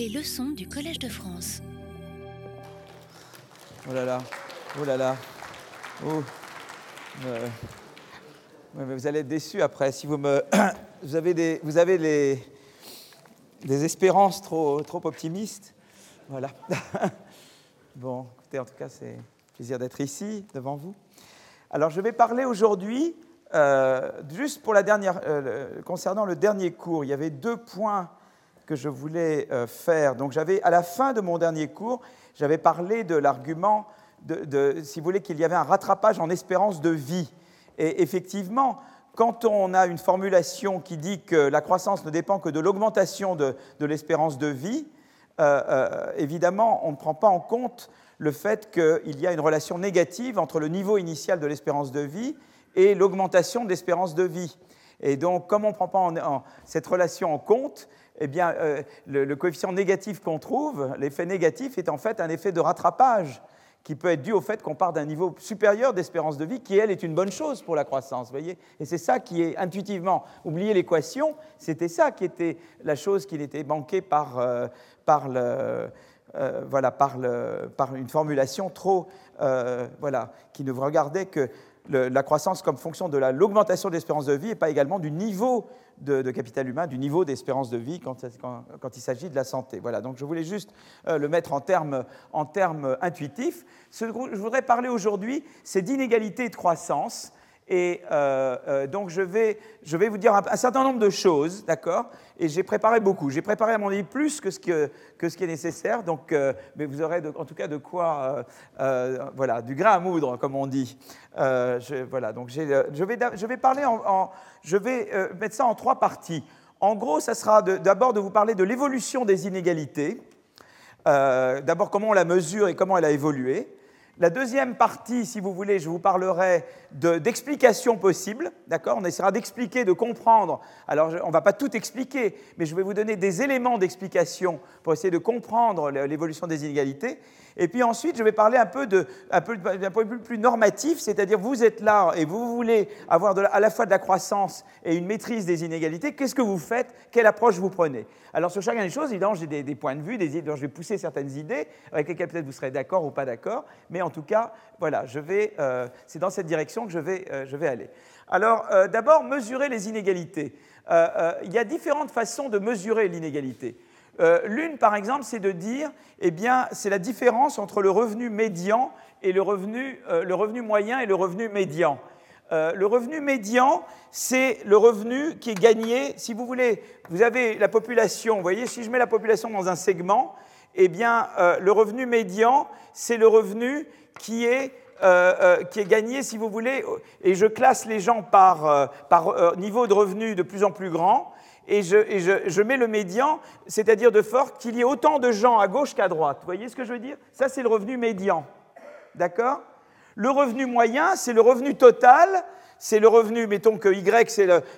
Les leçons du Collège de France. Oh là là, oh là là. Oh. Euh, vous allez être déçus après si vous me. vous avez des, vous avez les, des espérances trop, trop optimistes. Voilà. bon, écoutez, en tout cas, c'est plaisir d'être ici devant vous. Alors, je vais parler aujourd'hui, euh, juste pour la dernière, euh, concernant le dernier cours, il y avait deux points que je voulais euh, faire. Donc, j'avais, à la fin de mon dernier cours, j'avais parlé de l'argument, si vous voulez, qu'il y avait un rattrapage en espérance de vie. Et effectivement, quand on a une formulation qui dit que la croissance ne dépend que de l'augmentation de, l'espérance de vie, euh, euh, évidemment, on ne prend pas en compte le fait qu'il y a une relation négative entre le niveau initial de l'espérance de vie et l'augmentation de l'espérance de vie. Et donc, comme on ne prend pas cette relation en compte, eh bien, euh, le, coefficient négatif qu'on trouve, l'effet négatif, est en fait un effet de rattrapage qui peut être dû au fait qu'on part d'un niveau supérieur d'espérance de vie, qui, elle, est une bonne chose pour la croissance. Voyez Et c'est ça qui est intuitivement, oubliez l'équation, c'était ça qui était la chose qui était manquée par, euh, par, le, euh, voilà, par, le, par, une formulation trop, voilà, qui ne regardait que la croissance comme fonction de l'augmentation de l'espérance de vie et pas également du niveau de, capital humain, du niveau d'espérance de vie quand, il s'agit de la santé. Voilà, donc je voulais juste euh, le mettre en termes, intuitifs. Ce que je voudrais parler aujourd'hui, c'est d'inégalité de croissance. Et euh, euh, donc, je vais, vous dire un, certain nombre de choses, d'accord? Et j'ai préparé beaucoup. J'ai préparé, à mon avis, plus que ce, qui est nécessaire. Donc, euh, mais vous aurez en tout cas de quoi, voilà, du grain à moudre, comme on dit. Je, voilà, donc je vais, parler en, je vais mettre ça en trois parties. En gros, ça sera d'abord de, vous parler de l'évolution des inégalités. d'abord, comment on la mesure et comment elle a évolué. La deuxième partie, si vous voulez, je vous parlerai d'explications de, possibles. D'accord? On essaiera d'expliquer, de comprendre. Alors, on ne va pas tout expliquer, mais je vais vous donner des éléments d'explication pour essayer de comprendre l'évolution des inégalités. Et puis ensuite, je vais parler un peu d'un point de vue plus normatif, c'est-à-dire vous êtes là et vous voulez avoir à la fois de la croissance et une maîtrise des inégalités. Qu'est-ce que vous faites? Quelle approche vous prenez? Alors sur chacune des choses, évidemment, j'ai des, points de vue, des idées, je vais pousser certaines idées avec lesquelles peut-être vous serez d'accord ou pas d'accord, mais en tout cas, voilà, je vais, euh, c'est dans cette direction que je vais, euh, je vais aller. Alors, euh, d'abord, mesurer les inégalités. Il y a différentes façons de mesurer l'inégalité. Euh, L'une, par exemple, c'est de dire, eh bien, c'est la différence entre le revenu médian et le revenu, euh, le revenu moyen et le revenu médian. Euh, le revenu médian, c'est le revenu qui est gagné, si vous voulez, vous avez la population, vous voyez, si je mets la population dans un segment, eh bien, le revenu médian, c'est le revenu qui est qui est gagné, si vous voulez, et je classe les gens par, par niveau de revenu de plus en plus grand, et je, je, je mets le médian, c'est-à-dire de fort qu'il y ait autant de gens à gauche qu'à droite. Vous voyez ce que je veux dire? Ça, c'est le revenu médian. D'accord? Le revenu moyen, c'est le revenu total, c'est le revenu, mettons que Y,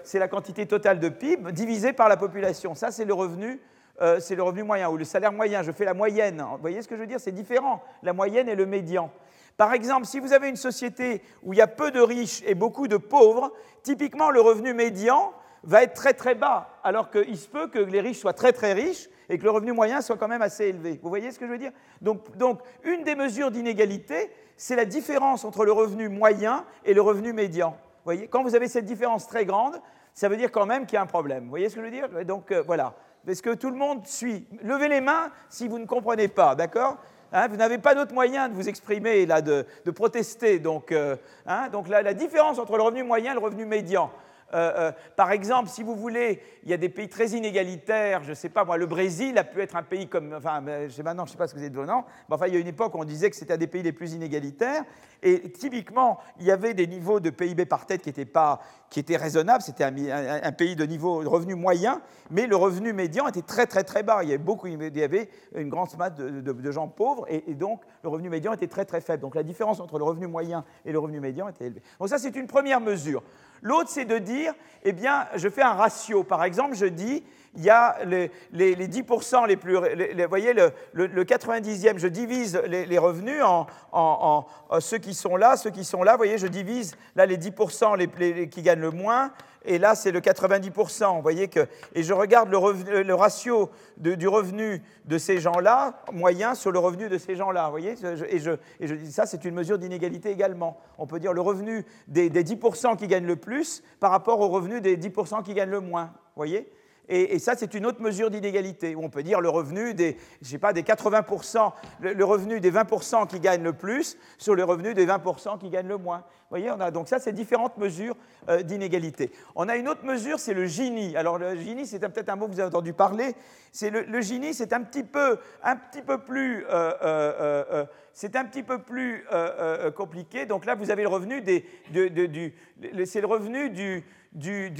c'est la quantité totale de PIB, divisé par la population. Ça, c'est le revenu euh, c'est le revenu moyen ou le salaire moyen. Je fais la moyenne. Vous voyez ce que je veux dire? C'est différent, la moyenne et le médian. Par exemple, si vous avez une société où il y a peu de riches et beaucoup de pauvres, typiquement le revenu médian va être très très bas, alors qu'il se peut que les riches soient très très riches et que le revenu moyen soit quand même assez élevé. Vous voyez ce que je veux dire? Donc, donc, une des mesures d'inégalité, c'est la différence entre le revenu moyen et le revenu médian. Vous voyez? Quand vous avez cette différence très grande, ça veut dire quand même qu'il y a un problème. Vous voyez ce que je veux dire? Donc euh, voilà. Est-ce que tout le monde suit Levez les mains si vous ne comprenez pas, d'accord? Hein, vous n'avez pas d'autre moyen de vous exprimer, là, de, de protester. Donc, euh, hein, donc la, la, différence entre le revenu moyen et le revenu médian. Euh, euh, par exemple, si vous voulez, il y a des pays très inégalitaires. Je ne sais pas, moi, le Brésil a pu être un pays comme. Enfin, maintenant, je ne sais pas ce que vous êtes venant. Mais enfin, il y a une époque où on disait que c'était un des pays les plus inégalitaires. Et typiquement, il y avait des niveaux de PIB par tête qui étaient, pas, qui étaient raisonnables. C'était un, pays de niveau revenu moyen, mais le revenu médian était très, très, très bas. Il y avait, beaucoup, il y avait une grande masse de, gens pauvres, et, donc le revenu médian était très, très faible. Donc la différence entre le revenu moyen et le revenu médian était élevée. Donc ça, c'est une première mesure. L'autre, c'est de dire, eh bien, je fais un ratio. Par exemple, je dis, il y a les, 10% les plus... vous voyez, le, 90e, je divise les, revenus en, ceux qui sont là, ceux qui sont là. Vous voyez, je divise là les 10% les, qui gagnent le moins, et là, c'est le 90%. Vous voyez que, et je regarde le, le ratio du revenu de ces gens-là, moyen sur le revenu de ces gens-là. Vous voyez et je, et je dis ça, c'est une mesure d'inégalité également. On peut dire le revenu des, des 10% qui gagnent le plus par rapport au revenu des 10% qui gagnent le moins. Vous voyez? Et, ça, c'est une autre mesure d'inégalité, où on peut dire le revenu des, je pas, des 80%, le, revenu des 20% qui gagnent le plus sur le revenu des 20% qui gagnent le moins. Vous voyez, on a, donc ça, c'est différentes mesures euh, d'inégalité. On a une autre mesure, c'est le Gini. Alors le Gini, c'est peut-être un mot que vous avez entendu parler. C'est le, Gini, c'est un petit peu, un petit peu plus... Euh, euh, c'est un petit peu plus compliqué. Donc là, vous avez le revenu des, du, c'est le revenu du, du,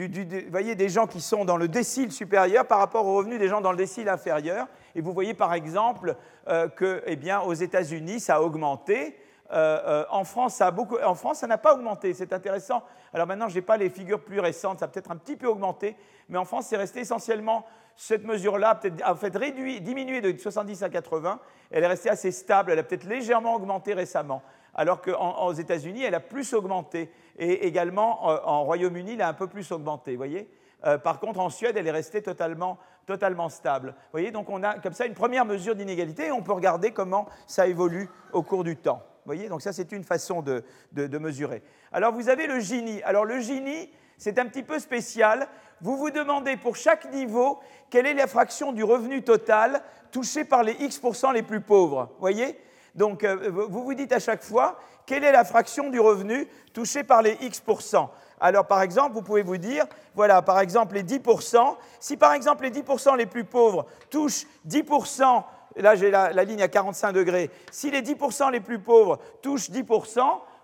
voyez, des gens qui sont dans le décile supérieur par rapport aux revenus des gens dans le décile inférieur. Et vous voyez par exemple euh, que, eh bien, aux États-Unis, ça a augmenté. Euh, euh, en, France, ça a beaucoup, en France, ça n'a pas augmenté. C'est intéressant. Alors maintenant, je n'ai pas les figures plus récentes, ça a peut-être un petit peu augmenté, mais en France, c'est resté essentiellement cette mesure-là, peut-être en fait réduit, diminuée de 70 à 80. Elle est restée assez stable. Elle a peut-être légèrement augmenté récemment alors qu'aux États-Unis, elle a plus augmenté. Et également, euh, en Royaume-Uni, elle a un peu plus augmenté, voyez euh, par contre, en Suède, elle est restée totalement, totalement stable. Voyez, donc on a comme ça une première mesure d'inégalité et on peut regarder comment ça évolue au cours du temps. Voyez, donc ça c'est une façon de, de, mesurer. Alors vous avez le Gini. Alors le Gini, c'est un petit peu spécial. Vous vous demandez pour chaque niveau quelle est la fraction du revenu total touché par les X% les plus pauvres. Vous voyez donc, euh, vous vous dites à chaque fois quelle est la fraction du revenu touchée par les X%. Alors, par exemple, vous pouvez vous dire, voilà, par exemple, les 10%. Si, par exemple, les 10% les plus pauvres touchent 10%, là j'ai la, la, ligne à 45 degrés, si les 10% les plus pauvres touchent 10%,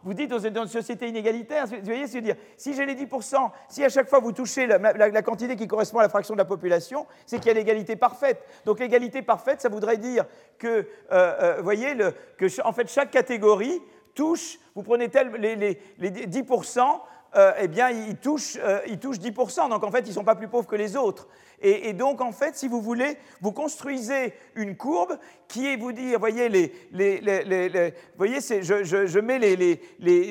vous dites dans une société inégalitaire, vous voyez dire Si j'ai les 10%, si à chaque fois vous touchez la, quantité qui correspond à la fraction de la population, c'est qu'il y a l'égalité parfaite. Donc l'égalité parfaite, ça voudrait dire que, euh, euh, voyez, le, que en fait chaque catégorie touche, vous prenez tel, les 10%, euh, eh bien, ils touchent, ils touchent 10%. Donc, en fait, ils ne sont pas plus pauvres que les autres. Et, donc, en fait, si vous voulez, vous construisez une courbe qui est, vous dire, voyez, les, les, voyez je, je, mets les,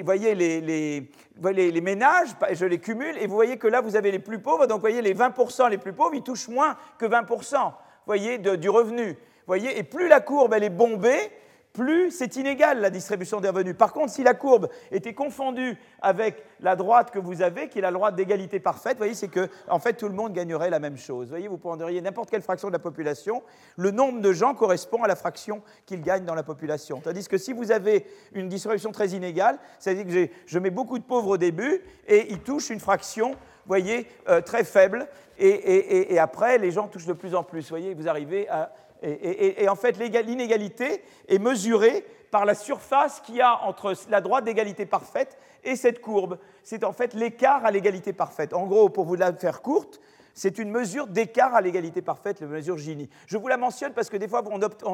voyez, les ménages, je les cumule, et vous voyez que là, vous avez les plus pauvres. Donc, vous voyez, les 20% les plus pauvres, ils touchent moins que 20%, voyez, du revenu. Voyez, et plus la courbe, elle est bombée, plus c'est inégal la distribution des revenus. Par contre, si la courbe était confondue avec la droite que vous avez, qui est la droite d'égalité parfaite, vous voyez, c'est que en fait tout le monde gagnerait la même chose. Vous voyez, vous prendriez n'importe quelle fraction de la population, le nombre de gens correspond à la fraction qu'ils gagnent dans la population. Tandis que si vous avez une distribution très inégale, ça veut dire que je mets beaucoup de pauvres au début et ils touchent une fraction voyez, euh, très faible, et, et, après, les gens touchent de plus en plus. Vous voyez, vous arrivez à et, en fait, l'inégalité est mesurée par la surface qu'il y a entre la droite d'égalité parfaite et cette courbe. C'est en fait l'écart à l'égalité parfaite. En gros, pour vous la faire courte, c'est une mesure d'écart à l'égalité parfaite, la mesure Gini. Je vous la mentionne parce que des fois,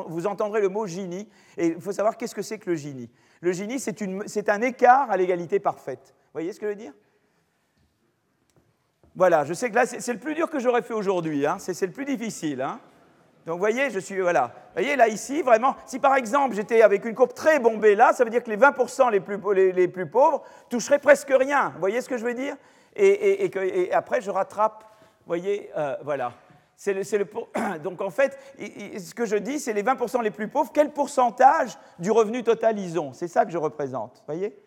vous entendrez le mot Gini, et il faut savoir qu'est-ce que c'est que le Gini. Le Gini, c'est un écart à l'égalité parfaite. Vous voyez ce que je veux dire? Voilà, je sais que là, c'est le plus dur que j'aurais fait aujourd'hui, hein. c'est le plus difficile. Hein. Donc vous voyez, je suis, voilà. Voyez, là, ici, vraiment, si par exemple j'étais avec une courbe très bombée là, ça veut dire que les 20% les plus, les, plus, pauvres toucheraient presque rien. Vous voyez ce que je veux dire? Et, et, après, je rattrape, vous voyez, euh, voilà. Le, le, donc en fait, ce que je dis, c'est les 20% les plus pauvres, quel pourcentage du revenu total ils ont C'est ça que je représente, vous voyez?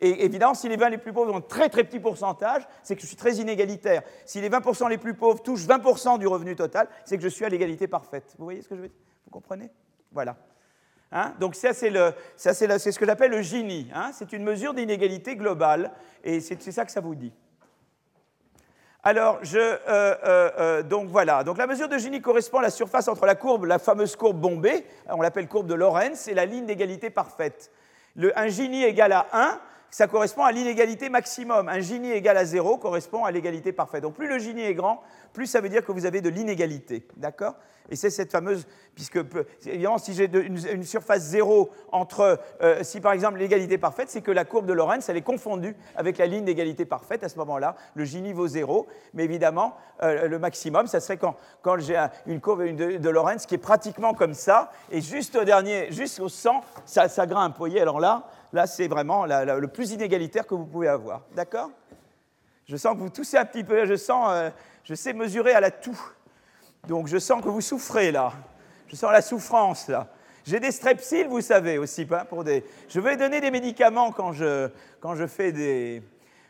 Et évidemment, si les 20 les plus pauvres ont un très très petit pourcentage, c'est que je suis très inégalitaire. Si les 20% les plus pauvres touchent 20% du revenu total, c'est que je suis à l'égalité parfaite. Vous voyez ce que je veux dire? Vous comprenez? Voilà. Hein? Donc ça, c'est ce que j'appelle le Gini. Hein c'est une mesure d'inégalité globale, et c'est ça que ça vous dit. Alors, je, euh, euh, euh, donc voilà. Donc la mesure de Gini correspond à la surface entre la courbe, la fameuse courbe bombée, on l'appelle courbe de Lorentz, et la ligne d'égalité parfaite. Le, un Gini égal à 1, ça correspond à l'inégalité maximum. Un Gini égal à 0 correspond à l'égalité parfaite. Donc plus le Gini est grand, plus ça veut dire que vous avez de l'inégalité. D'accord? Et c'est cette fameuse. Puisque, évidemment, si j'ai une, surface 0 entre. Euh, si par exemple l'égalité parfaite, c'est que la courbe de Lorentz, elle est confondue avec la ligne d'égalité parfaite. À ce moment-là, le Gini vaut 0. Mais évidemment, euh, le maximum, ça serait quand, quand j'ai une courbe de, de, Lorentz qui est pratiquement comme ça. Et juste au dernier, juste au 100, ça, ça grimpe. Vous voyez Alors là. Là, c'est vraiment le plus inégalitaire que vous pouvez avoir. D'accord? Je sens que vous toussez un petit peu, je sens, euh, je sais mesurer à la toux. Donc je sens que vous souffrez là. Je sens la souffrance là. J'ai des strepsils, vous savez aussi, pas pour des. Je vais donner des médicaments quand je, quand je fais des.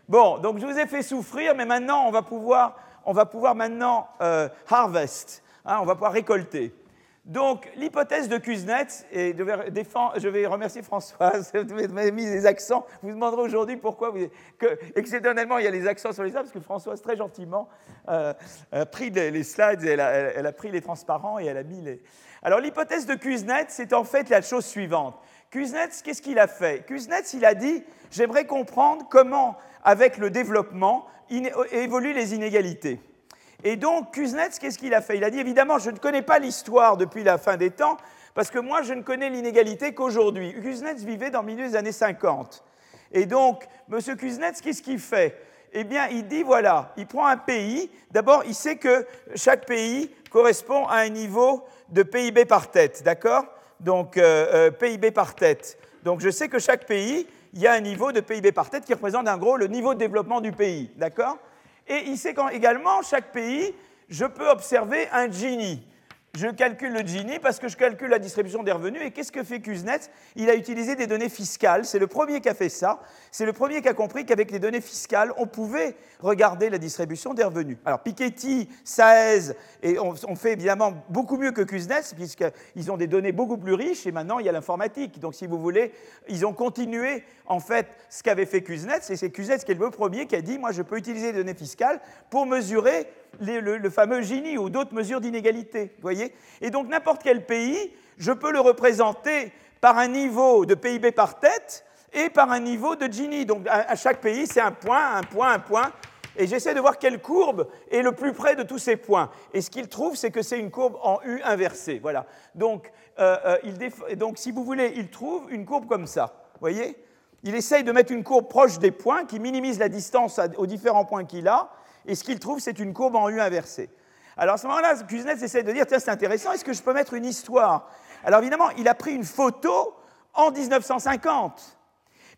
Bon, donc je vous ai fait souffrir, mais maintenant on va pouvoir, on va pouvoir maintenant euh, harvest. Hein, on va pouvoir récolter. Donc, l'hypothèse de Kuznets, et je vais remercier Françoise, vous m'avez mis des accents. Vous demanderez aujourd'hui pourquoi, que, exceptionnellement, il y a les accents sur les arbres, parce que Françoise, très gentiment, euh, a pris les, slides, elle a, elle a, pris les transparents et elle a mis les. Alors, l'hypothèse de Kuznets, c'est en fait la chose suivante. Kuznets, qu'est-ce qu'il a fait? Kuznets, il a dit J'aimerais comprendre comment, avec le développement, évoluent les inégalités. Et donc, Kuznets, qu'est-ce qu'il a fait? Il a dit, évidemment, je ne connais pas l'histoire depuis la fin des temps, parce que moi, je ne connais l'inégalité qu'aujourd'hui. Kuznets vivait dans le milieu des années 50. Et donc, M. Kuznets, qu'est-ce qu'il fait? Eh bien, il dit, voilà, il prend un pays. D'abord, il sait que chaque pays correspond à un niveau de PIB par tête, d'accord? Donc, euh, euh, PIB par tête. Donc, je sais que chaque pays, il y a un niveau de PIB par tête qui représente en gros le niveau de développement du pays, d'accord? Et il sait qu'également, chaque pays, je peux observer un Gini. Je calcule le Gini parce que je calcule la distribution des revenus. Et qu'est-ce que fait Kuznets? Il a utilisé des données fiscales. C'est le premier qui a fait ça. C'est le premier qui a compris qu'avec les données fiscales, on pouvait regarder la distribution des revenus. Alors Piketty, Saez, et on, fait évidemment beaucoup mieux que Kuznets, puisqu'ils ont des données beaucoup plus riches. Et maintenant, il y a l'informatique. Donc, si vous voulez, ils ont continué en fait ce qu'avait fait Kuznets. Et c'est Kuznets qui est le premier qui a dit moi, je peux utiliser les données fiscales pour mesurer le, fameux Gini ou d'autres mesures d'inégalité. voyez Et donc n'importe quel pays, je peux le représenter par un niveau de PIB par tête et par un niveau de Gini. Donc à, chaque pays, c'est un point, un point, un point. Et j'essaie de voir quelle courbe est le plus près de tous ces points. Et ce qu'il trouve, c'est que c'est une courbe en U inversée. Voilà. Donc, euh, euh, donc, si vous voulez, il trouve une courbe comme ça. voyez? Il essaye de mettre une courbe proche des points qui minimise la distance aux différents points qu'il a et ce qu'il trouve, c'est une courbe en U inversée. Alors à ce moment-là, Kuznets essaie de dire, tiens, c'est intéressant, est-ce que je peux mettre une histoire? Alors évidemment, il a pris une photo en 1950,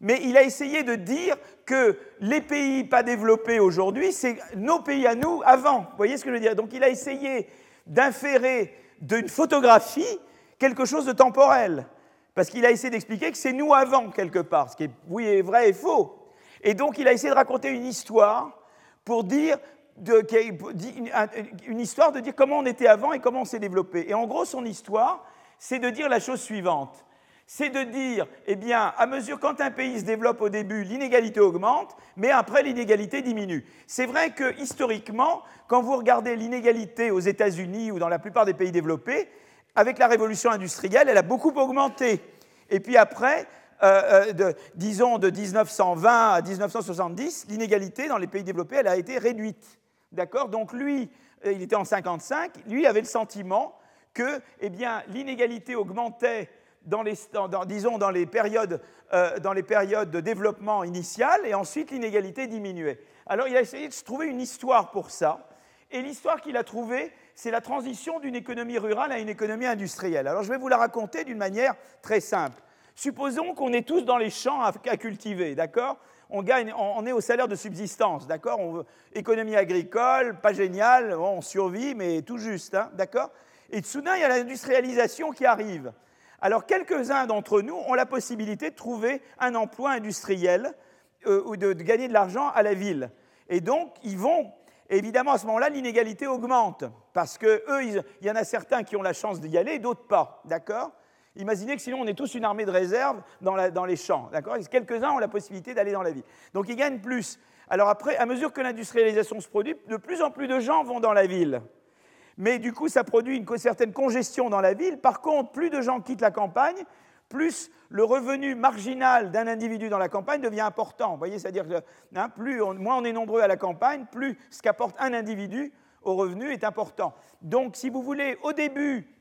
mais il a essayé de dire que les pays pas développés aujourd'hui, c'est nos pays à nous avant. Vous voyez ce que je veux dire? Donc il a essayé d'inférer d'une photographie quelque chose de temporel, parce qu'il a essayé d'expliquer que c'est nous avant quelque part, ce qui est, oui, est vrai et faux. Et donc il a essayé de raconter une histoire pour dire une histoire de dire comment on était avant et comment on s'est développé. Et en gros, son histoire, c'est de dire la chose suivante. C'est de dire, eh bien, à mesure quand un pays se développe au début, l'inégalité augmente, mais après l'inégalité diminue. C'est vrai que historiquement, quand vous regardez l'inégalité aux États-Unis ou dans la plupart des pays développés, avec la révolution industrielle, elle a beaucoup augmenté. Et puis après, euh, euh, disons de 1920 à 1970, l'inégalité dans les pays développés, elle a été réduite. D'accord? Donc lui, euh, il était en 55, lui avait le sentiment que eh bien, l'inégalité augmentait dans les, disons, dans les, périodes, dans les périodes de développement initial et ensuite l'inégalité diminuait. Alors il a essayé de trouver une histoire pour ça. Et l'histoire qu'il a trouvée, c'est la transition d'une économie rurale à une économie industrielle. Alors je vais vous la raconter d'une manière très simple. Supposons qu'on est tous dans les champs à, cultiver, d'accord? On, gagne, on, est au salaire de subsistance, d'accord? Économie agricole, pas génial, on survit, mais tout juste, hein, d'accord? Et soudain, il y a l'industrialisation qui arrive. Alors, quelques-uns d'entre nous ont la possibilité de trouver un emploi industriel euh, ou de, gagner de l'argent à la ville. Et donc, ils vont évidemment, à ce moment-là, l'inégalité augmente, parce que eux, il y en a certains qui ont la chance d'y aller, d'autres pas, d'accord? Imaginez que sinon on est tous une armée de réserve dans, les champs. Quelques-uns ont la possibilité d'aller dans la ville. Donc ils gagnent plus. Alors après, à mesure que l'industrialisation se produit, de plus en plus de gens vont dans la ville. Mais du coup, ça produit une certaine congestion dans la ville. Par contre, plus de gens quittent la campagne, plus le revenu marginal d'un individu dans la campagne devient important. Vous voyez, c'est-à-dire que hein, moins on est nombreux à la campagne, plus ce qu'apporte un individu au revenu est important. Donc, si vous voulez, au début,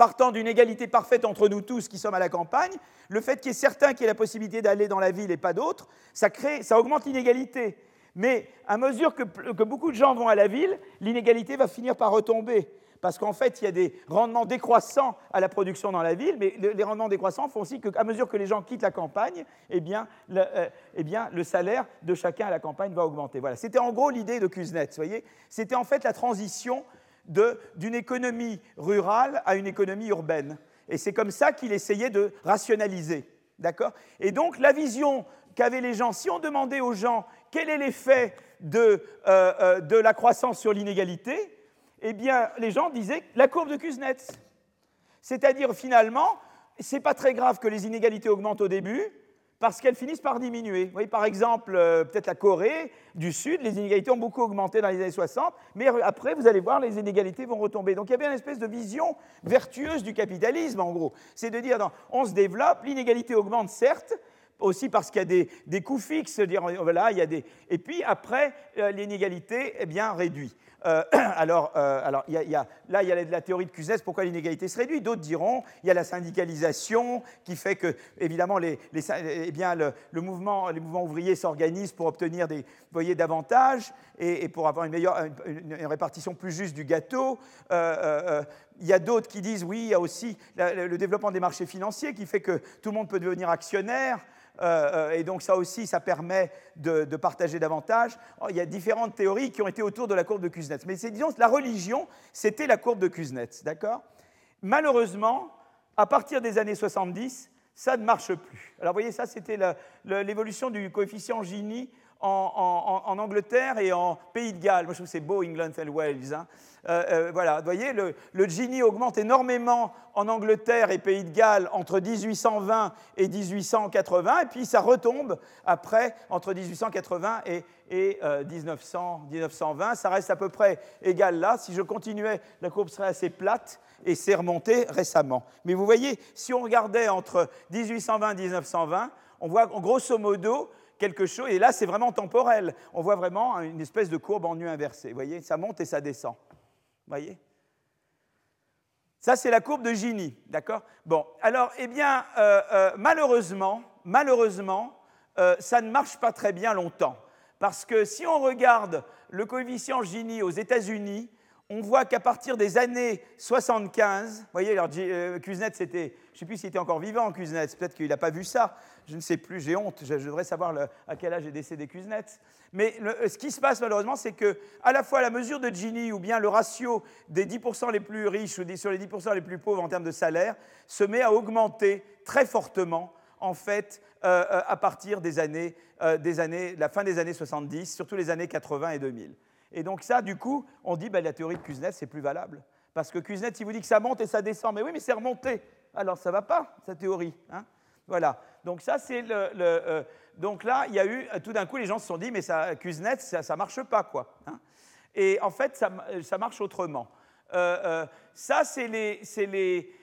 partant d'une égalité parfaite entre nous tous qui sommes à la campagne, le fait qu'il y ait certains qui aient la possibilité d'aller dans la ville et pas d'autres, ça, crée, ça augmente l'inégalité. Mais à mesure que, que, beaucoup de gens vont à la ville, l'inégalité va finir par retomber parce qu'en fait, il y a des rendements décroissants à la production dans la ville, mais les rendements décroissants font aussi qu'à mesure que les gens quittent la campagne, eh bien, le, euh, eh bien, le salaire de chacun à la campagne va augmenter. Voilà, c'était en gros l'idée de Kuznets, C'était en fait la transition d'une économie rurale à une économie urbaine. Et c'est comme ça qu'il essayait de rationaliser. D'accord? Et donc, la vision qu'avaient les gens, si on demandait aux gens quel est l'effet de, euh, euh, de la croissance sur l'inégalité, eh bien, les gens disaient la courbe de Kuznets. C'est-à-dire, finalement, ce n'est pas très grave que les inégalités augmentent au début, parce qu'elles finissent par diminuer. Par exemple, euh, peut-être la Corée du Sud, les inégalités ont beaucoup augmenté dans les années 60, mais après, vous allez voir, les inégalités vont retomber. Donc il y avait une espèce de vision vertueuse du capitalisme, en gros. C'est de dire, on se développe, l'inégalité augmente, certes, aussi parce qu'il y a des, coûts fixes, voilà, il y a des... et puis après, euh, l'inégalité est bien réduite. Euh, alors, euh, alors là, il y a la théorie de Kuznets, pourquoi l'inégalité se réduit? D'autres diront, il y a la syndicalisation qui fait que, évidemment, les, eh bien, le, mouvement, les mouvements ouvriers s'organisent pour obtenir des, voyez, davantage et, pour avoir une meilleure une, répartition plus juste du gâteau. Euh, il y a d'autres qui disent, oui, il y a aussi le développement des marchés financiers qui fait que tout le monde peut devenir actionnaire. Euh, euh, et donc ça aussi, ça permet de, partager davantage. Oh, il y a différentes théories qui ont été autour de la courbe de Kuznets. Mais c'est, disons, la religion, c'était la courbe de Kuznets, d'accord? Malheureusement, à partir des années 70, ça ne marche plus. Alors vous voyez, ça c'était l'évolution du coefficient Gini en, Angleterre et en Pays de Galles. Moi, je trouve que c'est beau, England and Wales. Hein. Euh, euh, voilà, vous voyez, le, Gini augmente énormément en Angleterre et Pays de Galles entre 1820 et 1880, et puis ça retombe après entre 1880 et, et 1900, euh, 1920. Ça reste à peu près égal là. Si je continuais, la courbe serait assez plate et c'est remonté récemment. Mais vous voyez, si on regardait entre 1820 et 1920, on voit grosso modo quelque chose, et là c'est vraiment temporel. On voit vraiment une espèce de courbe en nu inversée. Vous voyez, ça monte et ça descend. Vous voyez? Ça c'est la courbe de Gini, d'accord? Bon, alors, eh bien, euh, euh, malheureusement, malheureusement, euh, ça ne marche pas très bien longtemps. Parce que si on regarde le coefficient Gini aux États-Unis, on voit qu'à partir des années 75, vous voyez, alors Kuznets, c'était, sais plus s'il était encore vivant, Kuznets, peut-être qu'il n'a pas vu ça, je ne sais plus, j'ai honte, je, devrais savoir à quel âge est décédé Kuznets. Mais ce qui se passe malheureusement, c'est que à la fois la mesure de Gini ou bien le ratio des 10% les plus riches ou sur les 10% les plus pauvres en termes de salaire se met à augmenter très fortement en fait euh, euh, à partir des années, euh, des années, la fin des années 70, surtout les années 80 et 2000. Et donc ça, du coup, on dit, ben, la théorie de Kuznets, c'est plus valable. Parce que Kuznets, il vous dit que ça monte et ça descend. Mais oui, mais c'est remonté. Alors ça ne va pas, sa théorie. Hein voilà. Donc ça, c'est le... Euh, donc là, il y a eu, tout d'un coup, les gens se sont dit, mais ça, Kuznets, ça ne marche pas, quoi. Hein et en fait, ça, marche autrement. Euh, euh, ça, c'est les... les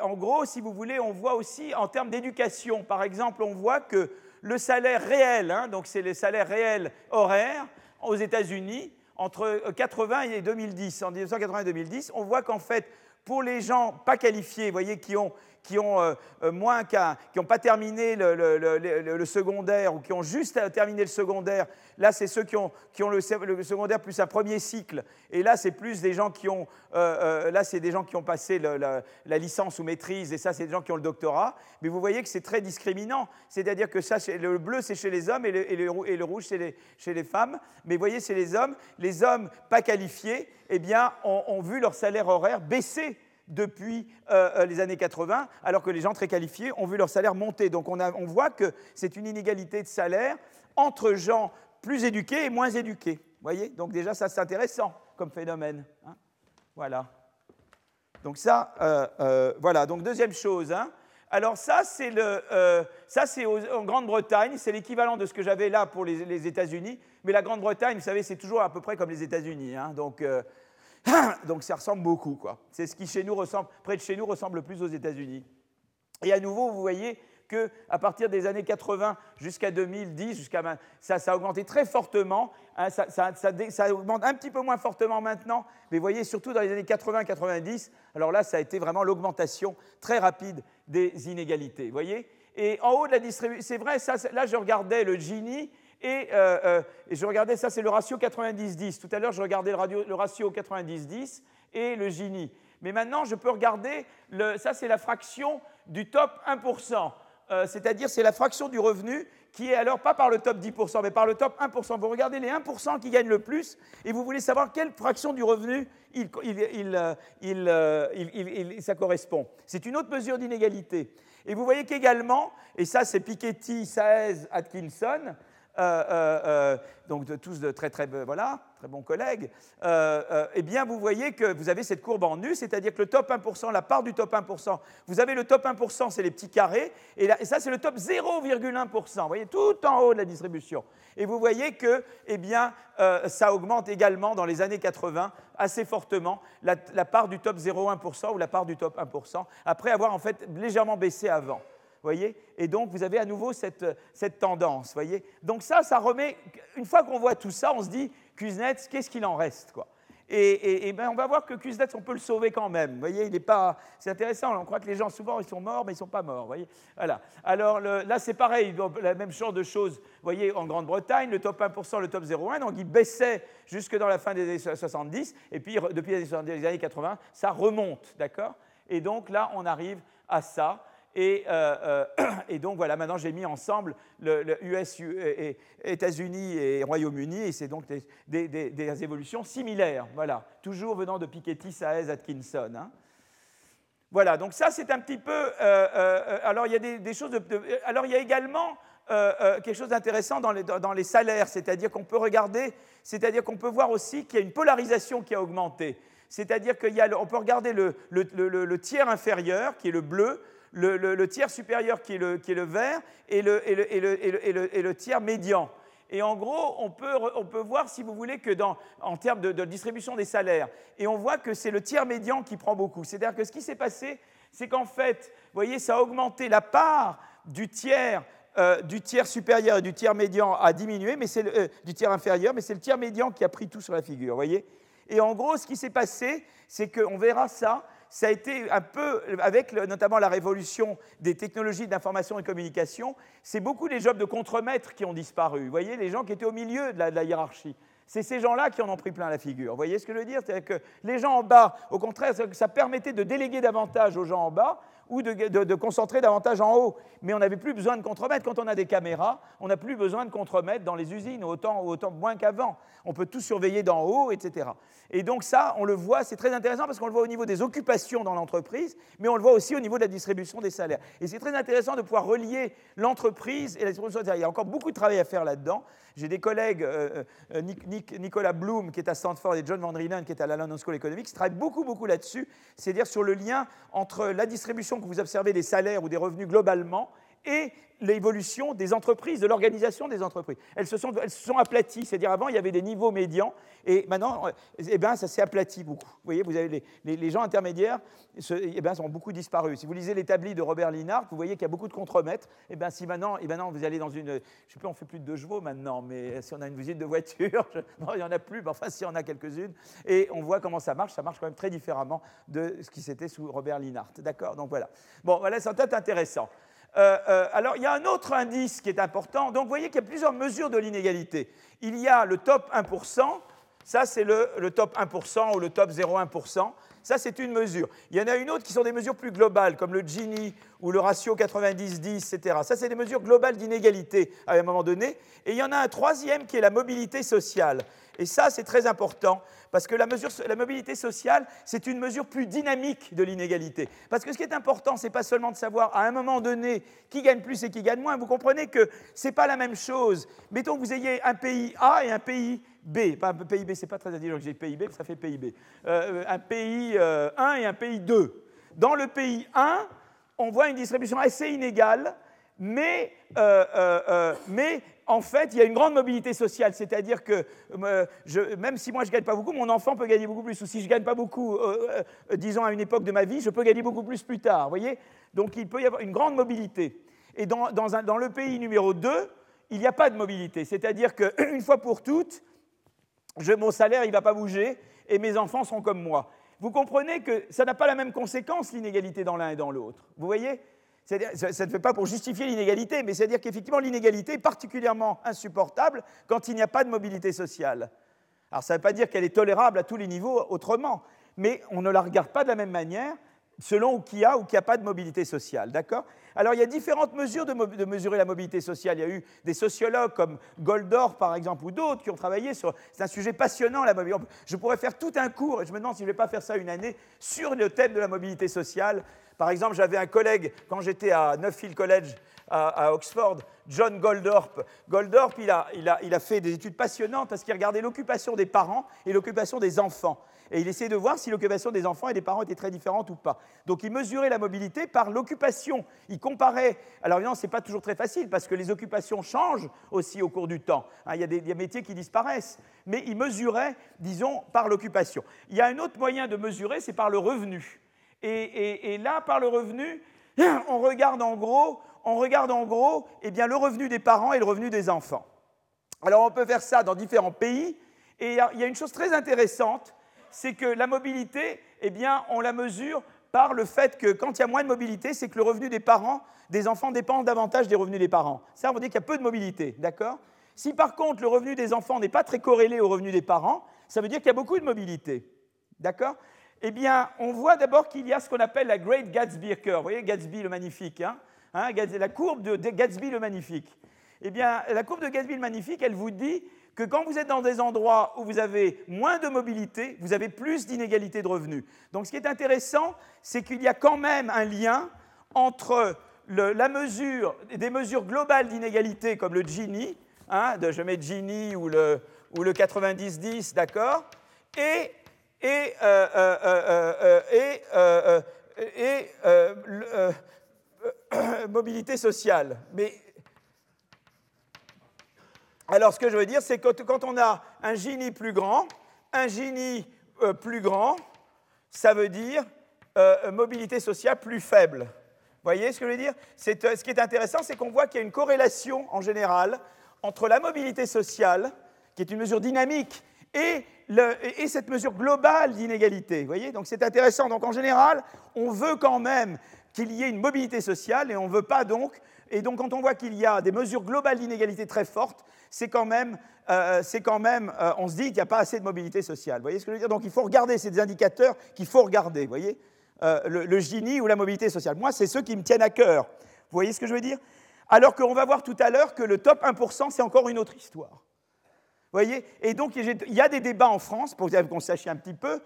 en gros, si vous voulez, on voit aussi en termes d'éducation, par exemple, on voit que le salaire réel, hein, donc c'est les salaires réels horaires aux États-Unis, entre 80 et 2010, en 1980 et 2010, on voit qu'en fait, pour les gens pas qualifiés, voyez, qui ont qui ont euh, euh, moins qui n'ont pas terminé le, secondaire ou qui ont juste terminé le secondaire. Là, c'est ceux qui ont, qui ont le, secondaire plus un premier cycle. Et là, c'est plus des gens qui ont, euh, là, c'est des gens qui ont passé la, licence ou maîtrise. Et ça, c'est des gens qui ont le doctorat. Mais vous voyez que c'est très discriminant. C'est-à-dire que ça, le bleu, c'est chez les hommes et le, rouge, c'est chez les femmes. Mais vous voyez, c'est les hommes. Les hommes pas qualifiés, eh bien, ont vu leur salaire horaire baisser depuis euh, euh, les années 80, alors que les gens très qualifiés ont vu leur salaire monter. Donc on, voit que c'est une inégalité de salaire entre gens plus éduqués et moins éduqués. voyez? Donc déjà, ça c'est intéressant comme phénomène. Hein. voilà. Donc ça, euh, voilà. Donc deuxième chose. Hein. Alors ça, c'est c'est en Grande-Bretagne, c'est l'équivalent de ce que j'avais là pour les, États-Unis. Mais la Grande-Bretagne, vous savez, c'est toujours à peu près comme les États-Unis. Hein. Donc Donc ça ressemble beaucoup, quoi. C'est ce qui chez nous ressemble, près de chez nous ressemble le plus aux États-Unis. Et à nouveau, vous voyez qu'à partir des années 80 jusqu'à 2010, jusqu'à ça, ça a augmenté très fortement. Hein, ça, augmente un petit peu moins fortement maintenant, mais vous voyez, surtout dans les années 80-90, alors là, ça a été vraiment l'augmentation très rapide des inégalités. Voyez Et en haut de la distribution, c'est vrai, ça, là, je regardais le Gini, et, euh, euh, et, je regardais, ça c'est le ratio 90-10. Tout à l'heure, je regardais le, ratio 90-10 et le Gini. Mais maintenant, je peux regarder, ça c'est la fraction du top 1%. Euh, c'est-à-dire c'est la fraction du revenu qui est alors pas par le top 10%, mais par le top 1%. Vous regardez les 1% qui gagnent le plus et vous voulez savoir quelle fraction du revenu il, ça correspond. C'est une autre mesure d'inégalité. Et vous voyez qu'également, et ça c'est Piketty, Saez, Atkinson, euh, euh, euh, donc de, tous de très très voilà, très bons collègues, eh bien vous voyez que vous avez cette courbe en nu, c'est-à-dire que le top 1%, la part du top 1%, vous avez le top 1%, c'est les petits carrés, et, ça c'est le top 0,1%, vous voyez, tout en haut de la distribution. Et vous voyez que eh bien, ça augmente également dans les années 80 assez fortement la, la part du top 0,1% ou la part du top 1%, après avoir en fait légèrement baissé avant voyez Et donc, vous avez à nouveau cette, tendance, voyez Donc ça, ça remet... Une fois qu'on voit tout ça, on se dit, Kuznets, qu'est-ce qu'il en reste, quoi? Et, et, ben on va voir que Kuznets, on peut le sauver quand même. Voyez, il est pas. C'est intéressant. On croit que les gens souvent ils sont morts, mais ils sont pas morts. Voyez. Voilà. Alors là, c'est pareil. La même genre de choses. Voyez, en Grande-Bretagne, le top 1%, le top 0,1, donc il baissait jusque dans la fin des années 70, et puis depuis les années 80, ça remonte, d'accord? Et donc là, on arrive à ça. Euh, euh, et, donc voilà, maintenant j'ai mis ensemble le, US, et, États-Unis et Royaume-Uni, et c'est donc des, évolutions similaires, voilà, toujours venant de Piketty, Saez, Atkinson. Hein. Voilà, donc ça c'est un petit peu. Euh, alors il y a également quelque chose d'intéressant dans les, salaires, c'est-à-dire qu'on peut regarder, c'est-à-dire qu'on peut voir aussi qu'il y a une polarisation qui a augmenté. C'est-à-dire qu'on peut regarder le, le, tiers inférieur, qui est le bleu, le, tiers supérieur qui est le, vert et le, tiers médian. Et en gros, on peut, on peut, voir, si vous voulez, que dans, en termes de, distribution des salaires, et on voit que c'est le tiers médian qui prend beaucoup. C'est-à-dire que ce qui s'est passé, c'est qu'en fait, vous voyez, ça a augmenté la part du tiers, euh, du tiers supérieur et du tiers médian a diminué, mais c'est euh, du tiers inférieur, mais c'est le tiers médian qui a pris tout sur la figure, voyez Et en gros, ce qui s'est passé, c'est qu'on verra ça, ça a été un peu, avec notamment la révolution des technologies d'information et communication, c'est beaucoup les jobs de contremaître qui ont disparu. Vous voyez, les gens qui étaient au milieu de la, hiérarchie. C'est ces gens-là qui en ont pris plein la figure. Vous voyez ce que je veux dire? C'est-à-dire que les gens en bas, au contraire, ça permettait de déléguer davantage aux gens en bas ou de, concentrer davantage en haut. Mais on n'avait plus besoin de contremaître. Quand on a des caméras, on n'a plus besoin de contremaître dans les usines, autant, autant moins qu'avant. On peut tout surveiller d'en haut, etc. Et donc ça, on le voit, c'est très intéressant parce qu'on le voit au niveau des occupations dans l'entreprise, mais on le voit aussi au niveau de la distribution des salaires. Et c'est très intéressant de pouvoir relier l'entreprise et la distribution des salaires. Il y a encore beaucoup de travail à faire là-dedans. J'ai des collègues, euh, euh, Nicolas Bloom, qui est à Stanford, et John Van Drienen, qui est à la London School Economics, qui travaillent beaucoup, beaucoup là-dessus, c'est-à-dire sur le lien entre la distribution que vous observez des salaires ou des revenus globalement et l'évolution des entreprises, de l'organisation des entreprises. Elles se sont, elles se sont aplaties, c'est-à-dire avant il y avait des niveaux médians et maintenant eh ben, ça s'est aplati beaucoup. Vous voyez, vous avez les, les, gens intermédiaires eh ben, sont beaucoup disparus. Si vous lisez l'établi de Robert Linhart, vous voyez qu'il y a beaucoup de contremaîtres. Et eh ben, si maintenant, maintenant vous allez dans une, je ne sais plus, on fait plus de deux chevaux maintenant, mais si on a une usine de voitures, non, il n'y en a plus, mais enfin si on a quelques-unes, et on voit comment ça marche, ça marche quand même très différemment de ce qui c'était sous Robert Linhart. D'accord? Donc voilà. Bon, voilà, c'est peut-être intéressant. Euh, euh, alors, il y a un autre indice qui est important. Donc, vous voyez qu'il y a plusieurs mesures de l'inégalité. Il y a le top 1%, ça c'est le, le, top 1% ou le top 0,1%. Ça, c'est une mesure. Il y en a une autre qui sont des mesures plus globales, comme le Gini ou le ratio 90-10, etc. Ça, c'est des mesures globales d'inégalité à un moment donné. Et il y en a un troisième qui est la mobilité sociale. Et ça, c'est très important, parce que la, mesure, la mobilité sociale, c'est une mesure plus dynamique de l'inégalité. Parce que ce qui est important, ce n'est pas seulement de savoir à un moment donné qui gagne plus et qui gagne moins. Vous comprenez que ce n'est pas la même chose. Mettons que vous ayez un pays A et un pays B. Pas un PIB, c'est pas très intelligent que j'ai PIB, ça fait PIB. Euh, un pays 1 euh, et un pays 2. Dans le pays 1, on voit une distribution assez inégale, mais, euh, mais en fait, il y a une grande mobilité sociale, c'est-à-dire que euh, même si moi je ne gagne pas beaucoup, mon enfant peut gagner beaucoup plus. Ou si je ne gagne pas beaucoup, euh, euh, disons à une époque de ma vie, je peux gagner beaucoup plus plus tard. voyez? Donc il peut y avoir une grande mobilité. Et dans, le pays numéro 2, il n'y a pas de mobilité. C'est-à-dire qu'une fois pour toutes, mon salaire ne va pas bouger et mes enfants sont comme moi. Vous comprenez que ça n'a pas la même conséquence, l'inégalité dans l'un et dans l'autre. Vous voyez? Ça ne fait pas pour justifier l'inégalité, mais c'est-à-dire qu'effectivement, l'inégalité est particulièrement insupportable quand il n'y a pas de mobilité sociale. Alors, ça ne veut pas dire qu'elle est tolérable à tous les niveaux autrement, mais on ne la regarde pas de la même manière selon qu'il y a ou qu'il n'y a pas de mobilité sociale. D'accord? Alors, il y a différentes mesures de, mesurer la mobilité sociale. Il y a eu des sociologues comme Goldor, par exemple, ou d'autres qui ont travaillé sur. C'est un sujet passionnant, la mobilité. Je pourrais faire tout un cours, et je me demande si je ne vais pas faire ça une année, sur le thème de la mobilité sociale. Par exemple, j'avais un collègue, quand j'étais à Nuffield College à, Oxford, John Goldorp. Goldorp, il a, il, a, il a fait des études passionnantes parce qu'il regardait l'occupation des parents et l'occupation des enfants. Et il essayait de voir si l'occupation des enfants et des parents était très différente ou pas. Donc il mesurait la mobilité par l'occupation. Il comparait. Alors évidemment, ce n'est pas toujours très facile parce que les occupations changent aussi au cours du temps. Hein, il y a des, métiers qui disparaissent. Mais il mesurait, disons, par l'occupation. Il y a un autre moyen de mesurer, c'est par le revenu. Et, là, par le revenu, on regarde en gros, on regarde en gros eh bien, le revenu des parents et le revenu des enfants. Alors on peut faire ça dans différents pays. Et il y a une chose très intéressante, c'est que la mobilité, eh bien, on la mesure par le fait que quand il y a moins de mobilité, c'est que le revenu des parents, des enfants dépend davantage des revenus des parents. Ça, on veut dire qu'il y a peu de mobilité, d'accord? Si par contre le revenu des enfants n'est pas très corrélé au revenu des parents, ça veut dire qu'il y a beaucoup de mobilité, d'accord? Eh bien, on voit d'abord qu'il y a ce qu'on appelle la Great Gatsby Curve. Vous voyez, Gatsby le magnifique, hein, hein la courbe de Gatsby le magnifique. Eh bien, la courbe de Gatsby le magnifique, elle vous dit que quand vous êtes dans des endroits où vous avez moins de mobilité, vous avez plus d'inégalité de revenus. Donc, ce qui est intéressant, c'est qu'il y a quand même un lien entre la mesure, des mesures globales d'inégalité comme le Gini, hein, de, je mets Gini ou le, ou le 90-10, d'accord, et et, mobilité sociale. Mais alors, ce que je veux dire, c'est que quand on a un Gini plus grand, un Gini euh, plus grand, ça veut dire euh, mobilité sociale plus faible. Vous voyez ce que je veux dire? Euh, Ce qui est intéressant, c'est qu'on voit qu'il y a une corrélation en général entre la mobilité sociale, qui est une mesure dynamique, et et cette mesure globale d'inégalité. voyez? Donc c'est intéressant. Donc en général, on veut quand même qu'il y ait une mobilité sociale et on ne veut pas donc. Et donc quand on voit qu'il y a des mesures globales d'inégalité très fortes, c'est quand même, euh, c'est quand même euh, on se dit qu'il n'y a pas assez de mobilité sociale. Vous voyez ce que je veux dire? Donc il faut regarder, ces indicateurs qu'il faut regarder. Vous voyez? Euh, le, le Gini ou la mobilité sociale. Moi, c'est ceux qui me tiennent à cœur. Vous voyez ce que je veux dire? Alors qu'on va voir tout à l'heure que le top 1%, c'est encore une autre histoire voyez? Et donc, il y a des débats en France, pour qu'on sache un petit peu,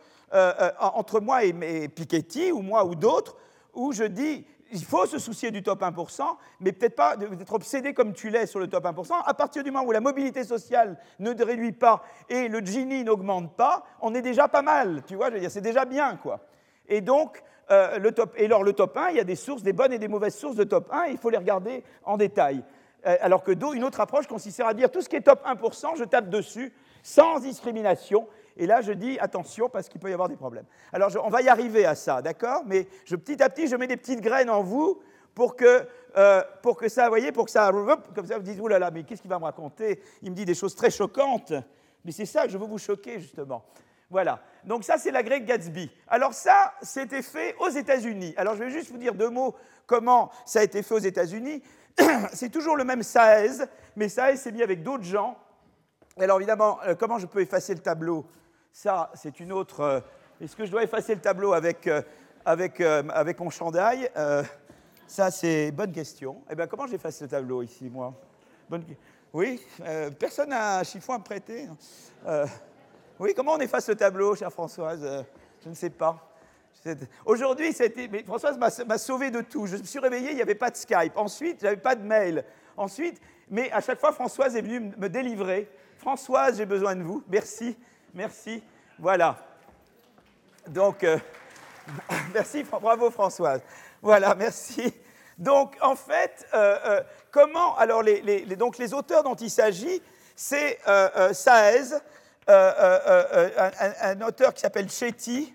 entre moi et, Piketty, ou moi ou d'autres, où je dis il faut se soucier du top 1%, mais peut-être pas d'être obsédé comme tu l'es sur le top 1%. À partir du moment où la mobilité sociale ne réduit pas et le Gini n'augmente pas, on est déjà pas mal, tu vois, je veux dire, c'est déjà bien, quoi. Et donc, euh, le top, et alors le top 1, il y a des sources, des bonnes et des mauvaises sources de top 1, il faut les regarder en détail. Euh, alors que une autre approche consistera à dire tout ce qui est top 1%, je tape dessus, sans discrimination. Et là, je dis attention parce qu'il peut y avoir des problèmes. Alors, on va y arriver à ça, d'accord? Mais petit à petit, je mets des petites graines en vous pour que, euh, pour que ça, vous voyez, pour que ça, comme ça, vous dites, oulala, mais qu'est-ce qu'il va me raconter? Il me dit des choses très choquantes. Mais c'est ça que je veux vous choquer, justement. Voilà. Donc ça, c'est la Great Gatsby. Alors ça, c'était fait aux États-Unis. Alors je vais juste vous dire deux mots comment ça a été fait aux États-Unis. c'est toujours le même Saez, mais Saez s'est mis avec d'autres gens. Alors évidemment, euh, comment je peux effacer le tableau? Ça, c'est une autre... Euh, est-ce que je dois effacer le tableau avec, euh, avec, avec mon chandail Ça, c'est bonne question. Eh bien, comment j'efface le tableau ici, moi? Oui, personne n'a un chiffon à me prêter Oui, comment on efface le tableau, chère Françoise? Je ne sais pas. Aujourd'hui, Françoise m'a sauvé de tout. Je me suis réveillé, il n'y avait pas de Skype. Ensuite, avait pas de mail. Ensuite, mais à chaque fois, Françoise est venue me délivrer. Françoise, j'ai besoin de vous. Merci, merci. Voilà. Donc, euh, merci, bravo Françoise. Voilà, merci. Donc, en fait, euh, euh, comment. Alors, les, auteurs dont il s'agit, c'est Saez, un, auteur qui s'appelle Chetty,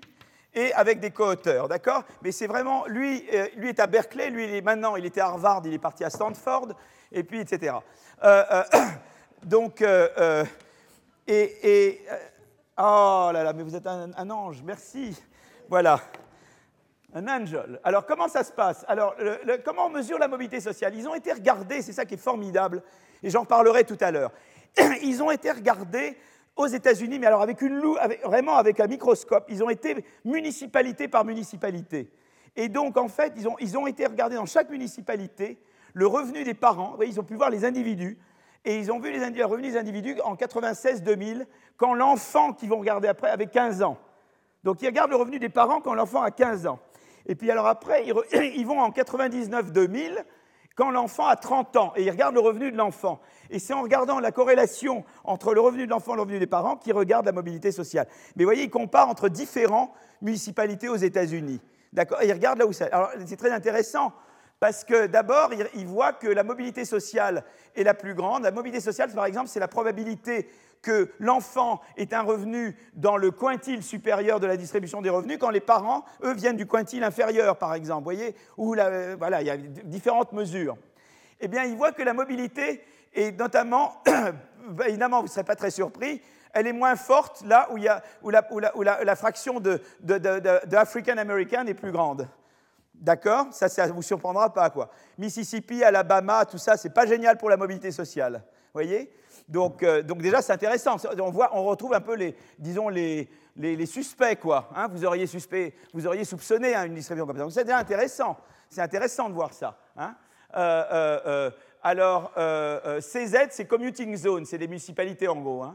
et avec des co-auteurs, d'accord? Mais c'est vraiment. Lui, lui est à Berkeley, lui, il est, maintenant, il était à Harvard, il est parti à Stanford, et puis, etc. donc, et. Oh là là, mais vous êtes un ange, merci. Voilà. Un angel. Alors, comment ça se passe? Alors, comment on mesure la mobilité sociale? Ils ont été regardés, c'est ça qui est formidable, et j'en parlerai tout à l'heure. Ils ont été regardés aux États-Unis, mais alors avec une vraiment avec un microscope. Ils ont été municipalité par municipalité. Et donc, en fait, ils ont, ils ont été regardés dans chaque municipalité le revenu des parents. Ils ont pu voir les individus. Et ils ont vu les, revenus des individus en 96-2000, quand l'enfant qu'ils vont regarder après avait 15 ans. Donc, ils regardent le revenu des parents quand l'enfant a 15 ans. Et puis alors après, ils, vont en 99-2000 quand l'enfant a 30 ans et ils regardent le revenu de l'enfant. Et c'est en regardant la corrélation entre le revenu de l'enfant et le revenu des parents qu'ils regardent la mobilité sociale. Mais vous voyez, ils comparent entre différentes municipalités aux États-Unis. D'accord? Ils regardent là où c'est. Alors c'est très intéressant parce que d'abord, ils voient que la mobilité sociale est la plus grande. La mobilité sociale, par exemple, c'est la probabilité que l'enfant ait un revenu dans le quintile supérieur de la distribution des revenus quand les parents, eux, viennent du quintile inférieur, par exemple. Vous voyez Où voilà, il y a différentes mesures. Eh bien, il voit que la mobilité est notamment, évidemment, vous ne serez pas très surpris, elle est moins forte là où, il y a, où, la, où, la, fraction de, de, de, African American est plus grande. D'accord? Ça, ça ne vous surprendra pas, quoi. Mississippi, Alabama, tout ça, c'est pas génial pour la mobilité sociale. Voyez? Donc, euh, donc, déjà, c'est intéressant. On, voit, on retrouve un peu les, disons, les, les, suspects, quoi. Hein. vous, auriez suspect, vous auriez soupçonné hein, une distribution comme ça. Donc c'est déjà intéressant. C'est intéressant de voir ça. Hein. Euh, euh, alors, CZ, c'est commuting zone, c'est des municipalités en gros.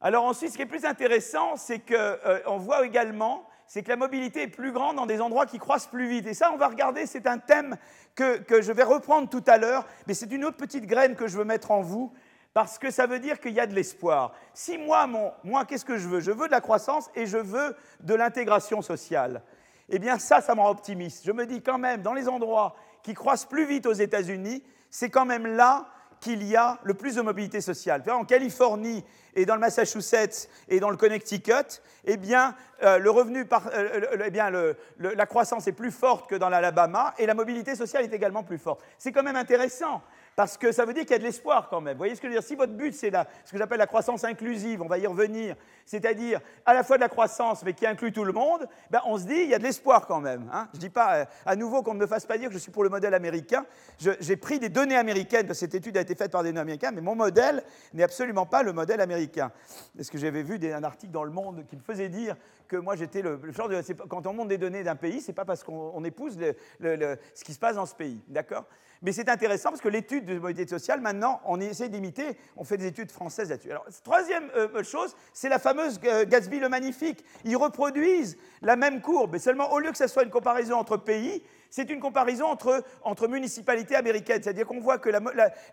Alors ensuite, ce qui est plus intéressant, c'est qu'on voit également c'est que la mobilité est plus grande dans des endroits qui croissent plus vite. Et ça, on va regarder, c'est un thème que, que, je vais reprendre tout à l'heure, mais c'est une autre petite graine que je veux mettre en vous, parce que ça veut dire qu'il y a de l'espoir. Si moi, moi qu'est-ce que je veux? Je veux de la croissance et je veux de l'intégration sociale. Eh bien, ça, ça me rend optimiste. Je me dis quand même, dans les endroits qui croissent plus vite aux États-Unis, c'est quand même là qu'il y a le plus de mobilité sociale. En Californie et dans le Massachusetts et dans le Connecticut, eh bien, euh, le revenu euh, eh bien, la croissance est plus forte que dans l'Alabama et la mobilité sociale est également plus forte. C'est quand même intéressant parce que ça veut dire qu'il y a de l'espoir quand même. Vous voyez ce que je veux dire? Si votre but, c'est ce que j'appelle la croissance inclusive, on va y revenir, c'est-à-dire à la fois de la croissance, mais qui inclut tout le monde, ben on se dit, il y a de l'espoir quand même. Hein. je ne dis pas, euh, à nouveau, qu'on ne me fasse pas dire que je suis pour le modèle américain. J'ai pris des données américaines, parce que cette étude a été faite par des données américains, mais mon modèle n'est absolument pas le modèle américain. Est-ce que j'avais vu un article dans Le Monde qui me faisait dire que moi j'étais le, genre de... Quand on monte des données d'un pays, c'est pas parce qu'on épouse ce qui se passe dans ce pays. D'accord? Mais c'est intéressant parce que l'étude de mobilité sociale, maintenant, on essaie d'imiter, on fait des études françaises là-dessus. Alors, troisième euh, chose, c'est la fameuse euh, Gatsby le Magnifique. Ils reproduisent la même courbe, mais seulement au lieu que ce soit une comparaison entre pays, c'est une comparaison entre, entre municipalités américaines. C'est-à-dire qu'on voit que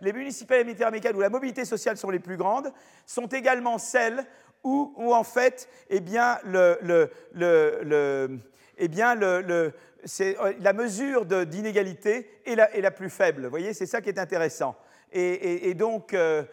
les municipalités américaines où la mobilité sociale sont les plus grandes sont également celles où, en fait, eh bien, euh, la mesure d'inégalité est la, plus faible. Vous voyez, c'est ça qui est intéressant. Et, donc, euh,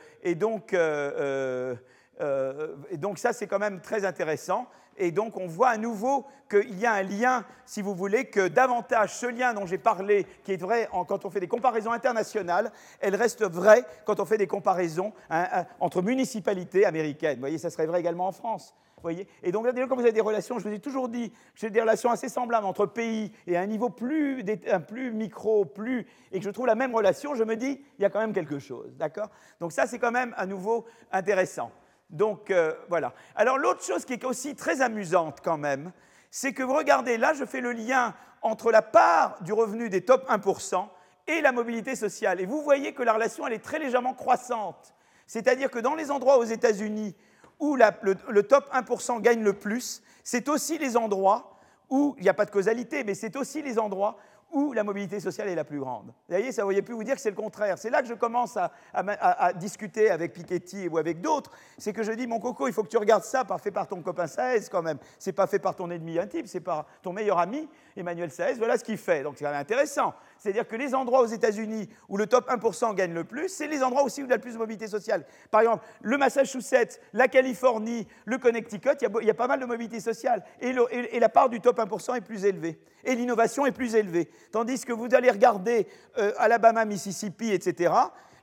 euh, et donc ça, c'est quand même très intéressant. Et donc, on voit à nouveau qu'il y a un lien, si vous voulez, que davantage ce lien dont j'ai parlé, qui est vrai quand on fait des comparaisons internationales, elle reste vraie quand on fait des comparaisons hein, hein, entre municipalités américaines. Vous voyez, ça serait vrai également en France voyez et donc quand vous avez des relations, je vous ai toujours dit, j'ai des relations assez semblables entre pays et à un niveau plus, plus micro, plus, et que je trouve la même relation, je me dis, il y a quand même quelque chose, d'accord? Donc ça, c'est quand même à nouveau intéressant. Donc euh, voilà. Alors l'autre chose qui est aussi très amusante quand même, c'est que vous regardez, là, je fais le lien entre la part du revenu des top 1% et la mobilité sociale. Et vous voyez que la relation, elle est très légèrement croissante. C'est-à-dire que dans les endroits aux États-Unis où le, top 1% gagne le plus, c'est aussi les endroits où il n'y a pas de causalité, mais c'est aussi les endroits où la mobilité sociale est la plus grande. Vous voyez, ça ne plus vous dire que c'est le contraire. C'est là que je commence à, discuter avec Piketty ou avec d'autres. C'est que je dis, mon coco, il faut que tu regardes ça, pas fait par ton copain 16 quand même. C'est pas fait par ton ennemi intime, c'est par ton meilleur ami. Emmanuel Saez, voilà ce qu'il fait. Donc c'est intéressant. C'est-à-dire que les endroits aux États-Unis où le top 1% gagne le plus, c'est les endroits aussi où il y a le plus de mobilité sociale. Par exemple, le Massachusetts, la Californie, le Connecticut, il y a, pas mal de mobilité sociale. Et, et, la part du top 1% est plus élevée. Et l'innovation est plus élevée. Tandis que vous allez regarder euh, Alabama, Mississippi, etc.,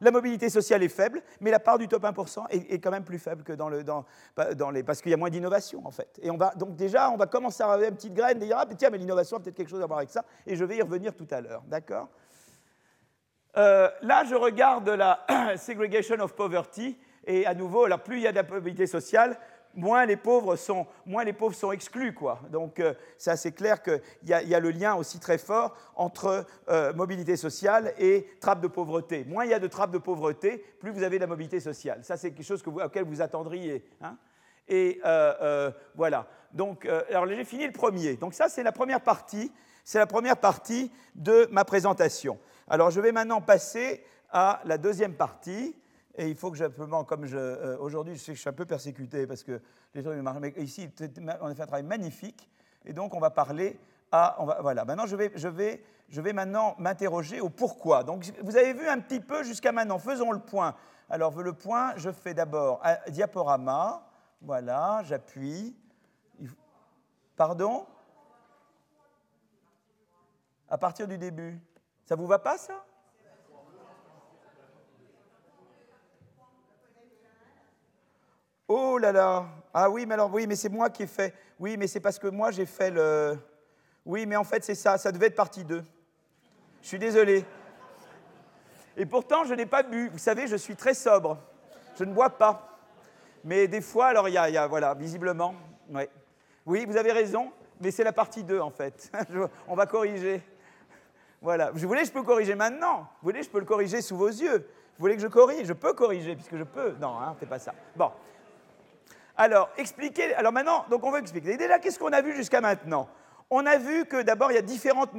la mobilité sociale est faible, mais la part du top 1% est, quand même plus faible que dans, le, les... parce qu'il y a moins d'innovation, en fait. Et on va, donc déjà, on va commencer à avoir une petite graine, et dire, ah, tiens, mais l'innovation a peut-être quelque chose à voir avec ça, et je vais y revenir tout à l'heure, d'accord? Euh, Là, je regarde la segregation of poverty, et à nouveau, alors plus il y a de la mobilité sociale, moins les pauvres sont, moins les pauvres sont exclus. Quoi. Donc euh, c'est assez clair qu'il y, y, a le lien aussi très fort entre euh, mobilité sociale et trappe de pauvreté. Moins il y a de trappes de pauvreté, plus vous avez de la mobilité sociale. Ça, c'est quelque chose auquel vous attendriez. Hein. et euh, voilà. Donc, alors j'ai fini le premier. Donc ça, c'est la première partie. C'est la première partie de ma présentation. Alors je vais maintenant passer à la deuxième partie et il faut que j'appelle, comme je, euh, aujourd'hui, je sais que je suis un peu persécuté parce que les gens, mais ici, on a fait un travail magnifique. Et donc, on va parler à, on va, voilà. Maintenant, je vais, je vais, je vais maintenant m'interroger au pourquoi. Donc, vous avez vu un petit peu jusqu'à maintenant. Faisons le point. Alors, le point, je fais d'abord un diaporama. Voilà, j'appuie. Pardon? À partir du début. Ça vous va pas, ça? Oh là là Ah oui, mais alors oui, mais c'est moi qui ai fait. Oui, mais c'est parce que moi j'ai fait le. Oui, mais en fait c'est ça, ça devait être partie 2. Je suis désolé. Et pourtant, je n'ai pas bu. Vous savez, je suis très sobre. Je ne bois pas. Mais des fois, alors il y, a, voilà, visiblement. Ouais. Oui, vous avez raison, mais c'est la partie 2 en fait. On va corriger. Voilà. Vous voulez, je peux corriger maintenant. Vous voulez, je peux le corriger sous vos yeux. Vous voulez que je corrige? Je peux corriger, puisque je peux. Non, hein, c'est pas ça. Bon. Alors, expliquez. Alors maintenant, donc on va expliquer. Déjà, qu'est-ce qu'on a vu jusqu'à maintenant? On a vu que d'abord, il y a différentes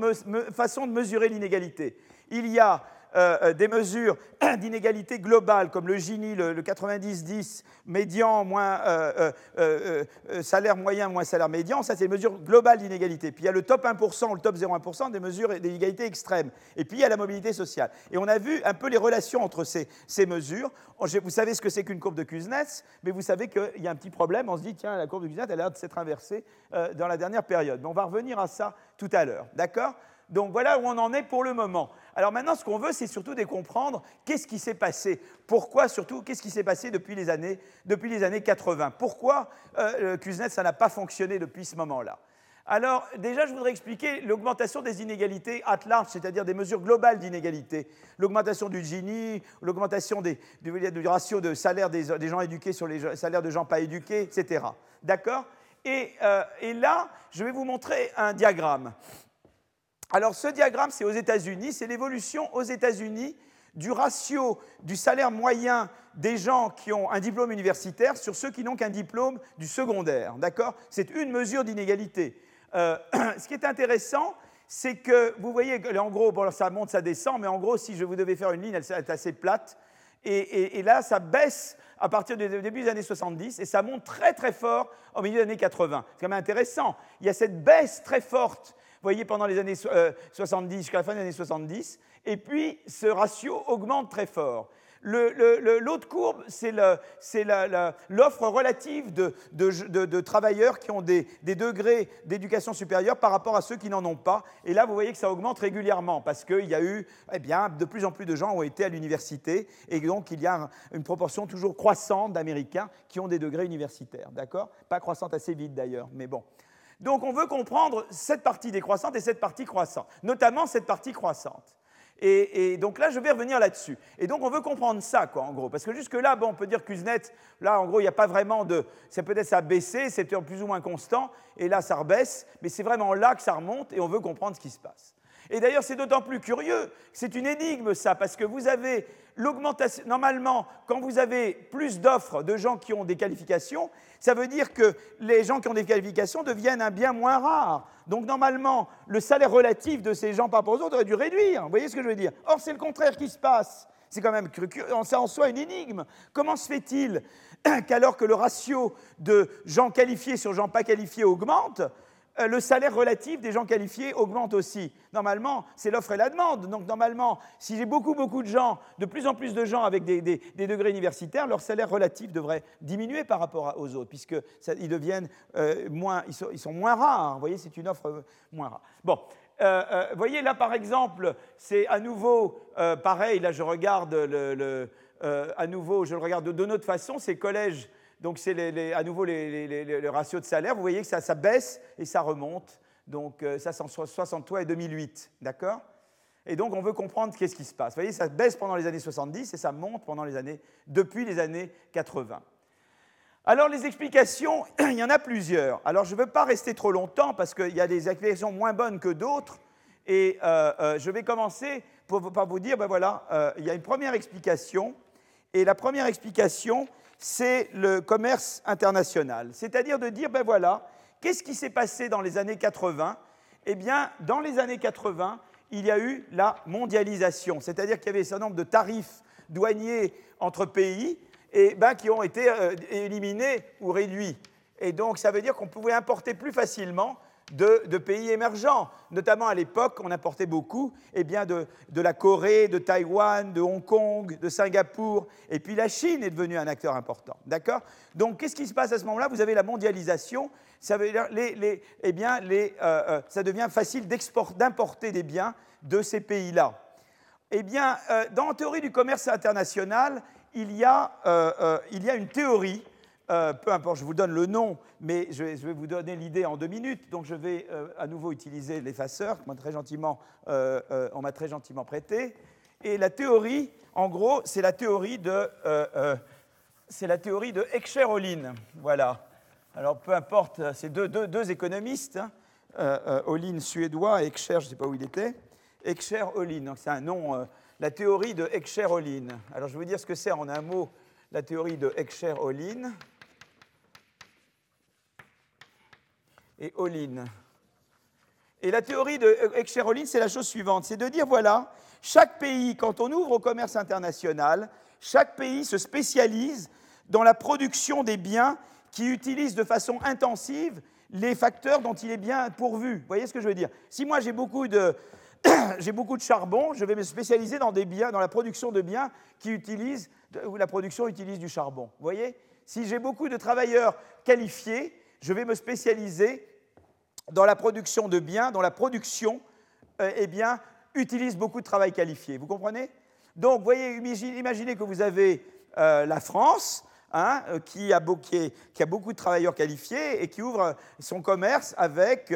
façons de mesurer l'inégalité. Il y a euh, euh, des mesures d'inégalité globale, comme le Gini, le, 90-10, médian moins euh, salaire moyen moins salaire médian, ça c'est des mesures globales d'inégalité. Puis il y a le top 1% ou le top 0,1%, des mesures d'inégalité extrêmes. Et puis il y a la mobilité sociale. Et on a vu un peu les relations entre ces, ces mesures. Vous savez ce que c'est qu'une courbe de Kuznets, mais vous savez qu'il y a un petit problème. On se dit, tiens, la courbe de Kuznets, elle a l'air de s'être inversée dans la dernière période. Mais on va revenir à ça tout à l'heure. D'accord? Donc voilà où on en est pour le moment. Alors maintenant, ce qu'on veut, c'est surtout de comprendre qu'est-ce qui s'est passé. Pourquoi surtout, qu'est-ce qui s'est passé depuis les années, depuis les années 80 Pourquoi euh, Kuznets, ça n'a pas fonctionné depuis ce moment-là? Alors, déjà, je voudrais expliquer l'augmentation des inégalités at large, c'est-à-dire des mesures globales d'inégalité. L'augmentation du Gini, l'augmentation du, ratio de salaire des, gens éduqués sur les salaires de gens pas éduqués, etc. D'accord? Euh, et là, je vais vous montrer un diagramme. Alors ce diagramme, c'est aux États-Unis, c'est l'évolution aux États-Unis du ratio du salaire moyen des gens qui ont un diplôme universitaire sur ceux qui n'ont qu'un diplôme du secondaire. D'accord? C'est une mesure d'inégalité. Euh, ce qui est intéressant, c'est que vous voyez, en gros, ça monte, ça descend, mais en gros, si je vous devais faire une ligne, elle est assez plate. Et, et là, ça baisse à partir du début des années 70 et ça monte très très fort au milieu des années 80. C'est quand même intéressant. Il y a cette baisse très forte voyez, pendant les années 70 euh, jusqu'à la fin des années 70. Et puis, ce ratio augmente très fort. L'autre courbe, c'est l'offre relative de, travailleurs qui ont des, degrés d'éducation supérieure par rapport à ceux qui n'en ont pas. Et là, vous voyez que ça augmente régulièrement parce qu'il y a eu, eh bien, de plus en plus de gens ont été à l'université et donc il y a une proportion toujours croissante d'Américains qui ont des degrés universitaires. D'accord? Pas croissante assez vite d'ailleurs, mais bon. Donc on veut comprendre cette partie décroissante et cette partie croissante, notamment cette partie croissante. Et, donc là, je vais revenir là-dessus. Et donc on veut comprendre ça, quoi, en gros. Parce que jusque-là, bon, on peut dire Kuznets, là, en gros, il n'y a pas vraiment de... C'est peut-être ça a baissé, c'est plus ou moins constant, et là, ça rebaisse, mais c'est vraiment là que ça remonte, et on veut comprendre ce qui se passe. Et d'ailleurs, c'est d'autant plus curieux, c'est une énigme, ça, parce que vous avez l'augmentation... Normalement, quand vous avez plus d'offres de gens qui ont des qualifications, ça veut dire que les gens qui ont des qualifications deviennent un bien moins rare. Donc normalement, le salaire relatif de ces gens par rapport aux autres aurait dû réduire. Vous voyez ce que je veux dire? Or, c'est le contraire qui se passe. C'est quand même en soi une énigme. Comment se fait-il qu'alors que le ratio de gens qualifiés sur gens pas qualifiés augmente, le salaire relatif des gens qualifiés augmente aussi. Normalement, c'est l'offre et la demande. Donc normalement, si j'ai beaucoup, beaucoup de gens, de plus en plus de gens avec des, degrés universitaires, leur salaire relatif devrait diminuer par rapport aux autres, puisqu'ils deviennent euh, moins, ils sont, moins rares. Vous voyez, c'est une offre euh, moins rare. Bon, vous voyez là par exemple, c'est à nouveau pareil. Là, je regarde le, à nouveau, je le regarde de, de notre façon. Ces collèges donc c'est à nouveau le ratio de salaire. Vous voyez que ça, baisse et ça remonte. Donc euh, ça, c'est en 63 et 2008. D'accord? Et donc on veut comprendre qu'est-ce qui se passe. Vous voyez, ça baisse pendant les années 70 et ça monte pendant les années, depuis les années 80. Alors les explications, il y en a plusieurs. Alors je ne veux pas rester trop longtemps parce qu'il y a des explications moins bonnes que d'autres. Et euh, euh, je vais commencer par vous dire, ben voilà, il y a une première explication. Et la première explication, c'est le commerce international. C'est-à-dire de dire, ben voilà, qu'est-ce qui s'est passé dans les années 80 Eh bien, dans les années 80, il y a eu la mondialisation, c'est-à-dire qu'il y avait un certain nombre de tarifs douaniers entre pays et ben, qui ont été euh, éliminés ou réduits. Et donc, ça veut dire qu'on pouvait importer plus facilement de, pays émergents. Notamment à l'époque, on importait beaucoup eh bien, de, la Corée, de Taïwan, de Hong Kong, de Singapour. Et puis la Chine est devenue un acteur important. D'accord? Donc qu'est-ce qui se passe à ce moment-là? Vous avez la mondialisation. Ça, eh bien, euh, euh, ça devient facile d'importer des biens de ces pays-là. Eh bien, euh, dans la théorie du commerce international, il y a une théorie euh, peu importe, je vous donne le nom, mais je vais, vous donner l'idée en deux minutes. Donc je vais euh, à nouveau utiliser l'effaceur qu'on m'a très, gentiment, euh, on m'a très gentiment prêté. Et la théorie, en gros, c'est la théorie de, c'est la théorie de Heckscher-Ohlin. Voilà. Alors peu importe, c'est deux, économistes, hein. suédois et je ne sais pas où il était. Heckscher-Ohlin, donc c'est un nom, la théorie de Heckscher-Ohlin. Alors je vais vous dire ce que c'est en un mot la théorie de Heckscher-Ohlin. Et Olin. Et la théorie de Heckscher-Ohlin, c'est la chose suivante, c'est de dire, voilà, chaque pays, quand on ouvre au commerce international, chaque pays se spécialise dans la production des biens qui utilisent de façon intensive les facteurs dont il est bien pourvu. Vous voyez ce que je veux dire? Si moi j'ai beaucoup de, j'ai beaucoup de charbon, je vais me spécialiser dans des biens, dans la production de biens qui utilisent, où la production utilise du charbon. Vous voyez? Si j'ai beaucoup de travailleurs qualifiés, je vais me spécialiser dans la production de biens, dont la production euh, eh bien, utilise beaucoup de travail qualifié. Vous comprenez? Donc, voyez, imaginez que vous avez euh, la France, hein, euh, qui, a beaucoup de travailleurs qualifiés et qui ouvre son commerce avec,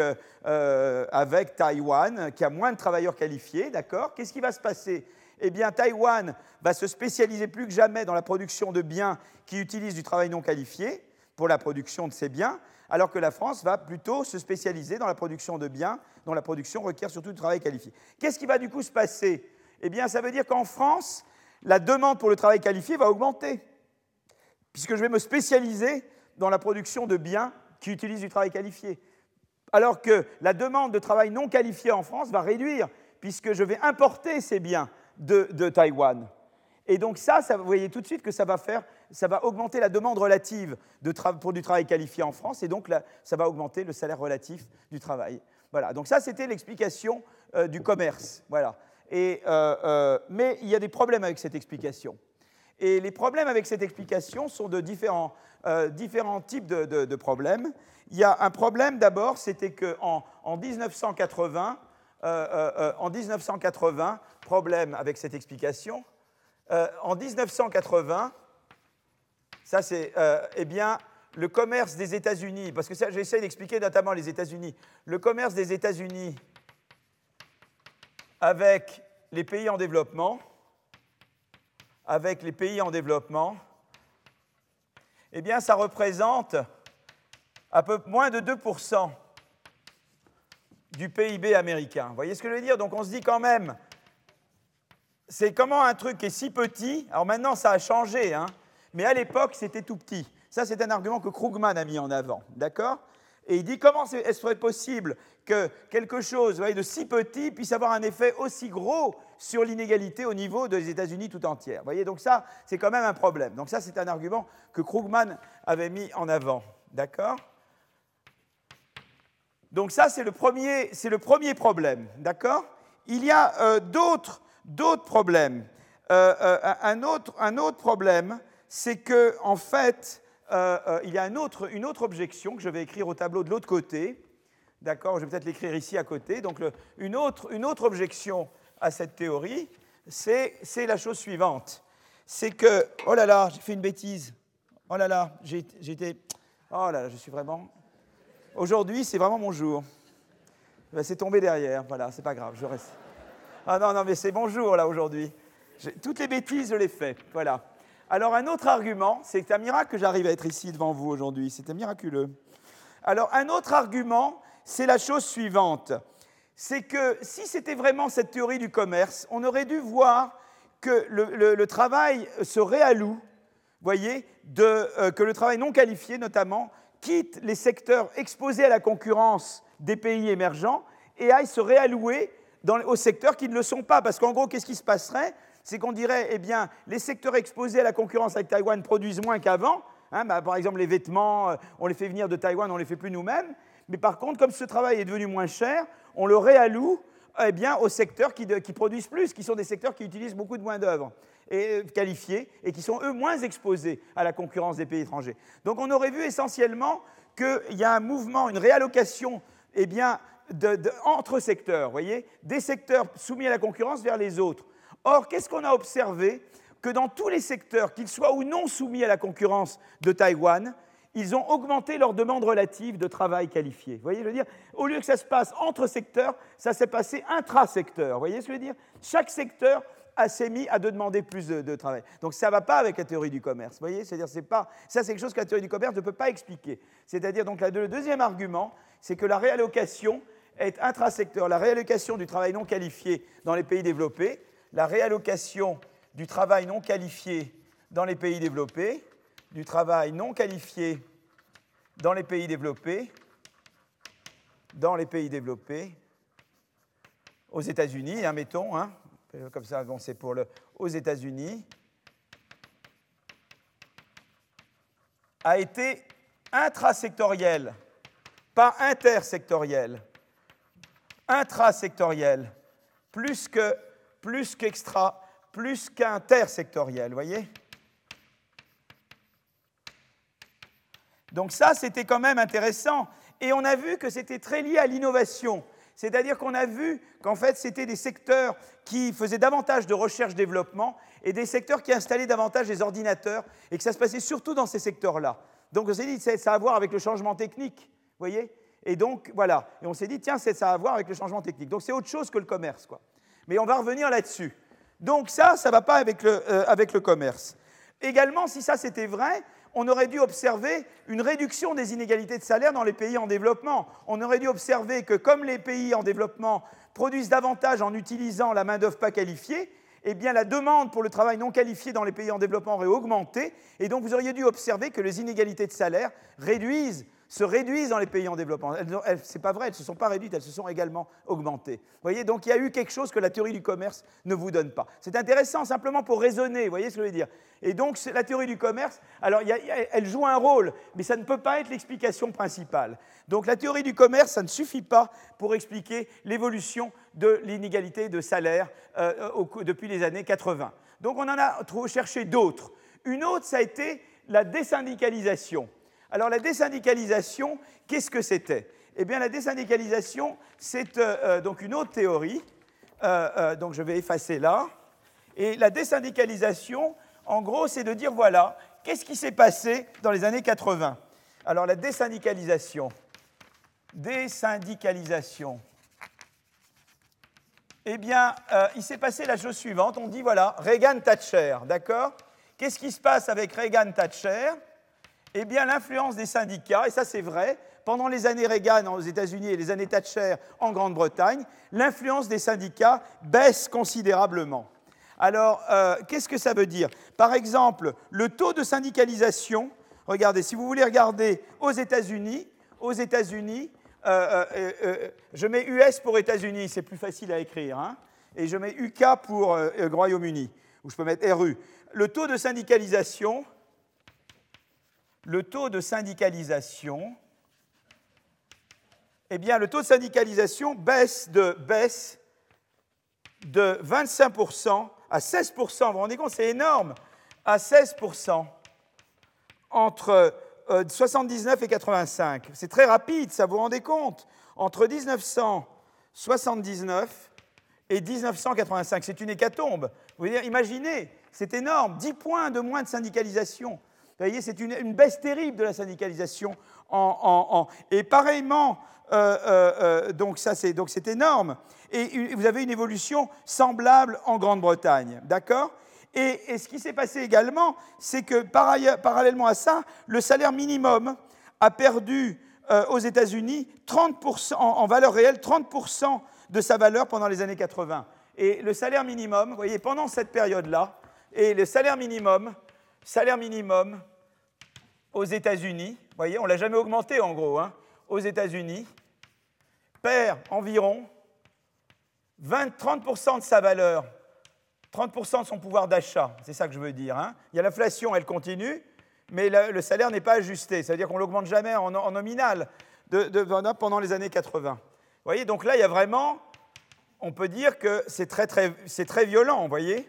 avec Taïwan, qui a moins de travailleurs qualifiés, d'accord? Qu'est-ce qui va se passer? Eh bien, Taïwan va se spécialiser plus que jamais dans la production de biens qui utilisent du travail non qualifié pour la production de ces biens, alors que la France va plutôt se spécialiser dans la production de biens dont la production requiert surtout du travail qualifié. Qu'est-ce qui va du coup se passer? Eh bien, ça veut dire qu'en France, la demande pour le travail qualifié va augmenter, puisque je vais me spécialiser dans la production de biens qui utilisent du travail qualifié. Alors que la demande de travail non qualifié en France va réduire, puisque je vais importer ces biens de, de Taïwan. Et donc ça, ça, vous voyez tout de suite que ça va faire, ça va augmenter la demande relative de pour du travail qualifié en France, et donc ça va augmenter le salaire relatif du travail. Voilà. Donc ça, c'était l'explication euh, du commerce. Voilà. Et, euh, euh, mais il y a des problèmes avec cette explication. Et les problèmes avec cette explication sont de différents, types de, problèmes. Il y a un problème d'abord, c'était qu'en en 1980, en 1980, problème avec cette explication, en 1980, ça c'est euh, eh bien, le commerce des États-Unis, parce que j'essaie d'expliquer notamment les États-Unis, le commerce des États-Unis avec les pays en développement, avec les pays en développement, eh bien, ça représente à peu moins de 2% du PIB américain. Vous voyez ce que je veux dire? Donc on se dit quand même, c'est comment un truc est si petit, alors maintenant ça a changé, hein, mais à l'époque c'était tout petit. Ça c'est un argument que Krugman a mis en avant, d'accord? Et il dit comment est-ce possible que quelque chose de si petit puisse avoir un effet aussi gros sur l'inégalité au niveau des États-Unis tout entière. Vous voyez, donc ça c'est quand même un problème. Donc ça c'est un argument que Krugman avait mis en avant, d'accord? Donc ça, c'est le premier, problème, d'accord? Il y a euh, d'autres, problèmes. Euh, euh, un autre problème, c'est que en fait, il y a une autre objection que je vais écrire au tableau de l'autre côté. D'accord Je vais peut-être l'écrire ici à côté. Donc une, autre, objection à cette théorie, c'est la chose suivante. C'est que, oh là là, j'ai fait une bêtise. Oh là là, j'ai été... Oh là là, je suis vraiment Aujourd'hui, c'est vraiment mon jour. Ben, c'est tombé derrière, voilà, c'est pas grave, je reste. Ah non, non, mais c'est mon jour là aujourd'hui. Toutes les bêtises, je les fais, voilà. Alors un autre argument, c'est un miracle que j'arrive à être ici devant vous aujourd'hui, c'était miraculeux. Alors un autre argument, c'est la chose suivante, c'est que si c'était vraiment cette théorie du commerce, on aurait dû voir que le, travail se réalloue, voyez, euh, que le travail non qualifié notamment quitte les secteurs exposés à la concurrence des pays émergents et aille se réallouer aux secteurs qui ne le sont pas. Parce qu'en gros, qu'est-ce qui se passerait? C'est qu'on dirait, eh bien, les secteurs exposés à la concurrence avec Taïwan produisent moins qu'avant. Hein, bah, par exemple, les vêtements, euh, on les fait venir de Taïwan, on ne les fait plus nous-mêmes. Mais par contre, comme ce travail est devenu moins cher, on le réalloue eh bien, aux secteurs qui, produisent plus, qui sont des secteurs qui utilisent beaucoup de main-d'œuvre et qualifiés et qui sont eux moins exposés à la concurrence des pays étrangers. Donc on aurait vu essentiellement qu'il y a un mouvement, une réallocation eh bien, entre secteurs, voyez, des secteurs soumis à la concurrence vers les autres. Or, qu'est-ce qu'on a observé Que dans tous les secteurs, qu'ils soient ou non soumis à la concurrence de Taïwan, ils ont augmenté leur demande relative de travail qualifié. Vous voyez, je veux dire, au lieu que ça se passe entre secteurs, ça s'est passé intra-secteur. Vous voyez ce que je veux dire Chaque secteur s'est mis à demander plus de, travail. Donc ça ne va pas avec la théorie du commerce. Vous voyez C'est-à-dire, c'est pas, ça, c'est quelque chose que la théorie du commerce ne peut pas expliquer. C'est-à-dire, donc, le deuxième argument, c'est que la réallocation est intrasecteur. La réallocation du travail non qualifié dans les pays développés, la réallocation du travail non qualifié dans les pays développés, du travail non qualifié dans les pays développés, dans les pays développés, aux États-Unis, hein, mettons, hein, comme ça, bon, c'est pour le, aux États-Unis, a été intrasectoriel, pas intersectoriel, intrasectoriel, plus que plus qu'extra, plus qu'intersectoriel, voyez? Donc ça, c'était quand même intéressant. Et on a vu que c'était très lié à l'innovation. C'est-à-dire qu'on a vu qu'en fait, c'était des secteurs qui faisaient davantage de recherche-développement et des secteurs qui installaient davantage des ordinateurs et que ça se passait surtout dans ces secteurs-là. Donc on s'est dit, ça a à voir avec le changement technique, voyez? Et donc, voilà. Et on s'est dit, tiens, ça a à voir avec le changement technique. Donc c'est autre chose que le commerce, quoi. Mais on va revenir là-dessus. Donc ça, ça ne va pas avec le, euh, avec le commerce. Également, si ça c'était vrai, on aurait dû observer une réduction des inégalités de salaire dans les pays en développement. On aurait dû observer que comme les pays en développement produisent davantage en utilisant la main-d'œuvre pas qualifiée, eh la demande pour le travail non qualifié dans les pays en développement aurait augmenté, et donc vous auriez dû observer que les inégalités de salaire réduisent se réduisent dans les pays en développement. Ce n'est pas vrai, elles ne se sont pas réduites, elles se sont également augmentées. Vous voyez, donc il y a eu quelque chose que la théorie du commerce ne vous donne pas. C'est intéressant simplement pour raisonner, vous voyez ce que je veux dire. Et donc la théorie du commerce, alors elle joue un rôle, mais ça ne peut pas être l'explication principale. Donc la théorie du commerce, ça ne suffit pas pour expliquer l'évolution de l'inégalité de salaire euh, depuis les années 80. Donc on en a cherché d'autres. Une autre, ça a été la désyndicalisation. Alors la désyndicalisation, qu'est-ce que c'était? Eh bien la désyndicalisation, c'est euh, euh, donc une autre théorie. Euh, donc je vais effacer là. Et la désyndicalisation, en gros, c'est de dire voilà, qu'est-ce qui s'est passé dans les années 80 Alors la désyndicalisation. Désyndicalisation. Eh bien, il s'est passé la chose suivante. On dit voilà, Reagan-Thatcher, d'accord? Qu'est-ce qui se passe avec Reagan-Thatcher eh bien, l'influence des syndicats, et ça c'est vrai, pendant les années Reagan aux États-Unis et les années Thatcher en Grande-Bretagne, l'influence des syndicats baisse considérablement. Alors, euh, qu'est-ce que ça veut dire? Par exemple, le taux de syndicalisation, regardez, si vous voulez regarder aux États-Unis, aux États-Unis, euh, euh, je mets US pour États-Unis, c'est plus facile à écrire, hein, et je mets UK pour Royaume-Uni, ou je peux mettre RU. Le taux de syndicalisation, le taux de syndicalisation eh bien, le taux de syndicalisation baisse de, baisse de 25% à 16%. Vous vous rendez compte, c'est énorme, à 16% entre 79 et 85. C'est très rapide, ça vous vous rendez compte? Entre 1979 et 1985, c'est une hécatombe. Vous voyez, imaginez, c'est énorme, 10 points de moins de syndicalisation. Vous voyez, c'est une, baisse terrible de la syndicalisation. et pareillement, euh, euh, euh, donc ça c'est énorme. Et vous avez une évolution semblable en Grande-Bretagne, d'accord? Et, ce qui s'est passé également, c'est que parallèlement à ça, le salaire minimum a perdu aux États-Unis 30% en, valeur réelle 30% de sa valeur pendant les années 80. Et le salaire minimum, vous voyez, pendant cette période-là, et le salaire minimum, salaire minimum aux États-Unis, vous voyez, on ne l'a jamais augmenté en gros, hein, aux États-Unis, perd environ 20-30% de sa valeur, 30% de son pouvoir d'achat, c'est ça que je veux dire. Hein. Il y a l'inflation, elle continue, mais le, salaire n'est pas ajusté, c'est-à-dire qu'on ne l'augmente jamais en, nominal pendant les années 80. Vous voyez, donc là, il y a vraiment, on peut dire que c'est très, très, très violent, vous voyez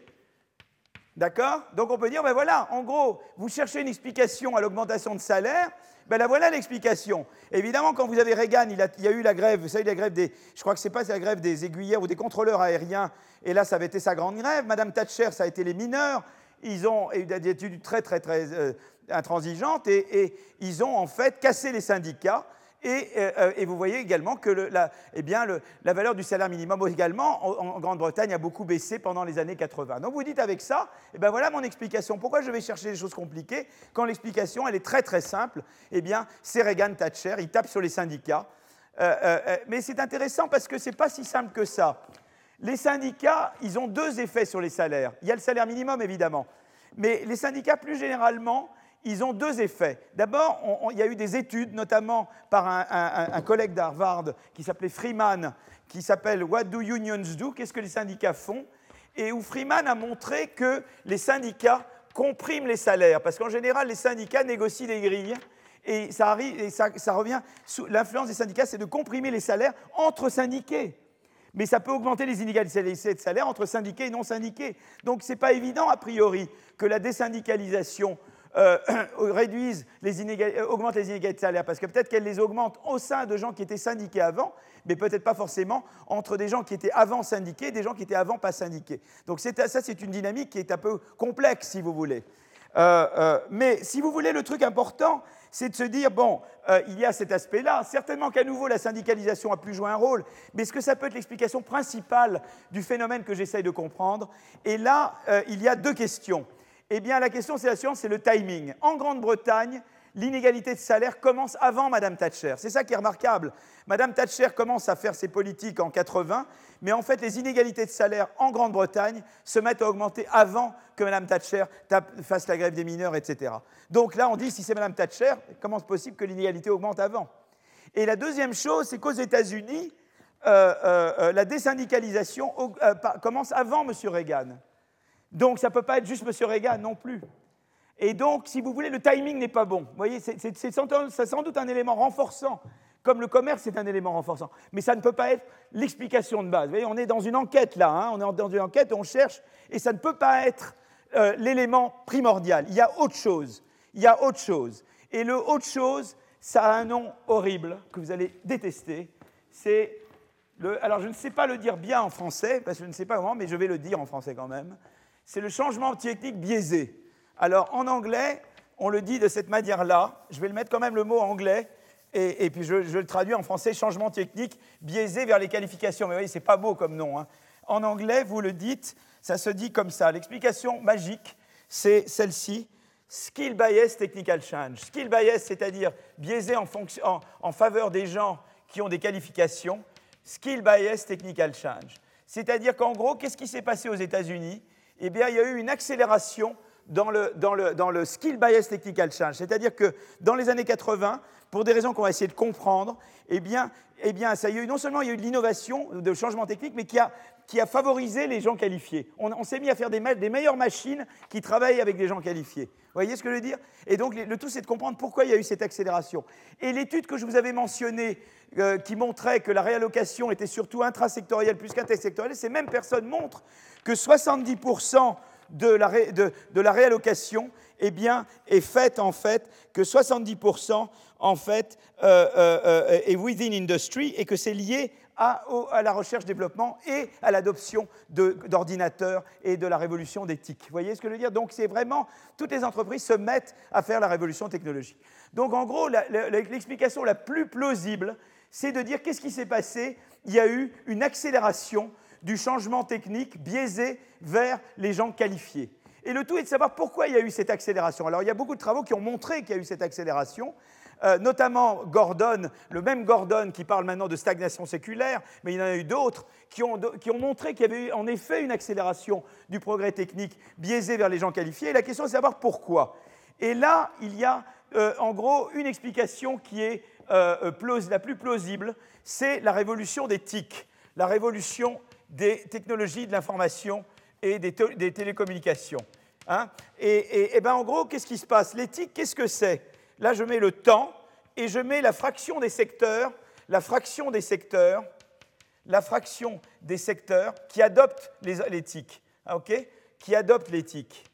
D'accord? Donc on peut dire, ben voilà, en gros, vous cherchez une explication à l'augmentation de salaire, ben là voilà l'explication. Évidemment, quand vous avez Reagan, il, y a eu la grève, vous savez, la grève des, je crois que c'est pas la grève des aiguillères ou des contrôleurs aériens, et là ça avait été sa grande grève. Madame Thatcher, ça a été les mineurs. Ils ont eu des études très très très euh, intransigeantes et, ils ont en fait cassé les syndicats euh, euh, et, vous voyez également que la, eh la, valeur du salaire minimum également en, Grande-Bretagne a beaucoup baissé pendant les années 80. Donc vous dites avec ça, eh bien, voilà mon explication. Pourquoi je vais chercher des choses compliquées quand l'explication elle est très très simple? Eh bien, c'est Reagan Thatcher, il tape sur les syndicats. Euh, mais c'est intéressant parce que ce n'est pas si simple que ça. Les syndicats, ils ont deux effets sur les salaires. Il y a le salaire minimum évidemment, mais les syndicats plus généralement, ils ont deux effets. D'abord, il y a eu des études, notamment par un, collègue d'Harvard qui s'appelait Freeman, qui s'appelle What do unions do? Qu'est-ce que les syndicats font? Et où Freeman a montré que les syndicats compriment les salaires, parce qu'en général, les syndicats négocient les grilles. Et ça, revient, l'influence des syndicats, c'est de comprimer les salaires entre syndiqués mais ça peut augmenter les inégalités de salaire entre syndiqués et non syndiqués. Donc ce n'est pas évident, a priori, que la désyndicalisation euh, réduisent les euh, augmentent les inégalités de salaire, parce que peut-être qu'elles les augmentent au sein de gens qui étaient syndiqués avant, mais peut-être pas forcément entre des gens qui étaient avant syndiqués et des gens qui étaient avant pas syndiqués. Donc ça, c'est une dynamique qui est un peu complexe, si vous voulez. Euh, mais si vous voulez, le truc important, c'est de se dire, bon, il y a cet aspect-là, certainement qu'à nouveau la syndicalisation a pu jouer un rôle, mais est-ce que ça peut être l'explication principale du phénomène que j'essaye de comprendre? Et là, il y a deux questions. Eh bien, la question, c'est la suivante, c'est le timing. En Grande-Bretagne, l'inégalité de salaire commence avant Madame Thatcher. C'est ça qui est remarquable. Madame Thatcher commence à faire ses politiques en 80, mais en fait, les inégalités de salaire en Grande-Bretagne se mettent à augmenter avant que Madame Thatcher fasse la grève des mineurs, etc. Donc là, on dit, si c'est Madame Thatcher, comment est-ce possible que l'inégalité augmente avant? Et la deuxième chose, c'est qu'aux États-Unis, euh, euh, euh, la désyndicalisation commence avant M. Reagan. Donc ça ne peut pas être juste M. Reagan non plus. Et donc, si vous voulez, le timing n'est pas bon. Vous voyez, c'est sans doute un élément renforçant, comme le commerce c'est un élément renforçant. Mais ça ne peut pas être l'explication de base. Vous voyez, on est dans une enquête là, hein. on est dans une enquête, on cherche, et ça ne peut pas être euh, l'élément primordial. Il y a autre chose. Il y a autre chose. Et le autre chose, ça a un nom horrible que vous allez détester. C'est le. Alors, je ne sais pas le dire bien en français, parce que je ne sais pas comment, mais je vais le dire en français quand même c'est le changement technique biaisé. Alors en anglais, on le dit de cette manière-là. Je vais le mettre quand même le mot anglais, et, puis je, le traduis en français, changement technique biaisé vers les qualifications. Mais vous voyez, c'est pas beau comme nom. Hein. En anglais, vous le dites, ça se dit comme ça. L'explication magique, c'est celle-ci. Skill bias technical change. Skill bias, c'est-à-dire biaisé en, en faveur des gens qui ont des qualifications. Skill bias technical change. C'est-à-dire qu'en gros, qu'est-ce qui s'est passé aux États-Unis eh bien, il y a eu une accélération dans le, skill bias technical change. C'est-à-dire que dans les années 80, pour des raisons qu'on va essayer de comprendre, eh bien, eh bien, ça a eu, non seulement il y a eu de l'innovation, de changement technique, mais qui a, qui a favorisé les gens qualifiés. On, s'est mis à faire des, des, meilleures machines qui travaillent avec des gens qualifiés. Vous voyez ce que je veux dire? Et donc, le tout, c'est de comprendre pourquoi il y a eu cette accélération. Et l'étude que je vous avais mentionnée, euh, qui montrait que la réallocation était surtout intrasectorielle plus qu'intersectorielle, ces mêmes personnes montrent que 70% de la, réallocation eh bien, est faite en fait que 70% en fait euh, euh, euh, est within industry et que c'est lié à, la recherche-développement et à l'adoption d'ordinateurs et de la révolution d'éthique. Vous voyez ce que je veux dire? Donc c'est vraiment, toutes les entreprises se mettent à faire la révolution technologique. Donc en gros, l'explication la, la plus plausible, c'est de dire qu'est-ce qui s'est passé? Il y a eu une accélération du changement technique biaisé vers les gens qualifiés. Et le tout est de savoir pourquoi il y a eu cette accélération. Alors il y a beaucoup de travaux qui ont montré qu'il y a eu cette accélération. Euh, notamment Gordon, le même Gordon qui parle maintenant de stagnation séculaire, mais il y en a eu d'autres qui ont, qui ont montré qu'il y avait eu en effet une accélération du progrès technique biaisé vers les gens qualifiés. Et la question est de savoir pourquoi. Et là, il y a euh, en gros une explication qui est euh, la plus plausible, c'est la révolution des TIC, la révolution des technologies de l'information et des, télécommunications. Hein. et, ben en gros, qu'est-ce qui se passe? L'éthique, qu'est-ce que c'est? Là, je mets le temps et je mets la fraction des secteurs, la fraction des secteurs, la fraction des secteurs qui adoptent l'éthique. OK? Qui l'éthique.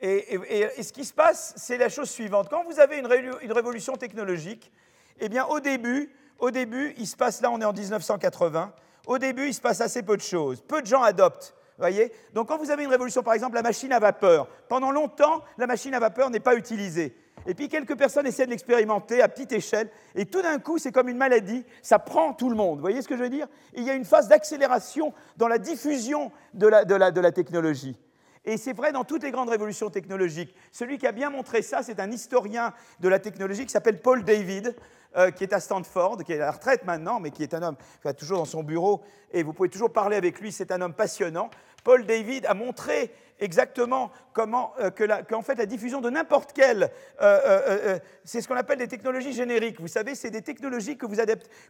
Et, ce qui se passe, c'est la chose suivante. Quand vous avez une, une, révolution technologique, eh bien, au début, au début, il se passe, là, on est en 1980, au début, il se passe assez peu de choses. Peu de gens adoptent. Voyez Donc, quand vous avez une révolution, par exemple, la machine à vapeur, pendant longtemps, la machine à vapeur n'est pas utilisée. Et puis quelques personnes essaient de l'expérimenter à petite échelle, et tout d'un coup, c'est comme une maladie, ça prend tout le monde. Vous voyez ce que je veux dire? Il y a une phase d'accélération dans la diffusion de la, de la, de la technologie. Et c'est vrai dans toutes les grandes révolutions technologiques. Celui qui a bien montré ça, c'est un historien de la technologie qui s'appelle Paul David, euh, qui est à Stanford, qui est à la retraite maintenant, mais qui est un homme qui va toujours dans son bureau, et vous pouvez toujours parler avec lui, c'est un homme passionnant. Paul David a montré exactement comment, euh, qu'en fait la diffusion de n'importe quelle, euh, euh, c'est ce qu'on appelle des technologies génériques. Vous savez, c'est des technologies que vous,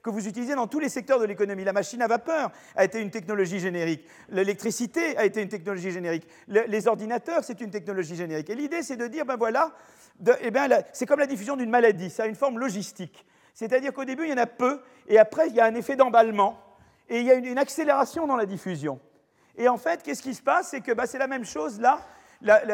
que vous utilisez dans tous les secteurs de l'économie. La machine à vapeur a été une technologie générique, l'électricité a été une technologie générique, les ordinateurs, c'est une technologie générique. Et l'idée, c'est de dire, ben voilà, eh ben, c'est comme la diffusion d'une maladie, ça a une forme logistique. C'est-à-dire qu'au début, il y en a peu, et après, il y a un effet d'emballement, et il y a une accélération dans la diffusion. Et en fait, qu'est-ce qui se passe? C'est que bah, c'est la même chose là.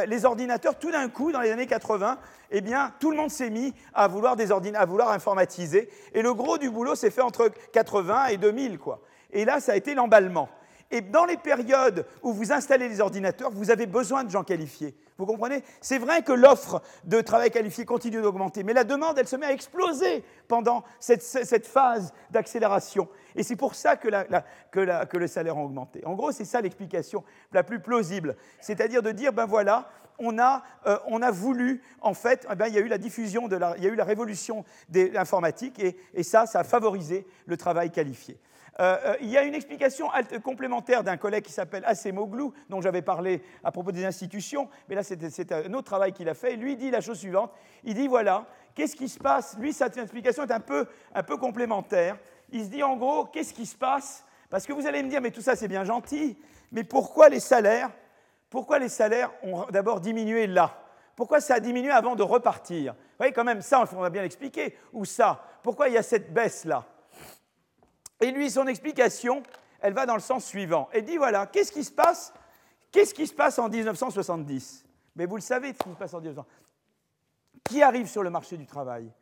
les ordinateurs, tout d'un coup, dans les années 80, eh bien, tout le monde s'est mis à vouloir, des à vouloir informatiser. Et le gros du boulot s'est fait entre 80 et 2000. Quoi. Et là, ça a été l'emballement. Et dans les périodes où vous installez les ordinateurs, vous avez besoin de gens qualifiés. Vous comprenez? C'est vrai que l'offre de travail qualifié continue d'augmenter, mais la demande, elle se met à exploser pendant cette, phase d'accélération. Et c'est pour ça que, le salaire a augmenté. En gros, c'est ça l'explication la plus plausible. C'est-à-dire de dire, ben voilà, on a, euh, voulu, en fait, eh ben, il y a eu la diffusion, de il y a eu la révolution de l'informatique, et, et ça, ça a favorisé le travail qualifié. Euh, euh, il y a une explication complémentaire d'un collègue qui s'appelle Assemoglou, dont j'avais parlé à propos des institutions, mais là c'est un autre travail qu'il a fait. Lui dit la chose suivante, il dit voilà, qu'est-ce qui se passe? Lui, sa explication est un peu, un peu complémentaire. Il se dit en gros, qu'est-ce qui se passe? Parce que vous allez me dire, mais tout ça c'est bien gentil, mais pourquoi les salaires, pourquoi les salaires ont d'abord diminué là? Pourquoi ça a diminué avant de repartir? Vous voyez, quand même, ça, on va bien l'expliquer. Ou ça? Pourquoi il y a cette baisse-là et lui, son explication, elle va dans le sens suivant. Elle dit voilà, qu'est-ce qui se passe Qu'est-ce qui se passe en 1970 Mais vous le savez, ce qui se passe en 1970. Qui arrive sur le marché du travail?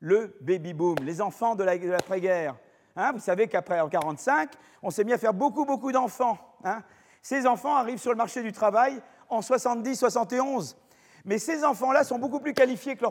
Le baby boom, les enfants de l'après-guerre. Hein, vous savez qu'après en 1945, on s'est mis à faire beaucoup, beaucoup d'enfants. Hein. Ces enfants arrivent sur le marché du travail en 70-71. Mais ces enfants-là sont beaucoup plus qualifiés que,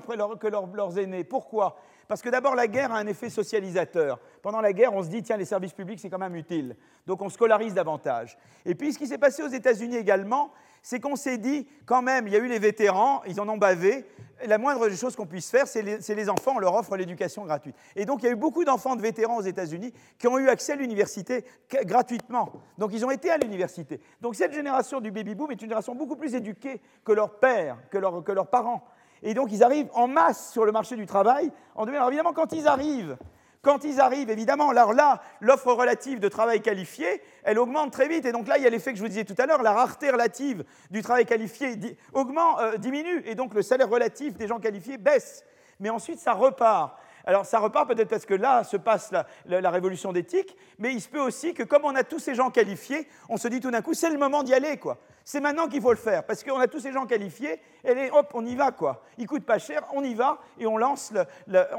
leurs aînés. Pourquoi? Parce que d'abord, la guerre a un effet socialisateur. Pendant la guerre, on se dit, tiens, les services publics, c'est quand même utile. Donc on scolarise davantage. Et puis, ce qui s'est passé aux États-Unis également, c'est qu'on s'est dit, quand même, il y a eu les vétérans, ils en ont bavé. La moindre chose qu'on puisse faire, c'est les, enfants, on leur offre l'éducation gratuite. Et donc, il y a eu beaucoup d'enfants de vétérans aux États-Unis qui ont eu accès à l'université gratuitement. Donc, ils ont été à l'université. Donc, cette génération du baby-boom est une génération beaucoup plus éduquée que leurs pères, que leurs parents. Et donc, ils arrivent en masse sur le marché du travail en Alors, évidemment, quand ils arrivent, Quand ils arrivent, évidemment, alors là, l'offre relative de travail qualifié, elle augmente très vite. Et donc là, il y a l'effet que je vous disais tout à l'heure, la rareté relative du travail qualifié augmente, euh, diminue, et donc le salaire relatif des gens qualifiés baisse. Mais ensuite, ça repart. Alors ça repart peut-être parce que là se passe la, révolution d'éthique, mais il se peut aussi que comme on a tous ces gens qualifiés, on se dit tout d'un coup, c'est le moment d'y aller, quoi. C'est maintenant qu'il faut le faire, parce qu'on a tous ces gens qualifiés, et hop, on y va, quoi. Il coûte pas cher, on y va, et on lance,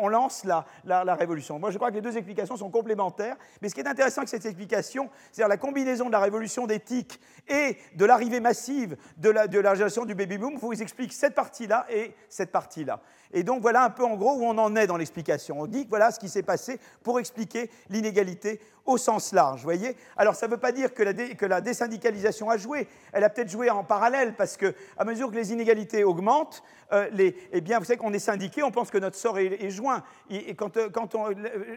on lance la, la, révolution. Moi, je crois que les deux explications sont complémentaires, mais ce qui est intéressant avec cette explication, c'est-à-dire la combinaison de la révolution d'éthique et de l'arrivée massive de la, génération du baby-boom, vous explique cette partie-là et cette partie-là. Et donc voilà un peu en gros où on en est dans l'explication. On dit que voilà ce qui s'est passé pour expliquer l'inégalité au sens large. Voyez? Alors ça ne veut pas dire que la, la, désyndicalisation a joué. Elle a peut-être joué en parallèle parce que à mesure que les inégalités augmentent, euh, eh bien vous savez qu'on est syndiqué, on pense que notre sort est, joint. Et, quand, euh, quand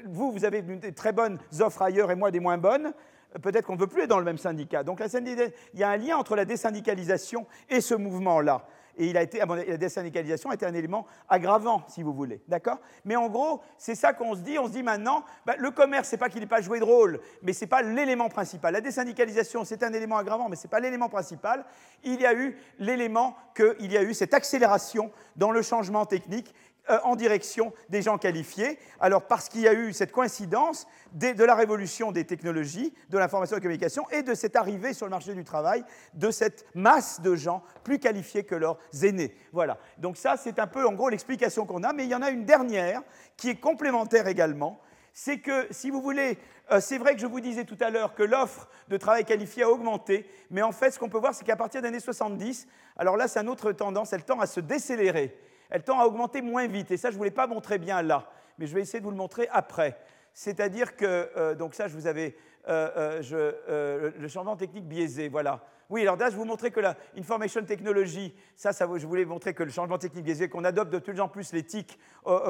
vous, vous avez des très bonnes offres ailleurs et moi des moins bonnes peut-être qu'on ne veut plus être dans le même syndicat. Donc il y a un lien entre la désyndicalisation et ce mouvement-là et il a été, la désyndicalisation a été un élément aggravant, si vous voulez. D'accord? Mais en gros, c'est ça qu'on se dit. On se dit maintenant, bah, le commerce, c'est pas qu'il n'ait pas joué de rôle, mais c'est pas l'élément principal. La désyndicalisation, c'est un élément aggravant, mais c'est pas l'élément principal. Il y a eu l'élément qu'il y a eu cette accélération dans le changement technique euh, en direction des gens qualifiés. Alors parce qu'il y a eu cette coïncidence de, la révolution des technologies, de l'information et de la communication, et de cette arrivée sur le marché du travail de cette masse de gens plus qualifiés que leurs aînés. Voilà. Donc ça, c'est un peu en gros l'explication qu'on a, mais il y en a une dernière qui est complémentaire également. C'est que, si vous voulez, euh, c'est vrai que je vous disais tout à l'heure que l'offre de travail qualifié a augmenté, mais en fait, ce qu'on peut voir, c'est qu'à partir des années 70, alors là, c'est une autre tendance, elle tend à se décélérer elle tend à augmenter moins vite. Et ça, je ne vous pas montré bien là, mais je vais essayer de vous le montrer après. C'est-à-dire que, euh, donc ça, je vous avais euh, euh, le changement technique biaisé, voilà. Oui, alors là, je vous montrer que la information technology, ça, je voulais montrer que le changement technique biaisé, qu'on adopte de plus en plus les TIC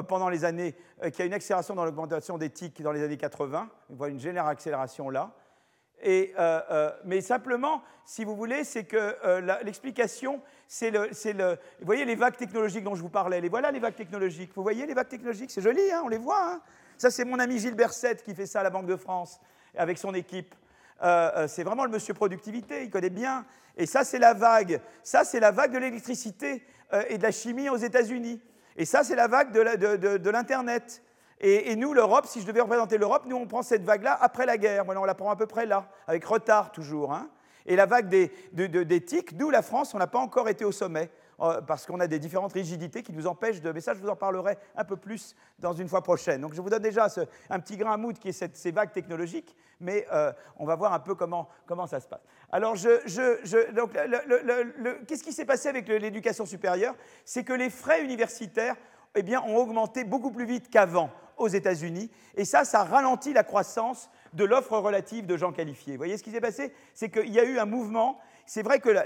pendant les années, qu'il y a une accélération dans l'augmentation des TIC dans les années 80, on voit une générale accélération là. Et, mais simplement, si vous voulez, c'est que l'explication, c'est le, le, Vous voyez les vagues technologiques dont je vous parlais, les voilà les vagues technologiques. Vous voyez les vagues technologiques, c'est joli, hein, on les voit. Hein ça, c'est mon ami Gilles Berset qui fait ça à la Banque de France avec son équipe. Euh, euh, c'est vraiment le monsieur productivité, il connaît bien. Et ça, c'est la vague. Ça, c'est la vague de l'électricité euh, et de la chimie aux États-Unis. Et ça, c'est la vague de l'Internet. Et, nous, l'Europe, si je devais représenter l'Europe, nous, on prend cette vague-là après la guerre. Voilà, on la prend à peu près là, avec retard toujours. Hein et la vague des, tics, nous, la France, on n'a pas encore été au sommet, euh, parce qu'on a des différentes rigidités qui nous empêchent de... Mais ça, je vous en parlerai un peu plus dans une fois prochaine. Donc je vous donne déjà un petit grain à moudre qui est ces vagues technologiques, mais euh, on va voir un peu comment, comment ça se passe. Alors, qu'est-ce qui s'est passé avec l'éducation supérieure? C'est que les frais universitaires eh bien, ont augmenté beaucoup plus vite qu'avant aux États-Unis, et ça, ça ralentit la croissance de l'offre relative de gens qualifiés. Vous voyez ce qui s'est passé? C'est qu'il y a eu un mouvement, c'est vrai qu'elle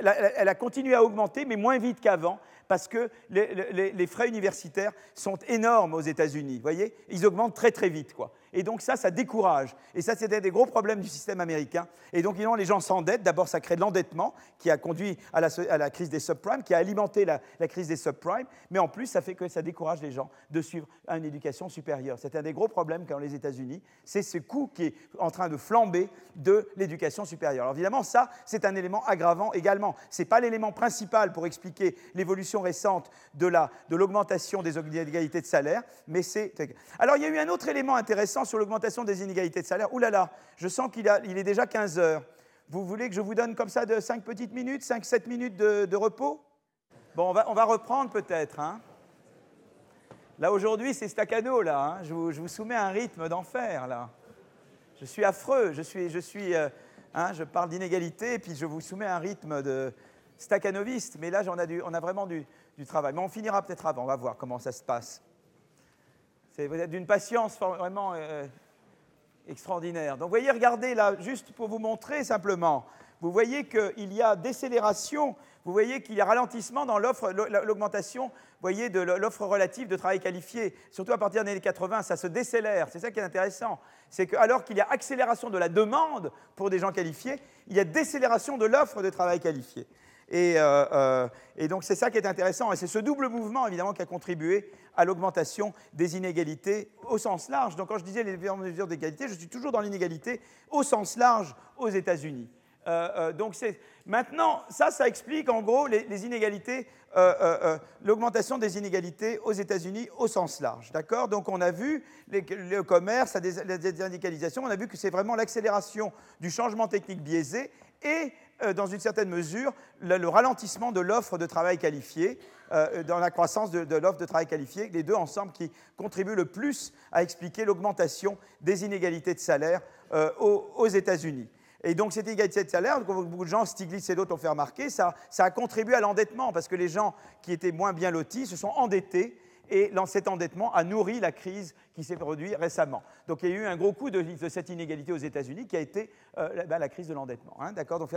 a continué à augmenter, mais moins vite qu'avant, parce que les, frais universitaires sont énormes aux États-Unis. Vous voyez? Ils augmentent très très vite. Quoi. Et donc ça, ça décourage. Et ça, c'était des gros problèmes du système américain. Et donc, évidemment, les gens s'endettent. D'abord, ça crée de l'endettement qui a conduit à la, crise des subprimes, qui a alimenté la, crise des subprimes. Mais en plus, ça fait que ça décourage les gens de suivre une éducation supérieure. C'est un des gros problèmes qu'ont les États-Unis. C'est ce coût qui est en train de flamber de l'éducation supérieure. Alors évidemment, ça, c'est un élément aggravant également. Ce n'est pas l'élément principal pour expliquer l'évolution récente de l'augmentation de des inégalités de salaire, mais c'est... Alors il y a eu un autre élément intéressant sur l'augmentation des inégalités de salaire. Ouh là là, je sens qu'il est déjà 15 heures. Vous voulez que je vous donne comme ça de 5 petites minutes, 5-7 minutes de, repos? Bon, on va, reprendre peut-être. Hein. Là, aujourd'hui, c'est staccano, là. Hein. Je, vous, soumets un rythme d'enfer, là. Je suis affreux. Je, suis, je, suis, euh, hein, je parle d'inégalité, puis je vous soumets un rythme de staccanoviste. Mais là, on a, vraiment du travail. Mais on finira peut-être avant. On va voir comment ça se passe. Vous êtes d'une patience vraiment euh, extraordinaire. Donc, vous voyez, regardez là, juste pour vous montrer simplement, vous voyez qu'il y a décélération, vous voyez qu'il y a ralentissement dans l'offre, l'augmentation, de l'offre relative de travail qualifié. Surtout à partir des années 80, ça se décélère. C'est ça qui est intéressant. C'est qu'alors qu'il y a accélération de la demande pour des gens qualifiés, il y a décélération de l'offre de travail qualifié. Et, euh, euh, donc c'est ça qui est intéressant. Et c'est ce double mouvement, évidemment, qui a contribué à l'augmentation des inégalités au sens large. Donc quand je disais les mesures d'égalité, je suis toujours dans l'inégalité au sens large aux États-Unis. Euh, euh, donc maintenant, ça, ça explique en gros les, inégalités, euh, l'augmentation des inégalités aux États-Unis au sens large. D'accord Donc on a vu le commerce, la désindustrialisation, on a vu que c'est vraiment l'accélération du changement technique biaisé et dans une certaine mesure, le, ralentissement de l'offre de travail qualifié, dans la croissance de, l'offre de travail qualifié, les deux ensemble qui contribuent le plus à expliquer l'augmentation des inégalités de salaire aux États-Unis. Et donc cette égalité de salaire, beaucoup de gens, Stiglitz et d'autres ont fait remarquer, ça a contribué à l'endettement, parce que les gens qui étaient moins bien lotis se sont endettés, et cet endettement a nourri la crise qui s'est produite récemment. Donc il y a eu un gros coup de, cette inégalité aux États-Unis qui a été euh, ben, la crise de l'endettement. Hein, D'accord? Donc,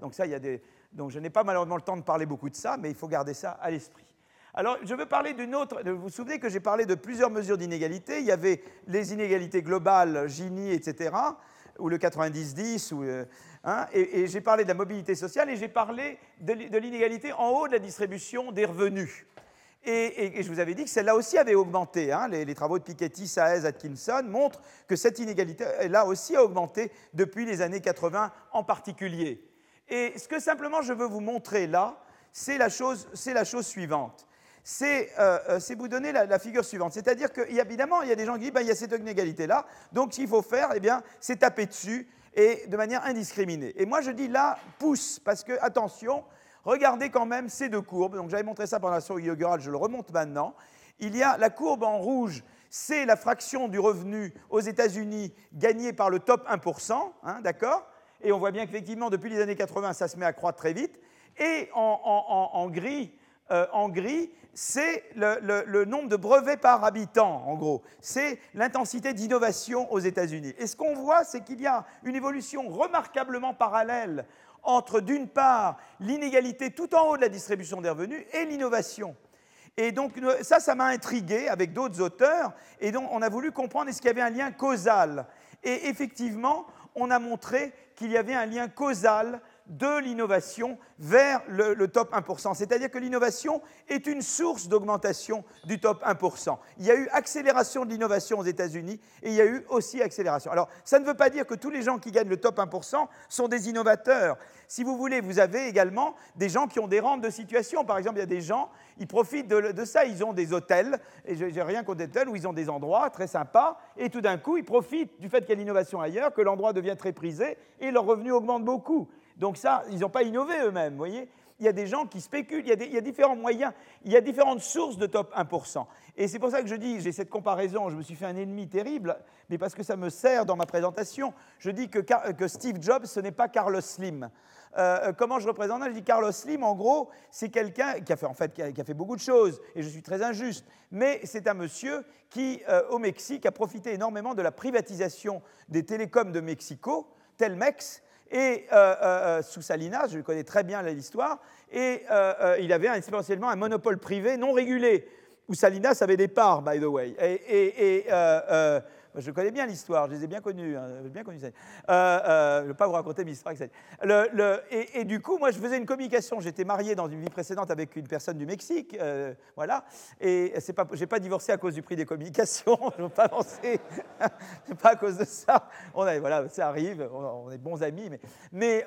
donc, ça, il y a des, donc je n'ai pas malheureusement le temps de parler beaucoup de ça, mais il faut garder ça à l'esprit. Alors, je veux parler d'une autre. Vous vous souvenez que j'ai parlé de plusieurs mesures d'inégalité? Il y avait les inégalités globales, Gini, etc ou le 90-10, euh, hein, et, j'ai parlé de la mobilité sociale et j'ai parlé de, l'inégalité en haut de la distribution des revenus. Et, je vous avais dit que celle-là aussi avait augmenté. Hein. les, travaux de Piketty, Saez, Atkinson montrent que cette inégalité-là aussi a augmenté depuis les années 80 en particulier. Et ce que simplement je veux vous montrer là, c'est la, chose, la chose suivante. Euh, euh, c'est vous donner la, figure suivante. C'est-à-dire qu'évidemment, il y a des gens qui disent, ben, il y a cette inégalité-là, donc ce qu'il faut faire, eh bien, c'est taper dessus et de manière indiscriminée. Et moi, je dis là, pousse, parce que, attention, regardez quand même ces deux courbes. Donc j'avais montré ça pendant la série inaugurale, je le remonte maintenant. Il y a la courbe en rouge, c'est la fraction du revenu aux États-Unis gagnée par le top 1%, hein, d'accord? Et on voit bien qu'effectivement, depuis les années 80, ça se met à croître très vite. Et en, gris, euh, en gris, c'est le, nombre de brevets par habitant, en gros. C'est l'intensité d'innovation aux États-Unis. Et ce qu'on voit, c'est qu'il y a une évolution remarquablement parallèle entre, d'une part, l'inégalité tout en haut de la distribution des revenus et l'innovation. Et donc ça, ça m'a intrigué avec d'autres auteurs, et donc on a voulu comprendre est-ce qu'il y avait un lien causal? Et effectivement, on a montré qu'il y avait un lien causal de l'innovation vers le, top 1%. C'est-à-dire que l'innovation est une source d'augmentation du top 1%. Il y a eu accélération de l'innovation aux États-Unis et il y a eu aussi accélération. Alors, ça ne veut pas dire que tous les gens qui gagnent le top 1% sont des innovateurs. Si vous voulez, vous avez également des gens qui ont des rentes de situation. Par exemple, il y a des gens, ils profitent de, ça, ils ont des hôtels, et je n'ai rien contre des hôtels, où ils ont des endroits très sympas, et tout d'un coup, ils profitent du fait qu'il y a l'innovation ailleurs, que l'endroit devient très prisé, et leurs revenus augmentent beaucoup. Donc ça, ils n'ont pas innové eux-mêmes, vous voyez il y a des gens qui spéculent, il y, a a différents moyens, il y a différentes sources de top 1%. Et c'est pour ça que je dis, j'ai cette comparaison, je me suis fait un ennemi terrible, mais parce que ça me sert dans ma présentation. Je dis que, Steve Jobs, ce n'est pas Carlos Slim. Euh, comment je représente Je dis Carlos Slim, en gros, c'est quelqu'un qui a fait en fait qui a, fait beaucoup de choses, et je suis très injuste, mais c'est un monsieur qui, euh, au Mexique, a profité énormément de la privatisation des télécoms de Mexico, Telmex, et euh, euh, euh, sous Salinas, je connais très bien l'histoire, et il avait essentiellement un monopole privé non régulé, où Salinas avait des parts, by the way. et je connais bien l'histoire, je les ai bien connus. Hein, euh, euh, je ne vais pas vous raconter mes histoires. Le, et, du coup, moi, je faisais une communication. J'étais marié dans une vie précédente avec une personne du Mexique. Euh, voilà. Et je n'ai pas divorcé à cause du prix des communications. je ne veux pas avancer. pas à cause de ça. Voilà, ça arrive. On, est bons amis. Mais, mais,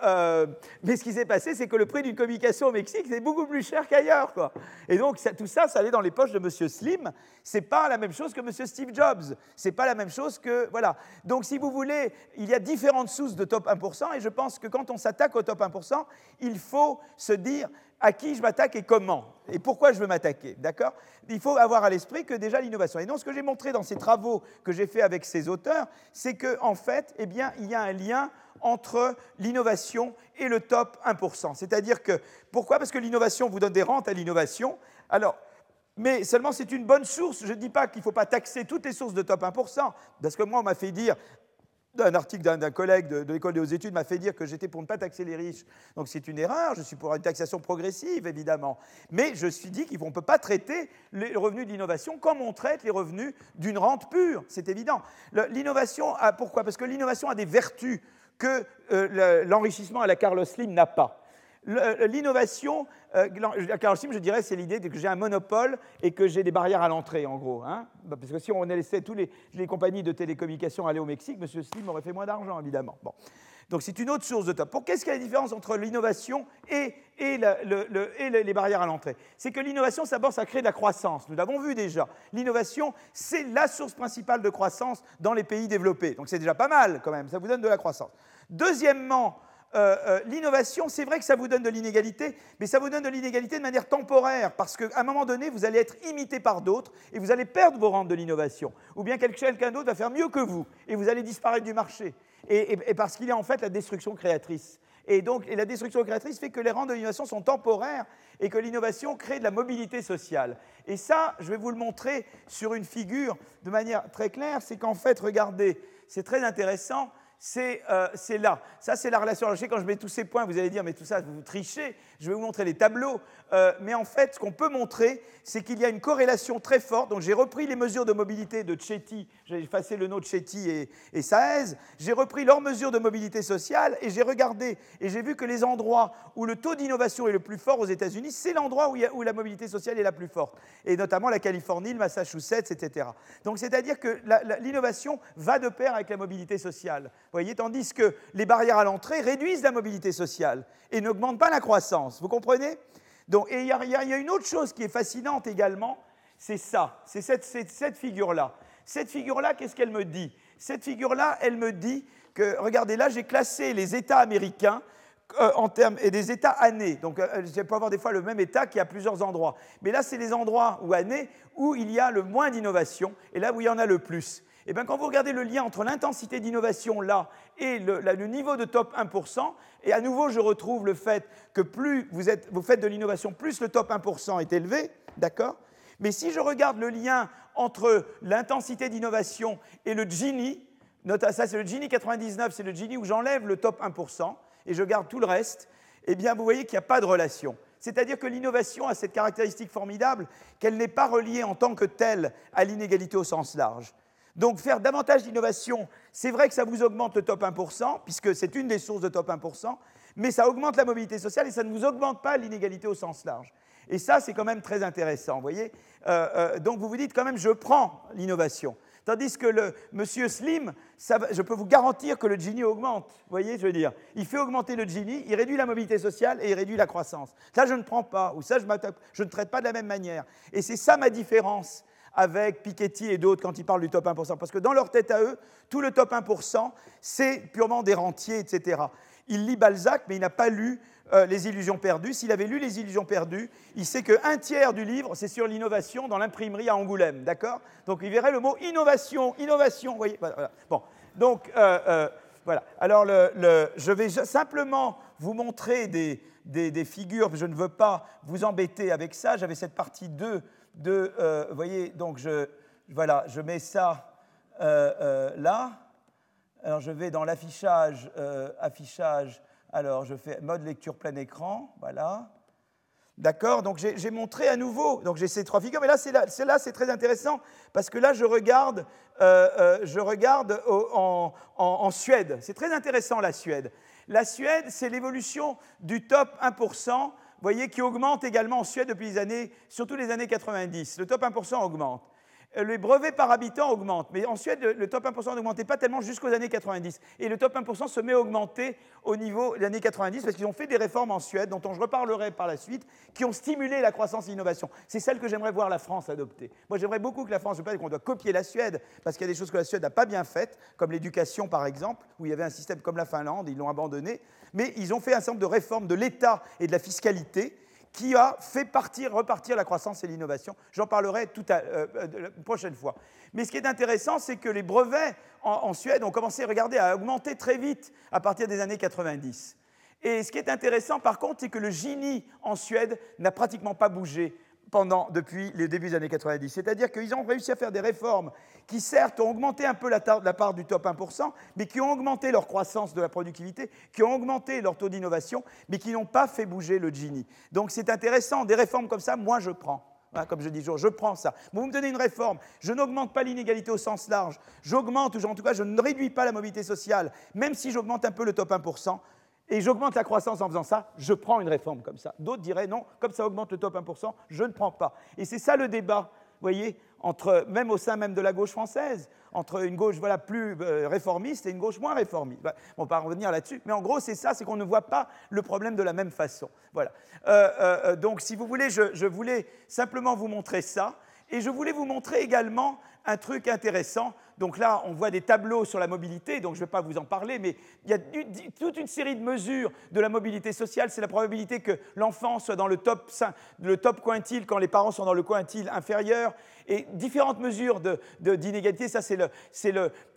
mais ce qui s'est passé, c'est que le prix d'une communication au Mexique, c'est beaucoup plus cher qu'ailleurs. Quoi. Et donc, tout ça, ça allait dans les poches de M. Slim. Ce n'est pas la même chose que M. Steve Jobs. Ce n'est pas la même chose que. Voilà. Donc, si vous voulez, il y a différentes sources de top 1%, et je pense que quand on s'attaque au top 1%, il faut se dire à qui je m'attaque et comment, et pourquoi je veux m'attaquer. D'accord? Il faut avoir à l'esprit que déjà l'innovation. Et donc, ce que j'ai montré dans ces travaux que j'ai fait avec ces auteurs, c'est qu'en en fait, eh bien, il y a un lien entre l'innovation et le top 1%. C'est-à-dire que, pourquoi? Parce que l'innovation vous donne des rentes à l'innovation. Alors, mais seulement c'est une bonne source. Je ne dis pas qu'il ne faut pas taxer toutes les sources de top 1%, parce que moi, on m'a fait dire, un article d'un collègue de, l'école des hautes études m'a fait dire que j'étais pour ne pas taxer les riches. Donc c'est une erreur, je suis pour une taxation progressive, évidemment. Mais je suis dit qu'on ne peut pas traiter les revenus de l'innovation comme on traite les revenus d'une rente pure, c'est évident. L'innovation, pourquoi? Parce que l'innovation a des vertus que euh, l'enrichissement à la Carlos Slim n'a pas. L'innovation, euh, Carl Schmitt, je dirais, c'est l'idée que j'ai un monopole et que j'ai des barrières à l'entrée, en gros. Hein. Bah, parce que si on laissait toutes les, les, compagnies de télécommunications aller au Mexique, M. Slim aurait fait moins d'argent, évidemment. Bon. Donc c'est une autre source de top. Pour qu'est-ce qu'il y a la différence entre l'innovation et, et, les barrières à l'entrée? C'est que l'innovation, d'abord, ça crée de la croissance. Nous l'avons vu déjà. L'innovation, c'est la source principale de croissance dans les pays développés. Donc c'est déjà pas mal quand même, ça vous donne de la croissance. Deuxièmement, euh, euh, l'innovation, c'est vrai que ça vous donne de l'inégalité, mais ça vous donne de l'inégalité de manière temporaire, parce qu'à un moment donné, vous allez être imité par d'autres et vous allez perdre vos rentes de l'innovation. Ou bien quelqu'un d'autre va faire mieux que vous et vous allez disparaître du marché et, parce qu'il y a en fait la destruction créatrice. Et donc, la destruction créatrice fait que les rangs de l'innovation sont temporaires et que l'innovation crée de la mobilité sociale. Et ça, je vais vous le montrer sur une figure de manière très claire, c'est qu'en fait, regardez, c'est très intéressant, euh, c'est là. Ça, c'est la relation. Alors, je sais, quand je mets tous ces points, vous allez dire, mais tout ça, vous trichez. Je vais vous montrer les tableaux. Euh, mais en fait, ce qu'on peut montrer, c'est qu'il y a une corrélation très forte. Donc, j'ai repris les mesures de mobilité de Chetty. J'ai effacé le nom de Chetty et, Saez. J'ai repris leurs mesures de mobilité sociale et j'ai regardé et j'ai vu que les endroits où le taux d'innovation est le plus fort aux États-Unis, c'est l'endroit où, où, la mobilité sociale est la plus forte. Et notamment la Californie, le Massachusetts, etc. Donc, c'est-à-dire que l'innovation va de pair avec la mobilité sociale voyez, tandis que les barrières à l'entrée réduisent la mobilité sociale et n'augmentent pas la croissance. Vous comprenez? Donc, Et il y, a une autre chose qui est fascinante également, c'est ça, c'est cette, figure-là. Cette figure-là, qu'est-ce qu'elle me dit? Cette figure-là, elle me dit que, regardez, là, j'ai classé les États américains euh, en termes et des États années. Donc, euh, je peux avoir des fois le même État qui a plusieurs endroits. Mais là, c'est les endroits ou années où il y a le moins d'innovation et là où il y en a le plus. Et eh bien, quand vous regardez le lien entre l'intensité d'innovation là et le, niveau de top 1%, et à nouveau, je retrouve le fait que plus vous, faites de l'innovation, plus le top 1% est élevé, d'accord? Mais si je regarde le lien entre l'intensité d'innovation et le Gini, ça c'est le Gini 99, c'est le Gini où j'enlève le top 1% et je garde tout le reste, eh bien, vous voyez qu'il n'y a pas de relation. C'est-à-dire que l'innovation a cette caractéristique formidable qu'elle n'est pas reliée en tant que telle à l'inégalité au sens large. Donc faire davantage d'innovation, c'est vrai que ça vous augmente le top 1%, puisque c'est une des sources de top 1%, mais ça augmente la mobilité sociale et ça ne vous augmente pas l'inégalité au sens large. Et ça, c'est quand même très intéressant, vous voyez. Euh, euh, donc vous vous dites quand même, je prends l'innovation. Tandis que le monsieur Slim, je peux vous garantir que le Gini augmente. Vous voyez, je veux dire, il fait augmenter le Gini, il réduit la mobilité sociale et il réduit la croissance. Ça, je ne prends pas, ou ça, je, je ne traite pas de la même manière. Et c'est ça ma différence avec Piketty et d'autres quand ils parlent du top 1%. Parce que dans leur tête à eux, tout le top 1%, c'est purement des rentiers, etc. Il lit Balzac, mais il n'a pas lu euh, Les Illusions perdues. S'il avait lu Les Illusions perdues, il sait qu'un tiers du livre, c'est sur l'innovation dans l'imprimerie à Angoulême. D'accord? Donc il verrait le mot innovation, innovation. Voyez Bon, donc euh, euh, voilà. Alors je vais simplement vous montrer des, des, figures. Je ne veux pas vous embêter avec ça. J'avais cette partie 2 de, euh, vous voyez, donc je, voilà, je mets ça euh, euh, là. Alors je vais dans l'affichage, affichage, alors je fais mode lecture plein écran, voilà. D'accord Donc j'ai montré à nouveau, donc j'ai ces trois figures, mais là c'est là, c'est très intéressant parce que là je regarde, je regarde en, en Suède. C'est très intéressant la Suède. La Suède, c'est l'évolution du top 1% voyez, qui augmente également en Suède depuis les années, surtout les années 90. Le top 1% augmente. Euh, les brevets par habitant augmentent, mais en Suède, le top 1% n'augmentait pas tellement jusqu'aux années 90. Et le top 1% se met à augmenter au niveau des années 90 parce qu'ils ont fait des réformes en Suède, dont je reparlerai par la suite, qui ont stimulé la croissance et l'innovation. C'est celle que j'aimerais voir la France adopter. Moi, j'aimerais beaucoup que la France, je ne pas qu'on doit copier la Suède, parce qu'il y a des choses que la Suède n'a pas bien faites, comme l'éducation par exemple, où il y avait un système comme la Finlande, ils l'ont abandonné, mais ils ont fait un certain nombre de réformes de l'État et de la fiscalité qui a fait partir, repartir la croissance et l'innovation. J'en parlerai tout à, euh, euh, la prochaine fois. Mais ce qui est intéressant, c'est que les brevets en, Suède ont commencé regarder, à augmenter très vite à partir des années 90. Et ce qui est intéressant, par contre, c'est que le Gini en Suède n'a pratiquement pas bougé pendant, depuis les débuts des années 90. C'est-à-dire qu'ils ont réussi à faire des réformes qui, certes, ont augmenté un peu la, la, part du top 1%, mais qui ont augmenté leur croissance de la productivité, qui ont augmenté leur taux d'innovation, mais qui n'ont pas fait bouger le Gini. Donc c'est intéressant, des réformes comme ça, moi je prends. comme je dis toujours, je prends ça. Vous me donnez une réforme, je n'augmente pas l'inégalité au sens large, j'augmente, ou en tout cas je ne réduis pas la mobilité sociale, même si j'augmente un peu le top 1%, et j'augmente la croissance en faisant ça, je prends une réforme comme ça. D'autres diraient non, comme ça augmente le top 1%, je ne prends pas. Et c'est ça le débat, vous voyez, entre, même au sein même de la gauche française, entre une gauche voilà, plus euh, réformiste et une gauche moins réformiste. Bah, on va pas revenir là-dessus, mais en gros, c'est ça, c'est qu'on ne voit pas le problème de la même façon. Voilà. Euh, euh, donc, si vous voulez, je voulais simplement vous montrer ça. Et je voulais vous montrer également un truc intéressant. Donc là, on voit des tableaux sur la mobilité, donc je ne vais pas vous en parler, mais il y a toute une série de mesures de la mobilité sociale. C'est la probabilité que l'enfant soit dans le top, le top quintile quand les parents sont dans le quintile inférieur, et différentes mesures d'inégalité. ça, c'est le,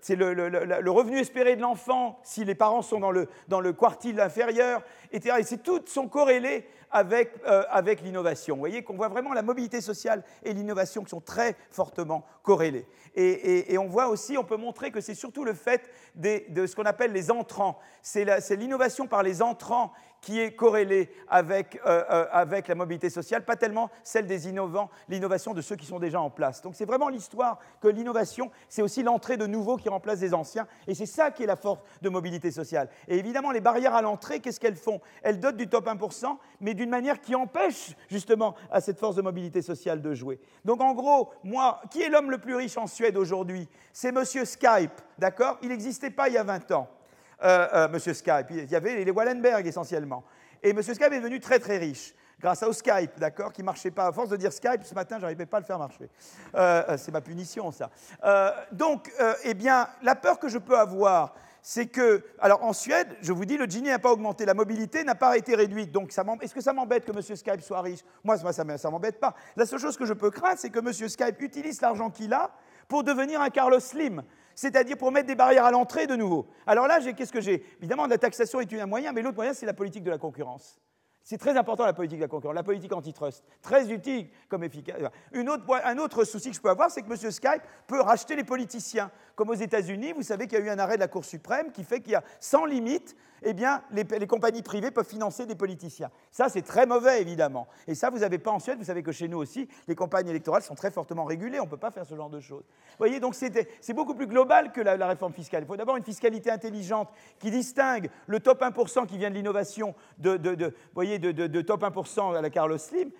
le, le, le, revenu espéré de l'enfant si les parents sont dans le, dans le quartile inférieur, etc. Et toutes sont corrélées avec, euh, avec l'innovation. Vous voyez qu'on voit vraiment la mobilité sociale et l'innovation qui sont très fortement corrélées. Et, on voit aussi, on peut montrer que c'est surtout le fait de ce qu'on appelle les entrants. C'est l'innovation par les entrants qui est corrélée avec, euh, euh, avec la mobilité sociale, pas tellement celle des innovants, l'innovation de ceux qui sont déjà en place. Donc c'est vraiment l'histoire que l'innovation, c'est aussi l'entrée de nouveaux qui remplacent des anciens, et c'est ça qui est la force de mobilité sociale. Et évidemment, les barrières à l'entrée, qu'est-ce qu'elles font? Elles dotent du top 1%, mais d'une manière qui empêche justement à cette force de mobilité sociale de jouer. Donc en gros, moi, qui est l'homme le plus riche en Suède aujourd'hui? C'est Monsieur Skype, d'accord? Il n'existait pas il y a 20 ans. Euh, euh, Monsieur Skype. Il y avait les Wallenberg essentiellement. Et Monsieur Skype est devenu très très riche grâce au Skype, d'accord, qui ne marchait pas. À force de dire Skype, ce matin, je n'arrivais pas à le faire marcher. Euh, c'est ma punition, ça. donc, eh bien, la peur que je peux avoir, c'est que, alors en Suède, je vous dis, le Gini n'a pas augmenté, la mobilité n'a pas été réduite. Donc, est-ce que ça m'embête que M. Skype soit riche? Moi, ça ne m'embête pas. La seule chose que je peux craindre, c'est que M. Skype utilise l'argent qu'il a pour devenir un Carlos Slim c'est-à-dire pour mettre des barrières à l'entrée de nouveau. Alors là, qu'est-ce que j'ai? Évidemment, la taxation est un moyen, mais l'autre moyen, c'est la politique de la concurrence. C'est très important la politique de la concurrence, la politique antitrust, très utile comme efficace. un autre souci que je peux avoir, c'est que M. Skype peut racheter les politiciens. Comme aux États-Unis, vous savez qu'il y a eu un arrêt de la Cour suprême qui fait qu'il y a sans limite eh bien, les, compagnies privées peuvent financer des politiciens. Ça, c'est très mauvais, évidemment. Et ça, vous n'avez pas en Suède. Vous savez que chez nous aussi, les campagnes électorales sont très fortement régulées. On ne peut pas faire ce genre de choses. Vous voyez, donc c'est beaucoup plus global que la, réforme fiscale. Il faut d'abord une fiscalité intelligente qui distingue le top 1% qui vient de l'innovation de, voyez, de, top 1% à la Carlos Slim.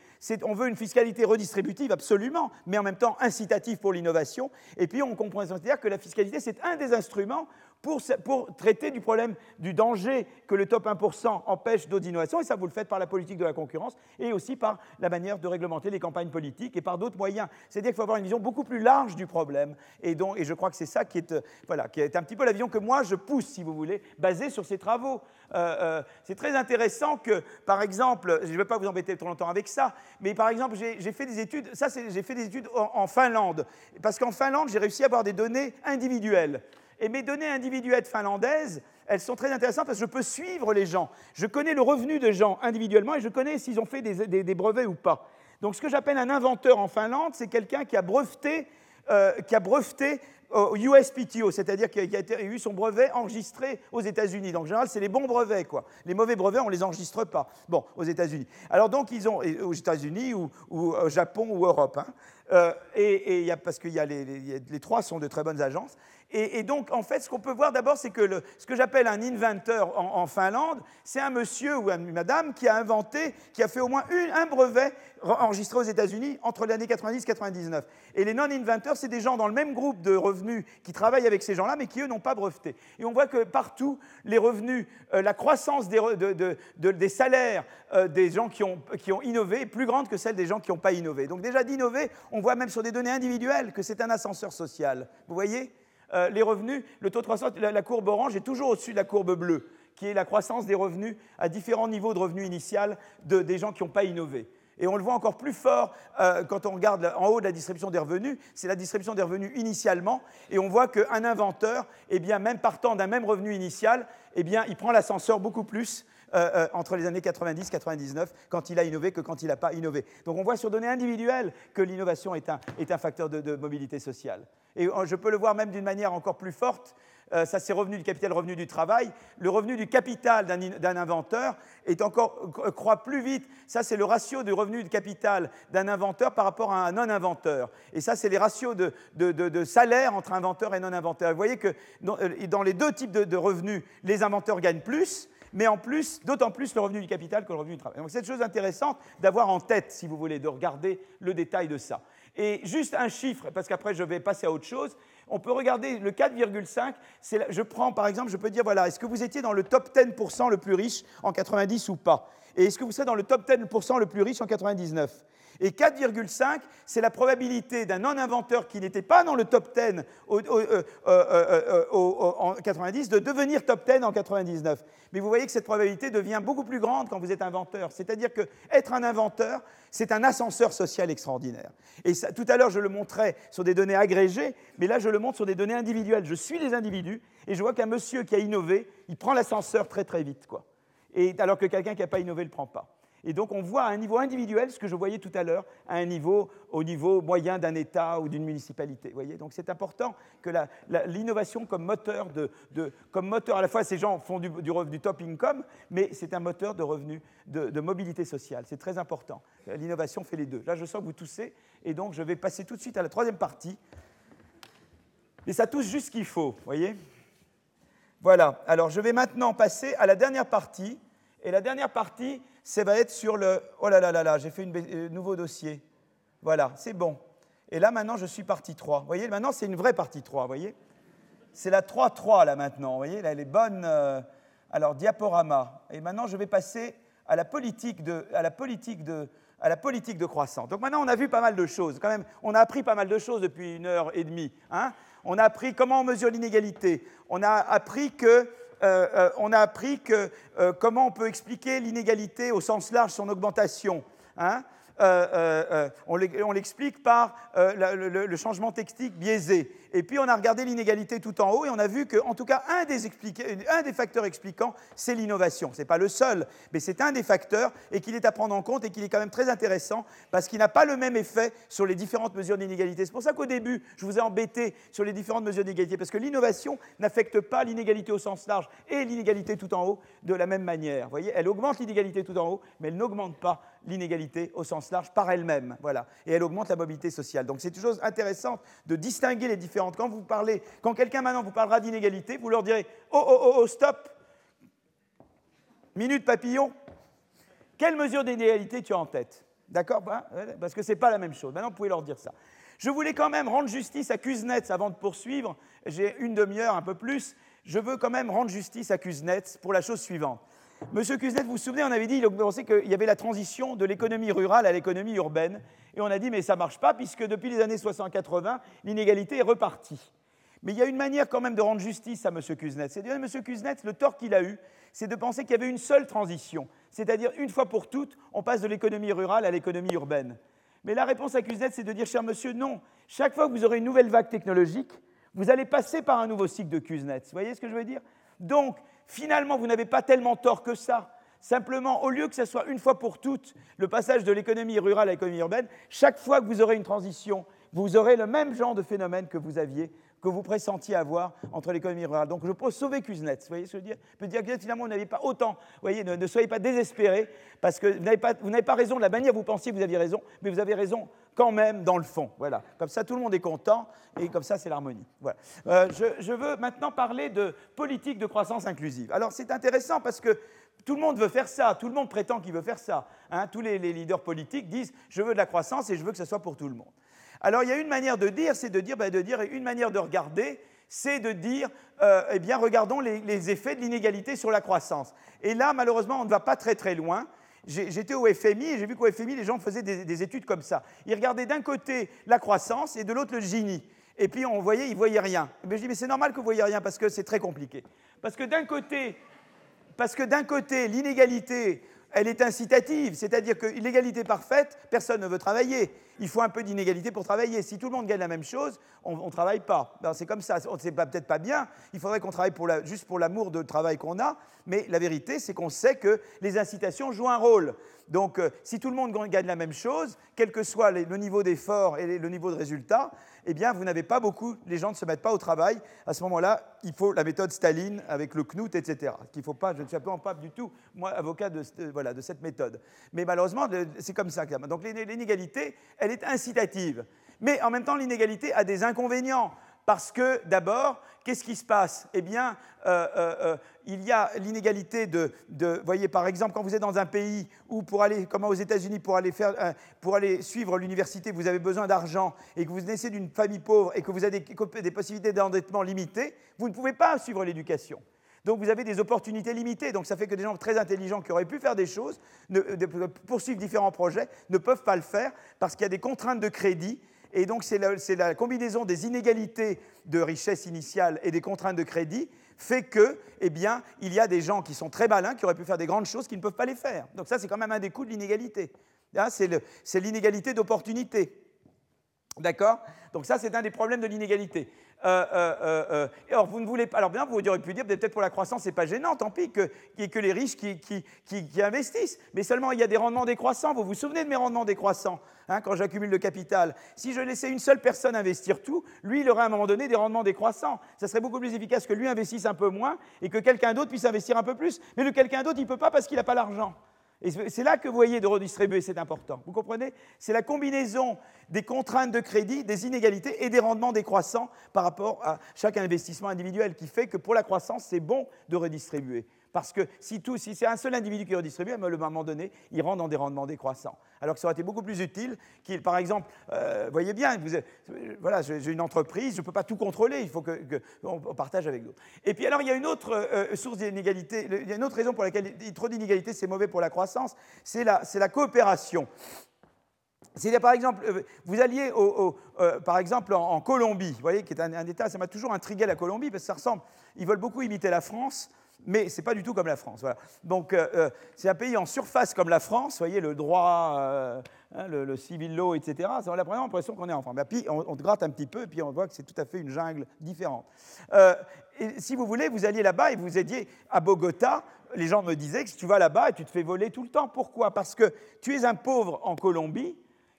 On veut une fiscalité redistributive, absolument, mais en même temps incitative pour l'innovation. Et puis, on comprend c'est-à-dire que la fiscalité, c'est un des instruments pour, traiter du problème du danger que le top 1% empêche d'autres innovations, et ça vous le faites par la politique de la concurrence, et aussi par la manière de réglementer les campagnes politiques, et par d'autres moyens. C'est-à-dire qu'il faut avoir une vision beaucoup plus large du problème, et, je crois que c'est ça qui est, euh, voilà, qui est un petit peu la vision que moi je pousse, si vous voulez, basée sur ces travaux. Euh, euh, c'est très intéressant que, par exemple, je ne vais pas vous embêter trop longtemps avec ça, mais par exemple, j'ai fait des études, ça j'ai fait des études en Finlande, parce qu'en Finlande, j'ai réussi à avoir des données individuelles. Et mes données individuelles finlandaises, elles sont très intéressantes parce que je peux suivre les gens. Je connais le revenu des gens individuellement et je connais s'ils ont fait des, brevets ou pas. Donc ce que j'appelle un inventeur en Finlande, c'est quelqu'un qui a breveté, euh, qui a breveté au USPTO, c'est-à-dire qui a, eu son brevet enregistré aux États-Unis. Donc en général, c'est les bons brevets, quoi. Les mauvais brevets, on ne les enregistre pas. Bon, aux États-Unis. Alors donc, ils ont, aux États-Unis ou, au Japon ou Europe. Hein. Euh, et, parce que les, trois sont de très bonnes agences. Et, donc, en fait, ce qu'on peut voir d'abord, c'est que ce que j'appelle un inventeur en, Finlande, c'est un monsieur ou une madame qui a inventé, qui a fait au moins un brevet enregistré aux États-Unis entre l'année 90 et 99. Et les non-inventeurs, c'est des gens dans le même groupe de revenus qui travaillent avec ces gens-là, mais qui, eux, n'ont pas breveté. Et on voit que partout, les revenus, euh, la croissance des, salaires euh, des gens qui ont, innové est plus grande que celle des gens qui n'ont pas innové. Donc déjà d'innover, on voit même sur des données individuelles que c'est un ascenseur social. Vous voyez? Euh, les revenus, le taux de croissance, la, courbe orange est toujours au-dessus de la courbe bleue, qui est la croissance des revenus à différents niveaux de revenus initial de, des gens qui n'ont pas innové. Et on le voit encore plus fort euh, quand on regarde en haut de la distribution des revenus, c'est la distribution des revenus initialement, et on voit qu'un inventeur, eh bien, même partant d'un même revenu initial, eh bien, il prend l'ascenseur beaucoup plus euh, entre les années 90 99 quand il a innové que quand il n'a pas innové. Donc on voit sur données individuelles que l'innovation est un, est un, facteur de, mobilité sociale. Et euh, je peux le voir même d'une manière encore plus forte. Euh, ça, c'est revenu du capital, revenu du travail. Le revenu du capital d'un inventeur est encore, euh, croît plus vite. Ça, c'est le ratio du revenu du capital d'un inventeur par rapport à un non-inventeur. Et ça, c'est les ratios de, de, de, salaire entre inventeur et non-inventeur. Vous voyez que dans, les deux types de, revenus, les inventeurs gagnent plus, mais en plus, d'autant plus le revenu du capital que le revenu du travail. Donc c'est une chose intéressante d'avoir en tête, si vous voulez, de regarder le détail de ça. Et juste un chiffre, parce qu'après je vais passer à autre chose, on peut regarder le 4,5. Je prends par exemple, je peux dire voilà, est-ce que vous étiez dans le top 10% le plus riche en 90 ou pas? Et est-ce que vous serez dans le top 10% le plus riche en 99 et 4,5, c'est la probabilité d'un non-inventeur qui n'était pas dans le top 10 euh, euh, euh, en 90 de devenir top 10 en 99. Mais vous voyez que cette probabilité devient beaucoup plus grande quand vous êtes inventeur. C'est-à-dire que être un inventeur, c'est un ascenseur social extraordinaire. Et tout à l'heure, je le montrais sur des données agrégées, mais là, je le montre sur des données individuelles. Je suis les individus et je vois qu'un monsieur qui a innové, il prend l'ascenseur très très vite. Et alors que quelqu'un qui n'a pas innové ne le prend pas. Et donc on voit à un niveau individuel ce que je voyais tout à l'heure, à un niveau, au niveau moyen d'un État ou d'une municipalité. Voyez donc c'est important que l'innovation comme moteur de, comme moteur, à la fois ces gens font du, du, top income, mais c'est un moteur de revenu, de, mobilité sociale. C'est très important. L'innovation fait les deux. Là je sens que vous toussez, et donc je vais passer tout de suite à la troisième partie. Et ça touche juste ce qu'il faut, voyez Voilà, alors je vais maintenant passer à la dernière partie. Et la dernière partie, ça va être sur le... Oh là là là là, j'ai fait un euh, nouveau dossier. Voilà, c'est bon. Et là, maintenant, je suis partie 3. Vous voyez, maintenant, c'est une vraie partie 3, vous voyez C'est la 3-3, là, maintenant. Vous voyez, là, elle est bonne. Euh, alors, diaporama. Et maintenant, je vais passer à la politique de, à la politique de, à la politique de croissance. Donc maintenant, on a vu pas mal de choses. Quand même, on a appris pas mal de choses depuis une heure et demie. Hein on a appris comment on mesure l'inégalité. On a appris que euh, euh, on a appris que, euh, comment on peut expliquer l'inégalité au sens large, son augmentation. Hein on l'explique par le, changement technique biaisé. Et puis on a regardé l'inégalité tout en haut et on a vu qu'en tout cas, un des, un des facteurs expliquants, c'est l'innovation. Ce n'est pas le seul, mais c'est un des facteurs et qu'il est à prendre en compte et qu'il est quand même très intéressant parce qu'il n'a pas le même effet sur les différentes mesures d'inégalité. C'est pour ça qu'au début, je vous ai embêté sur les différentes mesures d'inégalité parce que l'innovation n'affecte pas l'inégalité au sens large et l'inégalité tout en haut de la même manière. Vous voyez, elle augmente l'inégalité tout en haut, mais elle n'augmente pas l'inégalité au sens large par elle-même. Voilà. Et elle augmente la mobilité sociale. Donc c'est une chose intéressante de distinguer les différents quand vous parlez, quand quelqu'un maintenant vous parlera d'inégalité, vous leur direz Oh, oh, oh, oh, stop Minute papillon. Quelle mesure d'inégalité tu as en tête? D'accord? Bah, Parce que ce n'est pas la même chose. Maintenant, vous pouvez leur dire ça. Je voulais quand même rendre justice à Kuznets avant de poursuivre. J'ai une demi-heure, un peu plus. Je veux quand même rendre justice à Kuznets pour la chose suivante. Monsieur Kuznets, vous vous souvenez, on avait dit, il qu'il y avait la transition de l'économie rurale à l'économie urbaine. Et on a dit, mais ça ne marche pas, puisque depuis les années 60-80, l'inégalité est repartie. Mais il y a une manière quand même de rendre justice à M. Kuznets. C'est-à-dire, M. Kuznets, le tort qu'il a eu, c'est de penser qu'il y avait une seule transition. C'est-à-dire, une fois pour toutes, on passe de l'économie rurale à l'économie urbaine. Mais la réponse à Kuznets, c'est de dire, cher monsieur, non. Chaque fois que vous aurez une nouvelle vague technologique, vous allez passer par un nouveau cycle de Kuznets. Vous voyez ce que je veux dire? Donc, finalement, vous n'avez pas tellement tort que ça. Simplement, au lieu que ce soit une fois pour toutes le passage de l'économie rurale à l'économie urbaine, chaque fois que vous aurez une transition, vous aurez le même genre de phénomène que vous aviez, que vous pressentiez avoir entre l'économie rurale. Donc je peux sauver Kuznets. Vous voyez ce que je veux dire? Je peux dire que finalement, vous n'avez pas autant. Vous voyez, ne, soyez pas désespérés, parce que vous n'avez pas, pas, raison de la manière dont vous pensiez que vous aviez raison, mais vous avez raison quand même dans le fond. Voilà. Comme ça, tout le monde est content, et comme ça, c'est l'harmonie. Voilà. Euh, je, veux maintenant parler de politique de croissance inclusive. Alors c'est intéressant parce que tout le monde veut faire ça, tout le monde prétend qu'il veut faire ça. Hein. Tous les, leaders politiques disent je veux de la croissance et je veux que ce soit pour tout le monde. Alors il y a une manière de dire, c'est de dire, dire, une manière de regarder, c'est de dire, euh, eh bien, regardons les, effets de l'inégalité sur la croissance. Et là, malheureusement, on ne va pas très très loin. J'étais au FMI et j'ai vu qu'au FMI, les gens faisaient des, études comme ça. Ils regardaient d'un côté la croissance et de l'autre le Gini. Et puis on voyait, ils voyaient rien. Mais je dis, mais c'est normal que vous voyez rien parce que c'est très compliqué. Parce que d'un côté, parce que d'un côté, l'inégalité, elle est incitative, c'est-à-dire que l'égalité parfaite, personne ne veut travailler. Il faut un peu d'inégalité pour travailler. Si tout le monde gagne la même chose, on ne travaille pas. Ben, c'est comme ça. C'est peut-être pas bien. Il faudrait qu'on travaille juste pour l'amour de travail qu'on a. Mais la vérité, c'est qu'on sait que les incitations jouent un rôle. Donc, euh, si tout le monde gagne la même chose, quel que soit le niveau d'effort et le niveau de résultat, eh bien, vous n'avez pas beaucoup, les gens ne se mettent pas au travail. À ce moment-là, il faut la méthode Staline avec le Knut, etc. Qu'il faut pas, je ne suis pas du tout, moi, avocat de, voilà, de cette méthode. Mais malheureusement, c'est comme ça. Donc, l'inégalité, elle est incitative. Mais en même temps, l'inégalité a des inconvénients. Parce que d'abord, qu'est-ce qui se passe? Eh bien, euh, euh, euh, il y a l'inégalité de, de, voyez par exemple, quand vous êtes dans un pays où pour aller, comme aux États-Unis, pour aller pour aller suivre l'université, vous avez besoin d'argent et que vous naissez d'une famille pauvre et que vous avez des, possibilités d'endettement limitées, vous ne pouvez pas suivre l'éducation. Donc vous avez des opportunités limitées. Donc ça fait que des gens très intelligents qui auraient pu faire des choses, poursuivre différents projets, ne peuvent pas le faire parce qu'il y a des contraintes de crédit et donc, c'est la, combinaison des inégalités de richesse initiale et des contraintes de crédit fait que, eh il y a des gens qui sont très malins, qui auraient pu faire des grandes choses, qui ne peuvent pas les faire. Donc ça, c'est quand même un des coûts de l'inégalité. Hein, c'est l'inégalité d'opportunité. D'accord? Donc ça, c'est un des problèmes de l'inégalité. Euh, euh, euh, alors, vous ne voulez pas. Alors, bien, vous auriez pu dire, peut-être pour la croissance, c'est pas gênant, tant pis que, que les riches qui, qui, investissent. Mais seulement, il y a des rendements décroissants. Vous vous souvenez de mes rendements décroissants hein, quand j'accumule le capital? Si je laissais une seule personne investir tout, lui, il aurait à un moment donné des rendements décroissants. Ça serait beaucoup plus efficace que lui investisse un peu moins et que quelqu'un d'autre puisse investir un peu plus. Mais le quelqu'un d'autre, il ne peut pas parce qu'il n'a pas l'argent. C'est là que vous voyez de redistribuer, c'est important. Vous comprenez? C'est la combinaison des contraintes de crédit, des inégalités et des rendements décroissants par rapport à chaque investissement individuel qui fait que pour la croissance, c'est bon de redistribuer. Parce que si, c'est un seul individu qui redistribue, à un moment donné, il rentre dans des rendements décroissants. Alors que ça aurait été beaucoup plus utile qu'il, par exemple, euh, voyez bien, vous, voilà, j'ai une entreprise, je ne peux pas tout contrôler, il faut qu'on partage avec d'autres. Et puis alors, il y a une autre euh, source d'inégalité, il y a une autre raison pour laquelle trop d'inégalités, c'est mauvais pour la croissance, c'est la, coopération. C'est par exemple, euh, vous alliez au, euh, par exemple en, Colombie, vous voyez, qui est un État, ça m'a toujours intrigué la Colombie, parce que ça ressemble, ils veulent beaucoup imiter la France, mais ce n'est pas du tout comme la France. Voilà. Donc euh, c'est un pays en surface comme la France, voyez, le droit, hein, le, civil law, etc. Ça a vraiment l'impression qu'on est en France. puis on, on, gratte un petit peu, et puis on voit que c'est tout à fait une jungle différente. et si vous voulez, vous alliez là-bas et vous aidiez à Bogota, les gens me disaient que si tu vas là-bas et tu te fais voler tout le temps. Pourquoi? Parce que tu es un pauvre en Colombie,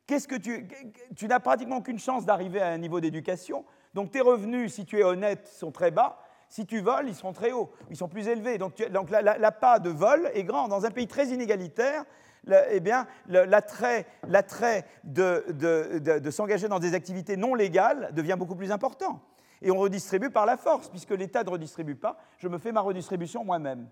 Qu'est-ce que tu, tu n'as pratiquement qu'une chance d'arriver à un niveau d'éducation. Donc tes revenus, si tu es honnête, sont très bas. Si tu voles, ils seront très hauts, ils sont plus élevés. Donc, donc la, la, de vol est grand. Dans un pays très inégalitaire, eh bien, l'attrait, de, de, de s'engager dans des activités non légales devient beaucoup plus important. Et on redistribue par la force, puisque l'État ne redistribue pas, je me fais ma redistribution moi-même.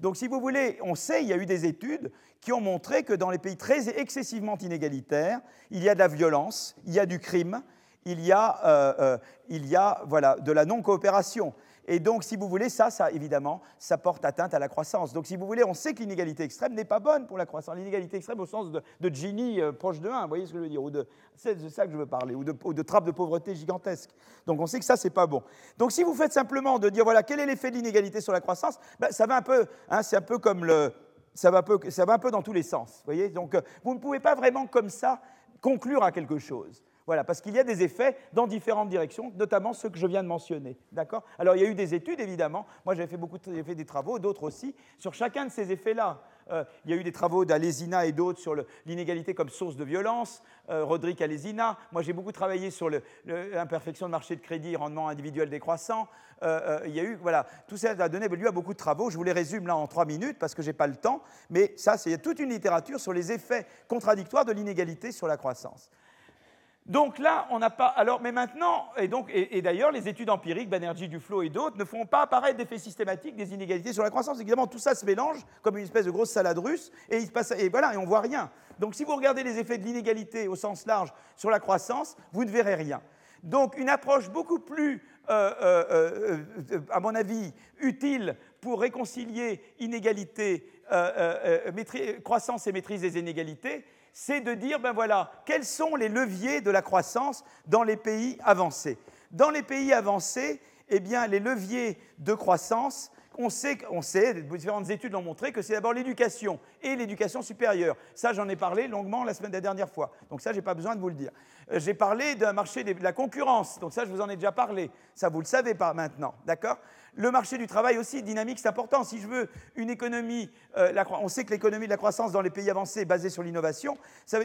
Donc, si vous voulez, on sait, il y a eu des études qui ont montré que dans les pays très excessivement inégalitaires, il y a de la violence, il y a du crime, il y a, euh, euh, il y a voilà, de la non-coopération. Et donc, si vous voulez, ça, ça, évidemment, ça porte atteinte à la croissance. Donc, si vous voulez, on sait que l'inégalité extrême n'est pas bonne pour la croissance. L'inégalité extrême au sens de, de Gini euh, proche de 1, vous voyez ce que je veux dire C'est de ça que je veux parler, ou de, de trappe de pauvreté gigantesque. Donc, on sait que ça, c'est pas bon. Donc, si vous faites simplement de dire, voilà, quel est l'effet de l'inégalité sur la croissance, ben, ça va un peu, hein, c'est un peu comme le... Ça va, un peu, ça va un peu dans tous les sens. Vous voyez Donc, euh, vous ne pouvez pas vraiment comme ça conclure à quelque chose. Voilà, parce qu'il y a des effets dans différentes directions, notamment ceux que je viens de mentionner. D'accord? Alors, il y a eu des études, évidemment. Moi, j'avais fait beaucoup de, fait des travaux, d'autres aussi, sur chacun de ces effets-là. Euh, il y a eu des travaux d'Alesina et d'autres sur l'inégalité comme source de violence. Euh, Roderick Alesina. Moi, j'ai beaucoup travaillé sur l'imperfection de marché de crédit, rendement individuel décroissant. Euh, euh, il y a eu, voilà, tout ça a donné lieu à beaucoup de travaux. Je vous les résume là en trois minutes parce que je n'ai pas le temps. Mais ça, c'est toute une littérature sur les effets contradictoires de l'inégalité sur la croissance. Donc là, on n'a pas. Alors, mais maintenant, et, donc, et, d'ailleurs, les études empiriques, Banerjee, Duflo et d'autres, ne font pas apparaître d'effets systématiques des inégalités sur la croissance. Évidemment, tout ça se mélange comme une espèce de grosse salade russe, et, il se passe, et voilà, et on voit rien. Donc, si vous regardez les effets de l'inégalité au sens large sur la croissance, vous ne verrez rien. Donc, une approche beaucoup plus, euh, euh, euh, à mon avis, utile pour réconcilier inégalité, croissance et maîtrise des inégalités, c'est de dire, ben voilà, quels sont les leviers de la croissance dans les pays avancés. Dans les pays avancés, eh bien, les leviers de croissance, on sait, on sait, différentes études l'ont montré, que c'est d'abord l'éducation et l'éducation supérieure. Ça, j'en ai parlé longuement la semaine dernière fois. Donc ça, je n'ai pas besoin de vous le dire. Euh, j'ai parlé d'un marché de la concurrence. Donc ça, je vous en ai déjà parlé. Ça, vous le savez pas maintenant. D'accord? Le marché du travail aussi, dynamique, c'est important. Si je veux une économie, euh, on sait que l'économie de la croissance dans les pays avancés est basée sur l'innovation.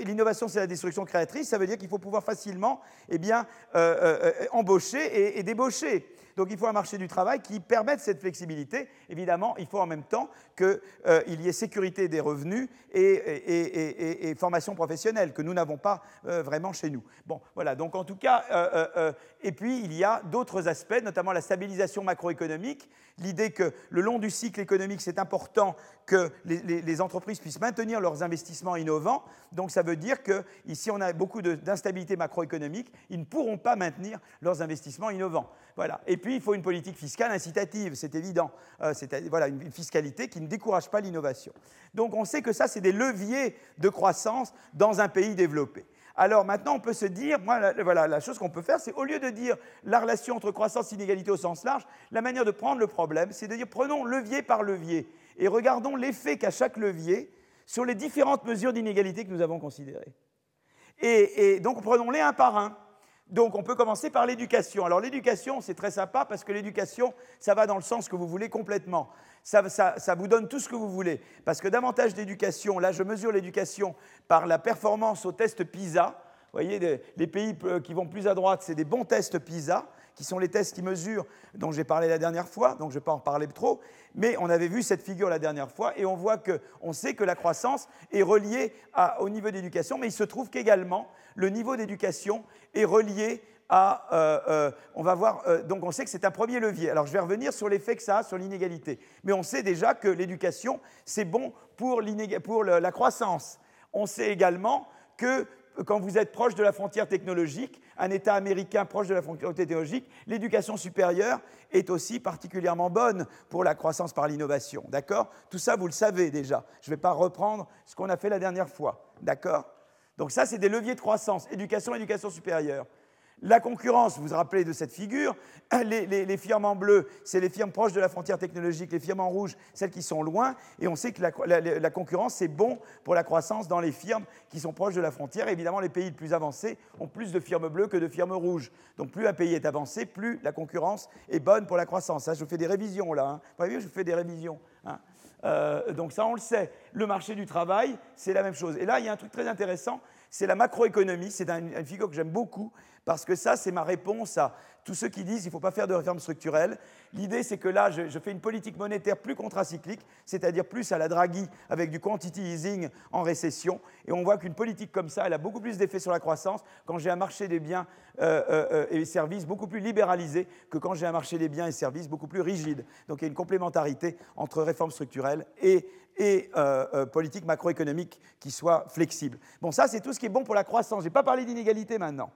L'innovation, c'est la destruction créatrice. Ça veut dire qu'il faut pouvoir facilement eh bien, euh, embaucher et, débaucher. Donc il faut un marché du travail qui permette cette flexibilité. Évidemment, il faut en même temps qu'il y ait sécurité des revenus et, formation professionnelle, que nous n'avons pas vraiment chez nous. Bon, voilà, donc en tout cas, euh, et puis il y a d'autres aspects, notamment la stabilisation macroéconomique, l'idée que le long du cycle économique, c'est important que les, entreprises puissent maintenir leurs investissements innovants. Donc ça veut dire que ici on a beaucoup d'instabilité macroéconomique, ils ne pourront pas maintenir leurs investissements innovants. Voilà. Et puis il faut une politique fiscale incitative, c'est évident. Euh, c'est voilà une fiscalité qui ne décourage pas l'innovation. Donc on sait que ça c'est des leviers de croissance dans un pays développé. Alors maintenant, on peut se dire, moi, la, voilà, la chose qu'on peut faire, c'est au lieu de dire la relation entre croissance et inégalité au sens large, la manière de prendre le problème, c'est de dire prenons levier par levier et regardons l'effet qu'a chaque levier sur les différentes mesures d'inégalité que nous avons considérées. Et, donc prenons-les un par un. Donc on peut commencer par l'éducation. Alors l'éducation, c'est très sympa parce que l'éducation, ça va dans le sens que vous voulez complètement. Ça, ça, vous donne tout ce que vous voulez. Parce que davantage d'éducation, là je mesure l'éducation par la performance au test PISA. Vous voyez, les pays qui vont plus à droite, c'est des bons tests PISA qui sont les tests qui mesurent, dont j'ai parlé la dernière fois, donc je ne vais pas en parler trop, mais on avait vu cette figure la dernière fois, et on voit que, on sait que la croissance est reliée au niveau d'éducation, mais il se trouve qu'également, le niveau d'éducation est relié à, euh, euh, on va voir, euh, donc on sait que c'est un premier levier. Alors je vais revenir sur l'effet que ça a sur l'inégalité. Mais on sait déjà que l'éducation, c'est bon pour, pour la croissance. On sait également que quand vous êtes proche de la frontière technologique, un État américain proche de la frontière technologique, l'éducation supérieure est aussi particulièrement bonne pour la croissance par l'innovation. D'accord? Tout ça, vous le savez déjà. Je ne vais pas reprendre ce qu'on a fait la dernière fois. D'accord? Donc ça, c'est des leviers de croissance. Éducation, éducation supérieure. La concurrence, vous vous rappelez de cette figure, les, firmes en bleu, c'est les firmes proches de la frontière technologique, les firmes en rouge, celles qui sont loin, et on sait que la, concurrence, c'est bon pour la croissance dans les firmes qui sont proches de la frontière. évidemment, les pays les plus avancés ont plus de firmes bleues que de firmes rouges. Donc plus un pays est avancé, plus la concurrence est bonne pour la croissance. Je fais des révisions là. Hein. Vous voyez, je fais des révisions. Hein. Euh, donc ça, on le sait. Le marché du travail, c'est la même chose. Et là, il y a un truc très intéressant, c'est la macroéconomie. C'est une figure que j'aime beaucoup parce que ça, c'est ma réponse à tous ceux qui disent qu'il ne faut pas faire de réformes structurelles. L'idée, c'est que là, je, fais une politique monétaire plus contracyclique, c'est-à-dire plus à la Draghi, avec du quantity easing en récession. Et on voit qu'une politique comme ça, elle a beaucoup plus d'effet sur la croissance quand j'ai un marché des biens euh, euh, euh, et services beaucoup plus libéralisé que quand j'ai un marché des biens et services beaucoup plus rigide. Donc il y a une complémentarité entre réformes structurelles et, et politique macroéconomique qui soit flexible. Bon, ça, c'est tout ce qui est bon pour la croissance. Je n'ai pas parlé d'inégalité maintenant.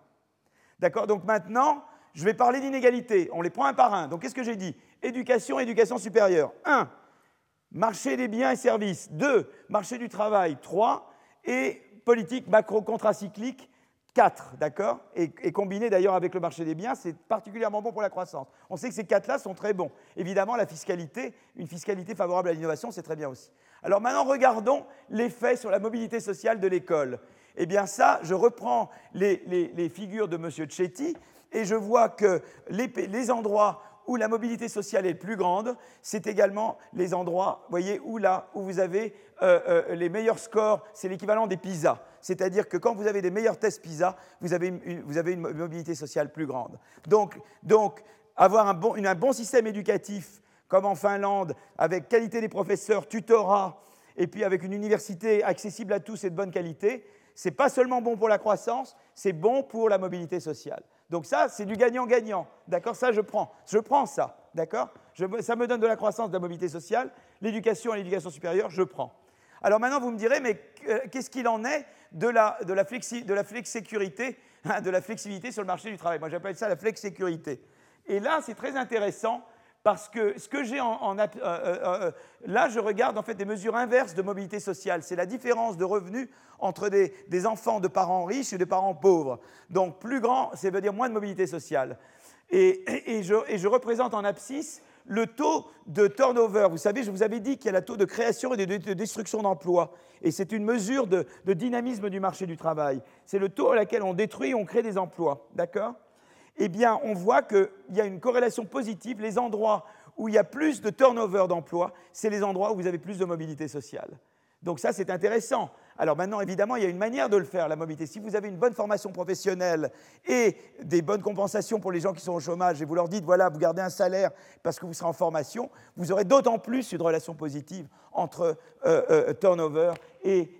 D'accord? Donc maintenant, je vais parler d'inégalité. On les prend un par un. Donc qu'est-ce que j'ai dit? Éducation, éducation supérieure. 1. Marché des biens et services. 2. Marché du travail. 3. Et politique macro-contracyclique. 4, d'accord? Et, combiné d'ailleurs avec le marché des biens, c'est particulièrement bon pour la croissance. On sait que ces quatre-là sont très bons. Évidemment, la fiscalité, une fiscalité favorable à l'innovation, c'est très bien aussi. Alors maintenant, regardons l'effet sur la mobilité sociale de l'école. Eh bien ça, je reprends les, figures de M. Chetty et je vois que les, endroits où la mobilité sociale est plus grande, c'est également les endroits, voyez, où là, où vous avez euh, euh, les meilleurs scores, c'est l'équivalent des PISA. C'est-à-dire que quand vous avez des meilleurs tests PISA, vous avez une, mobilité sociale plus grande. Donc, avoir un bon, un bon système éducatif, comme en Finlande, avec qualité des professeurs, tutorat, et puis avec une université accessible à tous et de bonne qualité, c'est pas seulement bon pour la croissance, c'est bon pour la mobilité sociale. Donc ça, c'est du gagnant-gagnant. D'accord? Ça, je prends. Je prends ça. D'accord? Ça me donne de la croissance, de la mobilité sociale. L'éducation et l'éducation supérieure, je prends. Alors maintenant, vous me direz, mais euh, qu'est-ce qu'il en est de la, de la, flexi, de la hein, flexibilité sur le marché du travail? Moi, j'appelle ça la flexsécurité. Et là, c'est très intéressant parce que ce que j'ai en, euh, euh, euh, là, je regarde en fait des mesures inverses de mobilité sociale. C'est la différence de revenus entre des, enfants de parents riches et de parents pauvres. Donc plus grand, ça veut dire moins de mobilité sociale. Et, je, représente en abscisse le taux de turnover. Vous savez, je vous avais dit qu'il y a le taux de création et de, destruction d'emplois. Et c'est une mesure de, de dynamisme du marché du travail. C'est le taux à laquelle on détruit on crée des emplois. D'accord? Eh bien, on voit qu'il y a une corrélation positive. Les endroits où il y a plus de turnover d'emplois, c'est les endroits où vous avez plus de mobilité sociale. Donc ça, c'est intéressant. Alors maintenant, évidemment, il y a une manière de le faire, la mobilité. Si vous avez une bonne formation professionnelle et des bonnes compensations pour les gens qui sont au chômage, et vous leur dites, voilà, vous gardez un salaire parce que vous serez en formation, vous aurez d'autant plus une relation positive entre euh, euh, turnover et,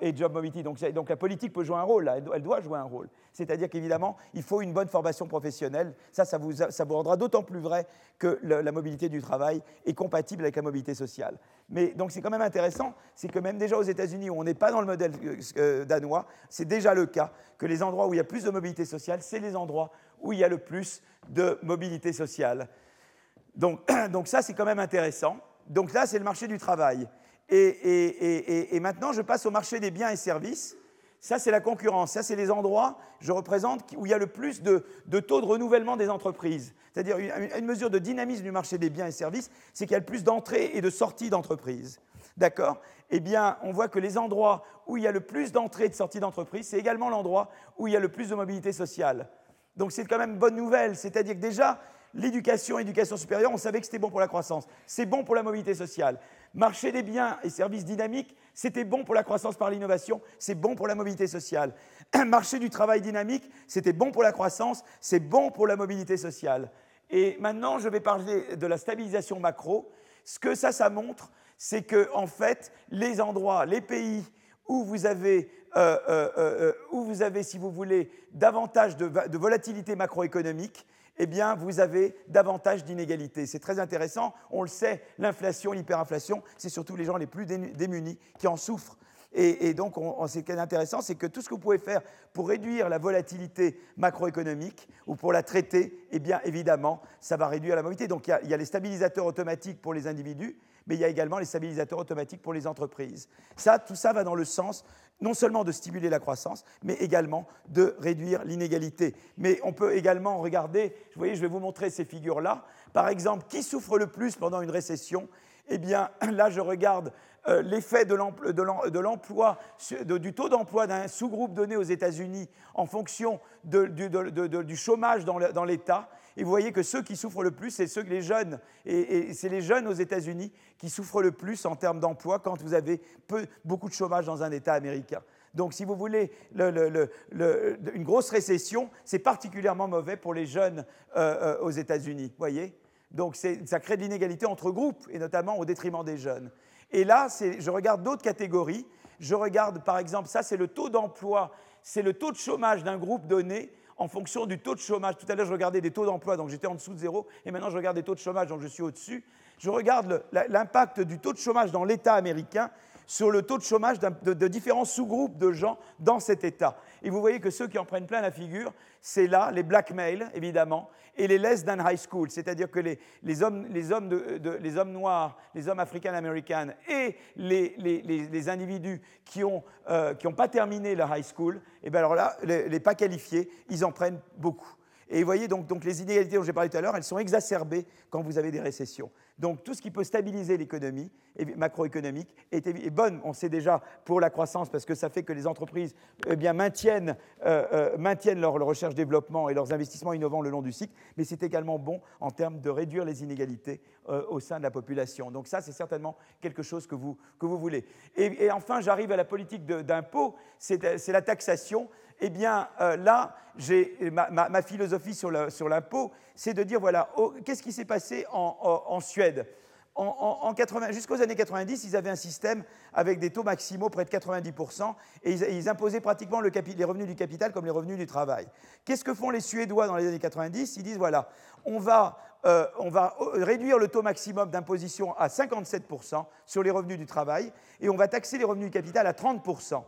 et, job mobility. Donc, la politique peut jouer un rôle, elle doit jouer un rôle. C'est-à-dire qu'évidemment, il faut une bonne formation professionnelle. Ça, ça vous, rendra d'autant plus vrai que la mobilité du travail est compatible avec la mobilité sociale. Mais donc c'est quand même intéressant, c'est que même déjà aux États-Unis, où on n'est pas dans le modèle euh, euh, danois, c'est déjà le cas que les endroits où il y a plus de mobilité sociale, c'est les endroits où il y a le plus de mobilité sociale. Donc, donc ça, c'est quand même intéressant. Donc là, c'est le marché du travail. Et, maintenant, je passe au marché des biens et services. Ça, c'est la concurrence. Ça, c'est les endroits, je représente, où il y a le plus de, taux de renouvellement des entreprises. C'est-à-dire une, mesure de dynamisme du marché des biens et services, c'est qu'il y a le plus d'entrées et de sorties d'entreprises. D'accord? Eh bien, on voit que les endroits où il y a le plus d'entrées et de sorties d'entreprises, c'est également l'endroit où il y a le plus de mobilité sociale. Donc c'est quand même une bonne nouvelle. C'est-à-dire que déjà, l'éducation, éducation supérieure, on savait que c'était bon pour la croissance. C'est bon pour la mobilité sociale. Marché des biens et services dynamiques, c'était bon pour la croissance par l'innovation, c'est bon pour la mobilité sociale. Marché du travail dynamique, c'était bon pour la croissance, c'est bon pour la mobilité sociale. Et maintenant, je vais parler de la stabilisation macro. Ce que ça, ça montre, c'est que, en fait, les endroits, les pays où vous avez, euh, euh, euh, où vous avez si vous voulez, davantage de, de volatilité macroéconomique, eh bien, vous avez davantage d'inégalités. C'est très intéressant. On le sait, l'inflation, l'hyperinflation, c'est surtout les gens les plus démunis qui en souffrent. Et, donc, on, ce qui est intéressant, c'est que tout ce que vous pouvez faire pour réduire la volatilité macroéconomique ou pour la traiter, eh bien, évidemment, ça va réduire la mobilité. Donc, il y a les stabilisateurs automatiques pour les individus, mais il y a également les stabilisateurs automatiques pour les entreprises. Ça, tout ça va dans le sens non seulement de stimuler la croissance, mais également de réduire l'inégalité. Mais on peut également regarder, vous voyez, je vais vous montrer ces figures-là. Par exemple, qui souffre le plus pendant une récession? Eh bien, là, je regarde euh, l'effet de l'emploi, du taux d'emploi d'un sous-groupe donné aux États-Unis en fonction du, chômage dans l'État. Et vous voyez que ceux qui souffrent le plus, c'est ceux les jeunes. Et, c'est les jeunes aux États-Unis qui souffrent le plus en termes d'emploi quand vous avez beaucoup de chômage dans un État américain. Donc, si vous voulez, une grosse récession, c'est particulièrement mauvais pour les jeunes euh, euh, aux États-Unis. Voyez? Donc, ça crée de l'inégalité entre groupes, et notamment au détriment des jeunes. Et là, je regarde d'autres catégories. Je regarde, par exemple, ça, c'est le taux d'emploi, c'est le taux de chômage d'un groupe donné en fonction du taux de chômage. Tout à l'heure, je regardais des taux d'emploi, donc j'étais en dessous de zéro, et maintenant, je regarde des taux de chômage, donc je suis au-dessus. Je regarde l'impact du taux de chômage dans l'État américain sur le taux de chômage de, différents sous-groupes de gens dans cet État. Et vous voyez que ceux qui en prennent plein la figure, c'est là les blackmail, évidemment, et les less than high school, c'est-à-dire que les, hommes, noirs, les hommes africains-américains et les, individus qui n'ont euh, pas terminé leur high school, et eh bien alors là, les, pas qualifiés, ils en prennent beaucoup. Et vous voyez, donc, les inégalités dont j'ai parlé tout à l'heure, elles sont exacerbées quand vous avez des récessions. Donc tout ce qui peut stabiliser l'économie macroéconomique est, est, bonne. On sait déjà pour la croissance parce que ça fait que les entreprises eh euh, euh, maintiennent leur, recherche-développement et leurs investissements innovants le long du cycle, mais c'est également bon en termes de réduire les inégalités euh, au sein de la population. Donc ça, c'est certainement quelque chose que vous, que vous voulez. Et, et enfin, j'arrive à la politique d'impôt, c'est la taxation eh bien euh, là, ma, ma, philosophie sur l'impôt, c'est de dire, voilà, qu'est-ce qui s'est passé en, Suède? En, Jusqu'aux années 90, ils avaient un système avec des taux maximaux près de 90%, et ils, imposaient pratiquement les revenus du capital comme les revenus du travail. Qu'est-ce que font les Suédois dans les années 90 Ils disent, voilà, on va, euh, on va réduire le taux maximum d'imposition à 57% sur les revenus du travail, et on va taxer les revenus du capital à 30%.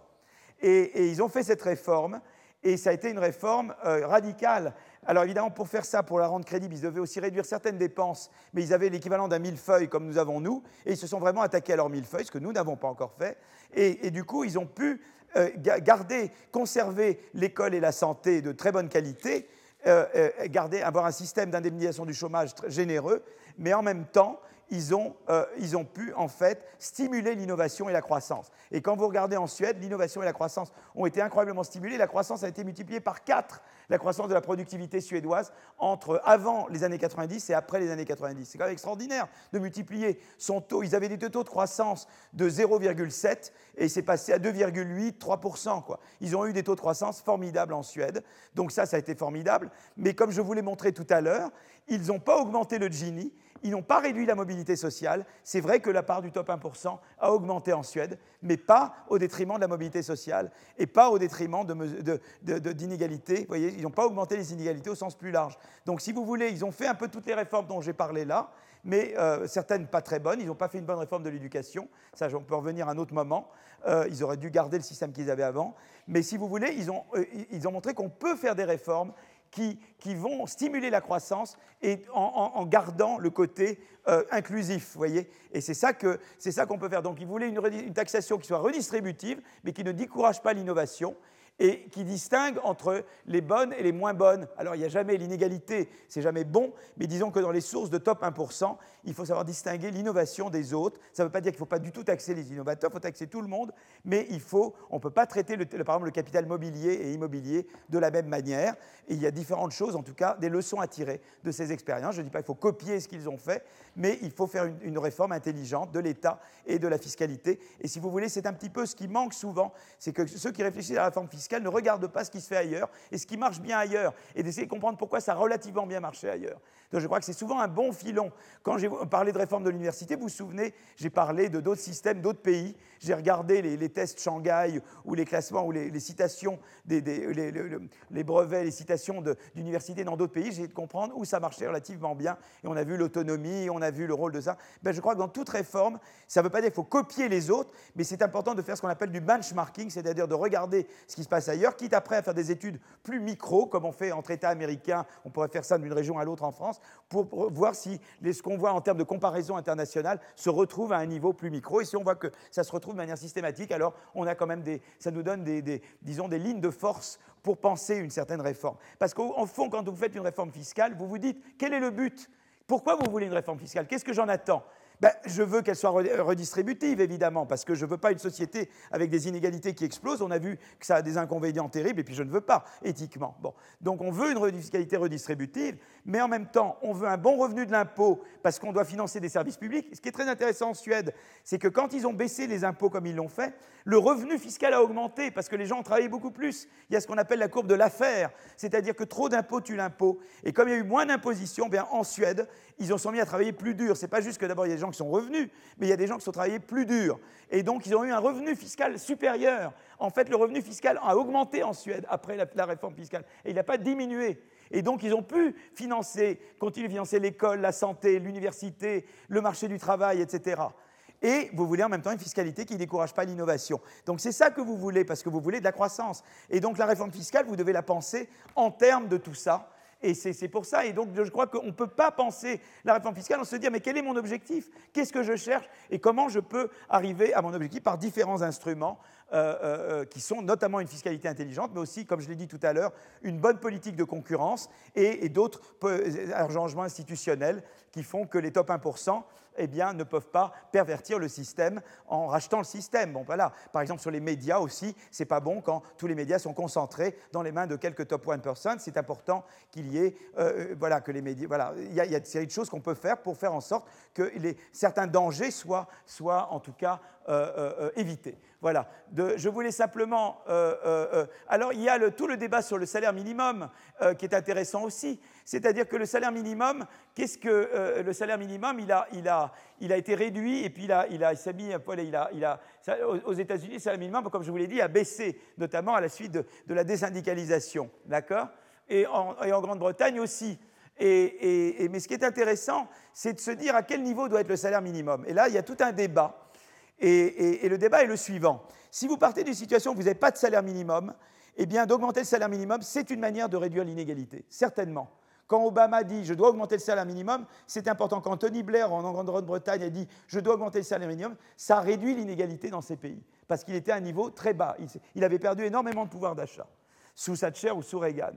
Et, ils ont fait cette réforme, et ça a été une réforme euh, radicale. Alors évidemment, pour faire ça, pour la rendre crédible, ils devaient aussi réduire certaines dépenses, mais ils avaient l'équivalent d'un millefeuille comme nous avons nous, et ils se sont vraiment attaqués à leur millefeuille, ce que nous n'avons pas encore fait. Et, du coup, ils ont pu euh, garder, conserver l'école et la santé de très bonne qualité, euh, garder, avoir un système d'indemnisation du chômage généreux, mais en même temps, ils ont, euh, ils ont pu en fait stimuler l'innovation et la croissance. Et quand vous regardez en Suède, l'innovation et la croissance ont été incroyablement stimulées. La croissance a été multipliée par 4, la croissance de la productivité suédoise, entre avant les années 90 et après les années 90. C'est quand même extraordinaire de multiplier son taux. Ils avaient des taux de croissance de 0,7 et c'est passé à 2,8, 3%. Quoi. Ils ont eu des taux de croissance formidables en Suède. Donc ça, ça a été formidable. Mais comme je vous l'ai montré tout à l'heure, ils n'ont pas augmenté le Gini, ils n'ont pas réduit la mobilité sociale. C'est vrai que la part du top 1% a augmenté en Suède, mais pas au détriment de la mobilité sociale et pas au détriment d'inégalités. Vous voyez, ils n'ont pas augmenté les inégalités au sens plus large. Donc, si vous voulez, ils ont fait un peu toutes les réformes dont j'ai parlé là, mais euh, certaines pas très bonnes. Ils n'ont pas fait une bonne réforme de l'éducation. Ça, on peut revenir à un autre moment. Euh, ils auraient dû garder le système qu'ils avaient avant. Mais si vous voulez, ils ont, euh, ils ont montré qu'on peut faire des réformes qui, vont stimuler la croissance et en, gardant le côté euh, inclusif, voyez Et c'est ça qu'on peut faire. Donc, ils voulaient une, taxation qui soit redistributive, mais qui ne décourage pas l'innovation et qui distingue entre les bonnes et les moins bonnes. Alors il n'y a jamais l'inégalité, c'est jamais bon, mais disons que dans les sources de top 1%, il faut savoir distinguer l'innovation des autres. Ça ne veut pas dire qu'il ne faut pas du tout taxer les innovateurs, il faut taxer tout le monde, mais il faut, on ne peut pas traiter le, par exemple le capital mobilier et immobilier de la même manière. Et il y a différentes choses, en tout cas des leçons à tirer de ces expériences. Je ne dis pas qu'il faut copier ce qu'ils ont fait, mais il faut faire une, une réforme intelligente de l'État et de la fiscalité. Et si vous voulez, c'est un petit peu ce qui manque souvent, c'est que ceux qui réfléchissent à la réforme fiscale, ne regarde pas ce qui se fait ailleurs et ce qui marche bien ailleurs et d'essayer de comprendre pourquoi ça a relativement bien marché ailleurs. Donc je crois que c'est souvent un bon filon. Quand j'ai parlé de réforme de l'université, vous vous souvenez, j'ai parlé de d'autres systèmes, d'autres pays. J'ai regardé les, tests Shanghai ou les classements ou les, citations, des, les, brevets, les citations d'universités dans d'autres pays. J'ai essayé de comprendre où ça marchait relativement bien. Et on a vu l'autonomie, on a vu le rôle de ça. Ben, je crois que dans toute réforme, ça ne veut pas dire qu'il faut copier les autres, mais c'est important de faire ce qu'on appelle du benchmarking, c'est-à-dire de regarder ce qui se passe ailleurs, quitte après à faire des études plus micro, comme on fait entre États américains, on pourrait faire ça d'une région à l'autre en France, pour voir si ce qu'on voit en termes de comparaison internationale se retrouve à un niveau plus micro. Et si on voit que ça se retrouve de manière systématique, alors on a quand même des, ça nous donne des, des lignes de force pour penser une certaine réforme. Parce qu'en fond, quand vous faites une réforme fiscale, vous vous dites, quel est le but? Pourquoi vous voulez une réforme fiscale? Qu'est-ce que j'en attends? Ben, je veux qu'elle soit redistributive, évidemment, parce que je ne veux pas une société avec des inégalités qui explosent. On a vu que ça a des inconvénients terribles, et puis je ne veux pas, éthiquement. Bon. Donc on veut une fiscalité redistributive, mais en même temps, on veut un bon revenu de l'impôt, parce qu'on doit financer des services publics. Ce qui est très intéressant en Suède, c'est que quand ils ont baissé les impôts comme ils l'ont fait, le revenu fiscal a augmenté, parce que les gens ont travaillé beaucoup plus. Il y a ce qu'on appelle la courbe de l'affaire, c'est-à-dire que trop d'impôts tue l'impôt. Et comme il y a eu moins d'imposition, bien en Suède, ils ont sont mis à travailler plus dur. C'est pas juste que d'abord il y a des gens qui sont revenus, mais il y a des gens qui sont travaillés plus dur. Et donc ils ont eu un revenu fiscal supérieur. En fait, le revenu fiscal a augmenté en Suède après la, réforme fiscale et il n'a pas diminué. Et donc ils ont pu financer, continuer à financer l'école, la santé, l'université, le marché du travail, etc. Et vous voulez en même temps une fiscalité qui ne décourage pas l'innovation. Donc c'est ça que vous voulez, parce que vous voulez de la croissance. Et donc la réforme fiscale, vous devez la penser en termes de tout ça. Et c'est pour ça. Et donc, je crois qu'on ne peut pas penser la réforme fiscale en se dire, mais quel est mon objectif? Qu'est-ce que je cherche? Et comment je peux arriver à mon objectif par différents instruments euh, euh, euh, qui sont notamment une fiscalité intelligente, mais aussi, comme je l'ai dit tout à l'heure, une bonne politique de concurrence et, d'autres arrangements institutionnels qui font que les top 1% eh bien, ne peuvent pas pervertir le système en rachetant le système. Bon, voilà. Par exemple, sur les médias aussi, c'est pas bon quand tous les médias sont concentrés dans les mains de quelques top 1%. C'est important qu'il y ait, voilà, que les médias, voilà, il y, a, une série de choses qu'on peut faire pour faire en sorte que les, certains dangers soient, soient en tout cas évités. Voilà. je voulais simplement. Euh, euh, euh, alors, il y a tout le débat sur le salaire minimum qui est intéressant aussi. C'est-à-dire que le salaire minimum, qu'est-ce que le salaire minimum il a, été réduit et puis il, a, mis peu. Il a, aux États-Unis, le salaire minimum, comme je vous l'ai dit, a baissé, notamment à la suite de, la désyndicalisation. D'accord? Et en, et en Grande-Bretagne aussi. Mais ce qui est intéressant, c'est de se dire à quel niveau doit être le salaire minimum. Et là, il y a tout un débat. Et, le débat est le suivant. Si vous partez d'une situation où vous n'avez pas de salaire minimum, eh bien, d'augmenter le salaire minimum, c'est une manière de réduire l'inégalité, certainement. Quand Obama dit je dois augmenter le salaire minimum, c'est important. Quand Tony Blair en Grande-Bretagne a dit je dois augmenter le salaire minimum, ça réduit l'inégalité dans ces pays parce qu'il était à un niveau très bas. Il avait perdu énormément de pouvoir d'achat sous Thatcher ou sous Reagan.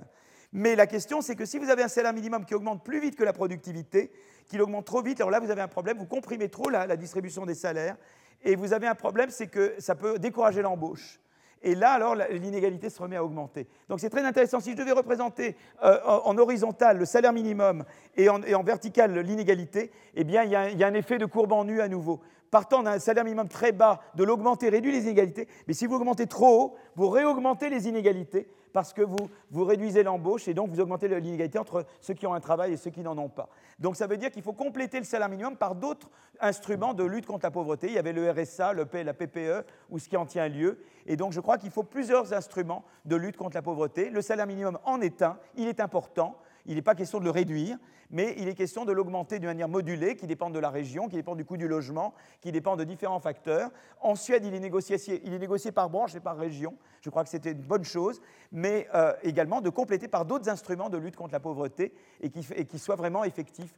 Mais la question, c'est que si vous avez un salaire minimum qui augmente plus vite que la productivité, qu'il augmente trop vite, alors là, vous avez un problème, vous comprimez trop la, la distribution des salaires, et vous avez un problème, c'est que ça peut décourager l'embauche. Et là, alors, l'inégalité se remet à augmenter. Donc c'est très intéressant. Si je devais représenter euh, en, horizontal le salaire minimum et en, vertical l'inégalité, eh bien, il y, a, un effet de courbe en nu à nouveau. Partant d'un salaire minimum très bas, de l'augmenter réduit les inégalités. Mais si vous augmentez trop haut, vous réaugmentez les inégalités parce que vous, vous réduisez l'embauche et donc vous augmentez l'inégalité entre ceux qui ont un travail et ceux qui n'en ont pas. Donc ça veut dire qu'il faut compléter le salaire minimum par d'autres instruments de lutte contre la pauvreté. Il y avait le RSA, le la PPE ou ce qui en tient lieu. Et donc je crois qu'il faut plusieurs instruments de lutte contre la pauvreté. Le salaire minimum en est un, il est important. Il n'est pas question de le réduire, mais il est question de l'augmenter d'une manière modulée, qui dépend de la région, qui dépend du coût du logement, qui dépend de différents facteurs. En Suède, il est négocié, par branche et par région. Je crois que c'était une bonne chose, mais euh, également de compléter par d'autres instruments de lutte contre la pauvreté et qui soient vraiment effectifs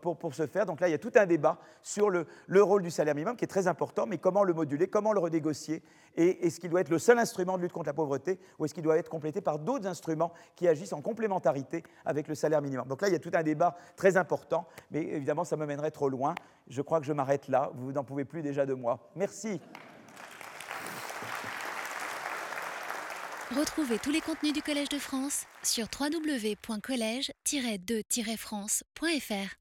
pour, pour, ce faire. Donc là, il y a tout un débat sur le, le, rôle du salaire minimum qui est très important, mais comment le moduler, comment le renégocier, et est-ce qu'il doit être le seul instrument de lutte contre la pauvreté, ou est-ce qu'il doit être complété par d'autres instruments qui agissent en complémentarité avec le salaire minimum. Donc là, il y a tout un débat très important, mais évidemment, ça me mènerait trop loin. Je crois que je m'arrête là. Vous n'en pouvez plus déjà de moi. Merci. Retrouvez tous les contenus du Collège de France sur www.colège-2-france.fr.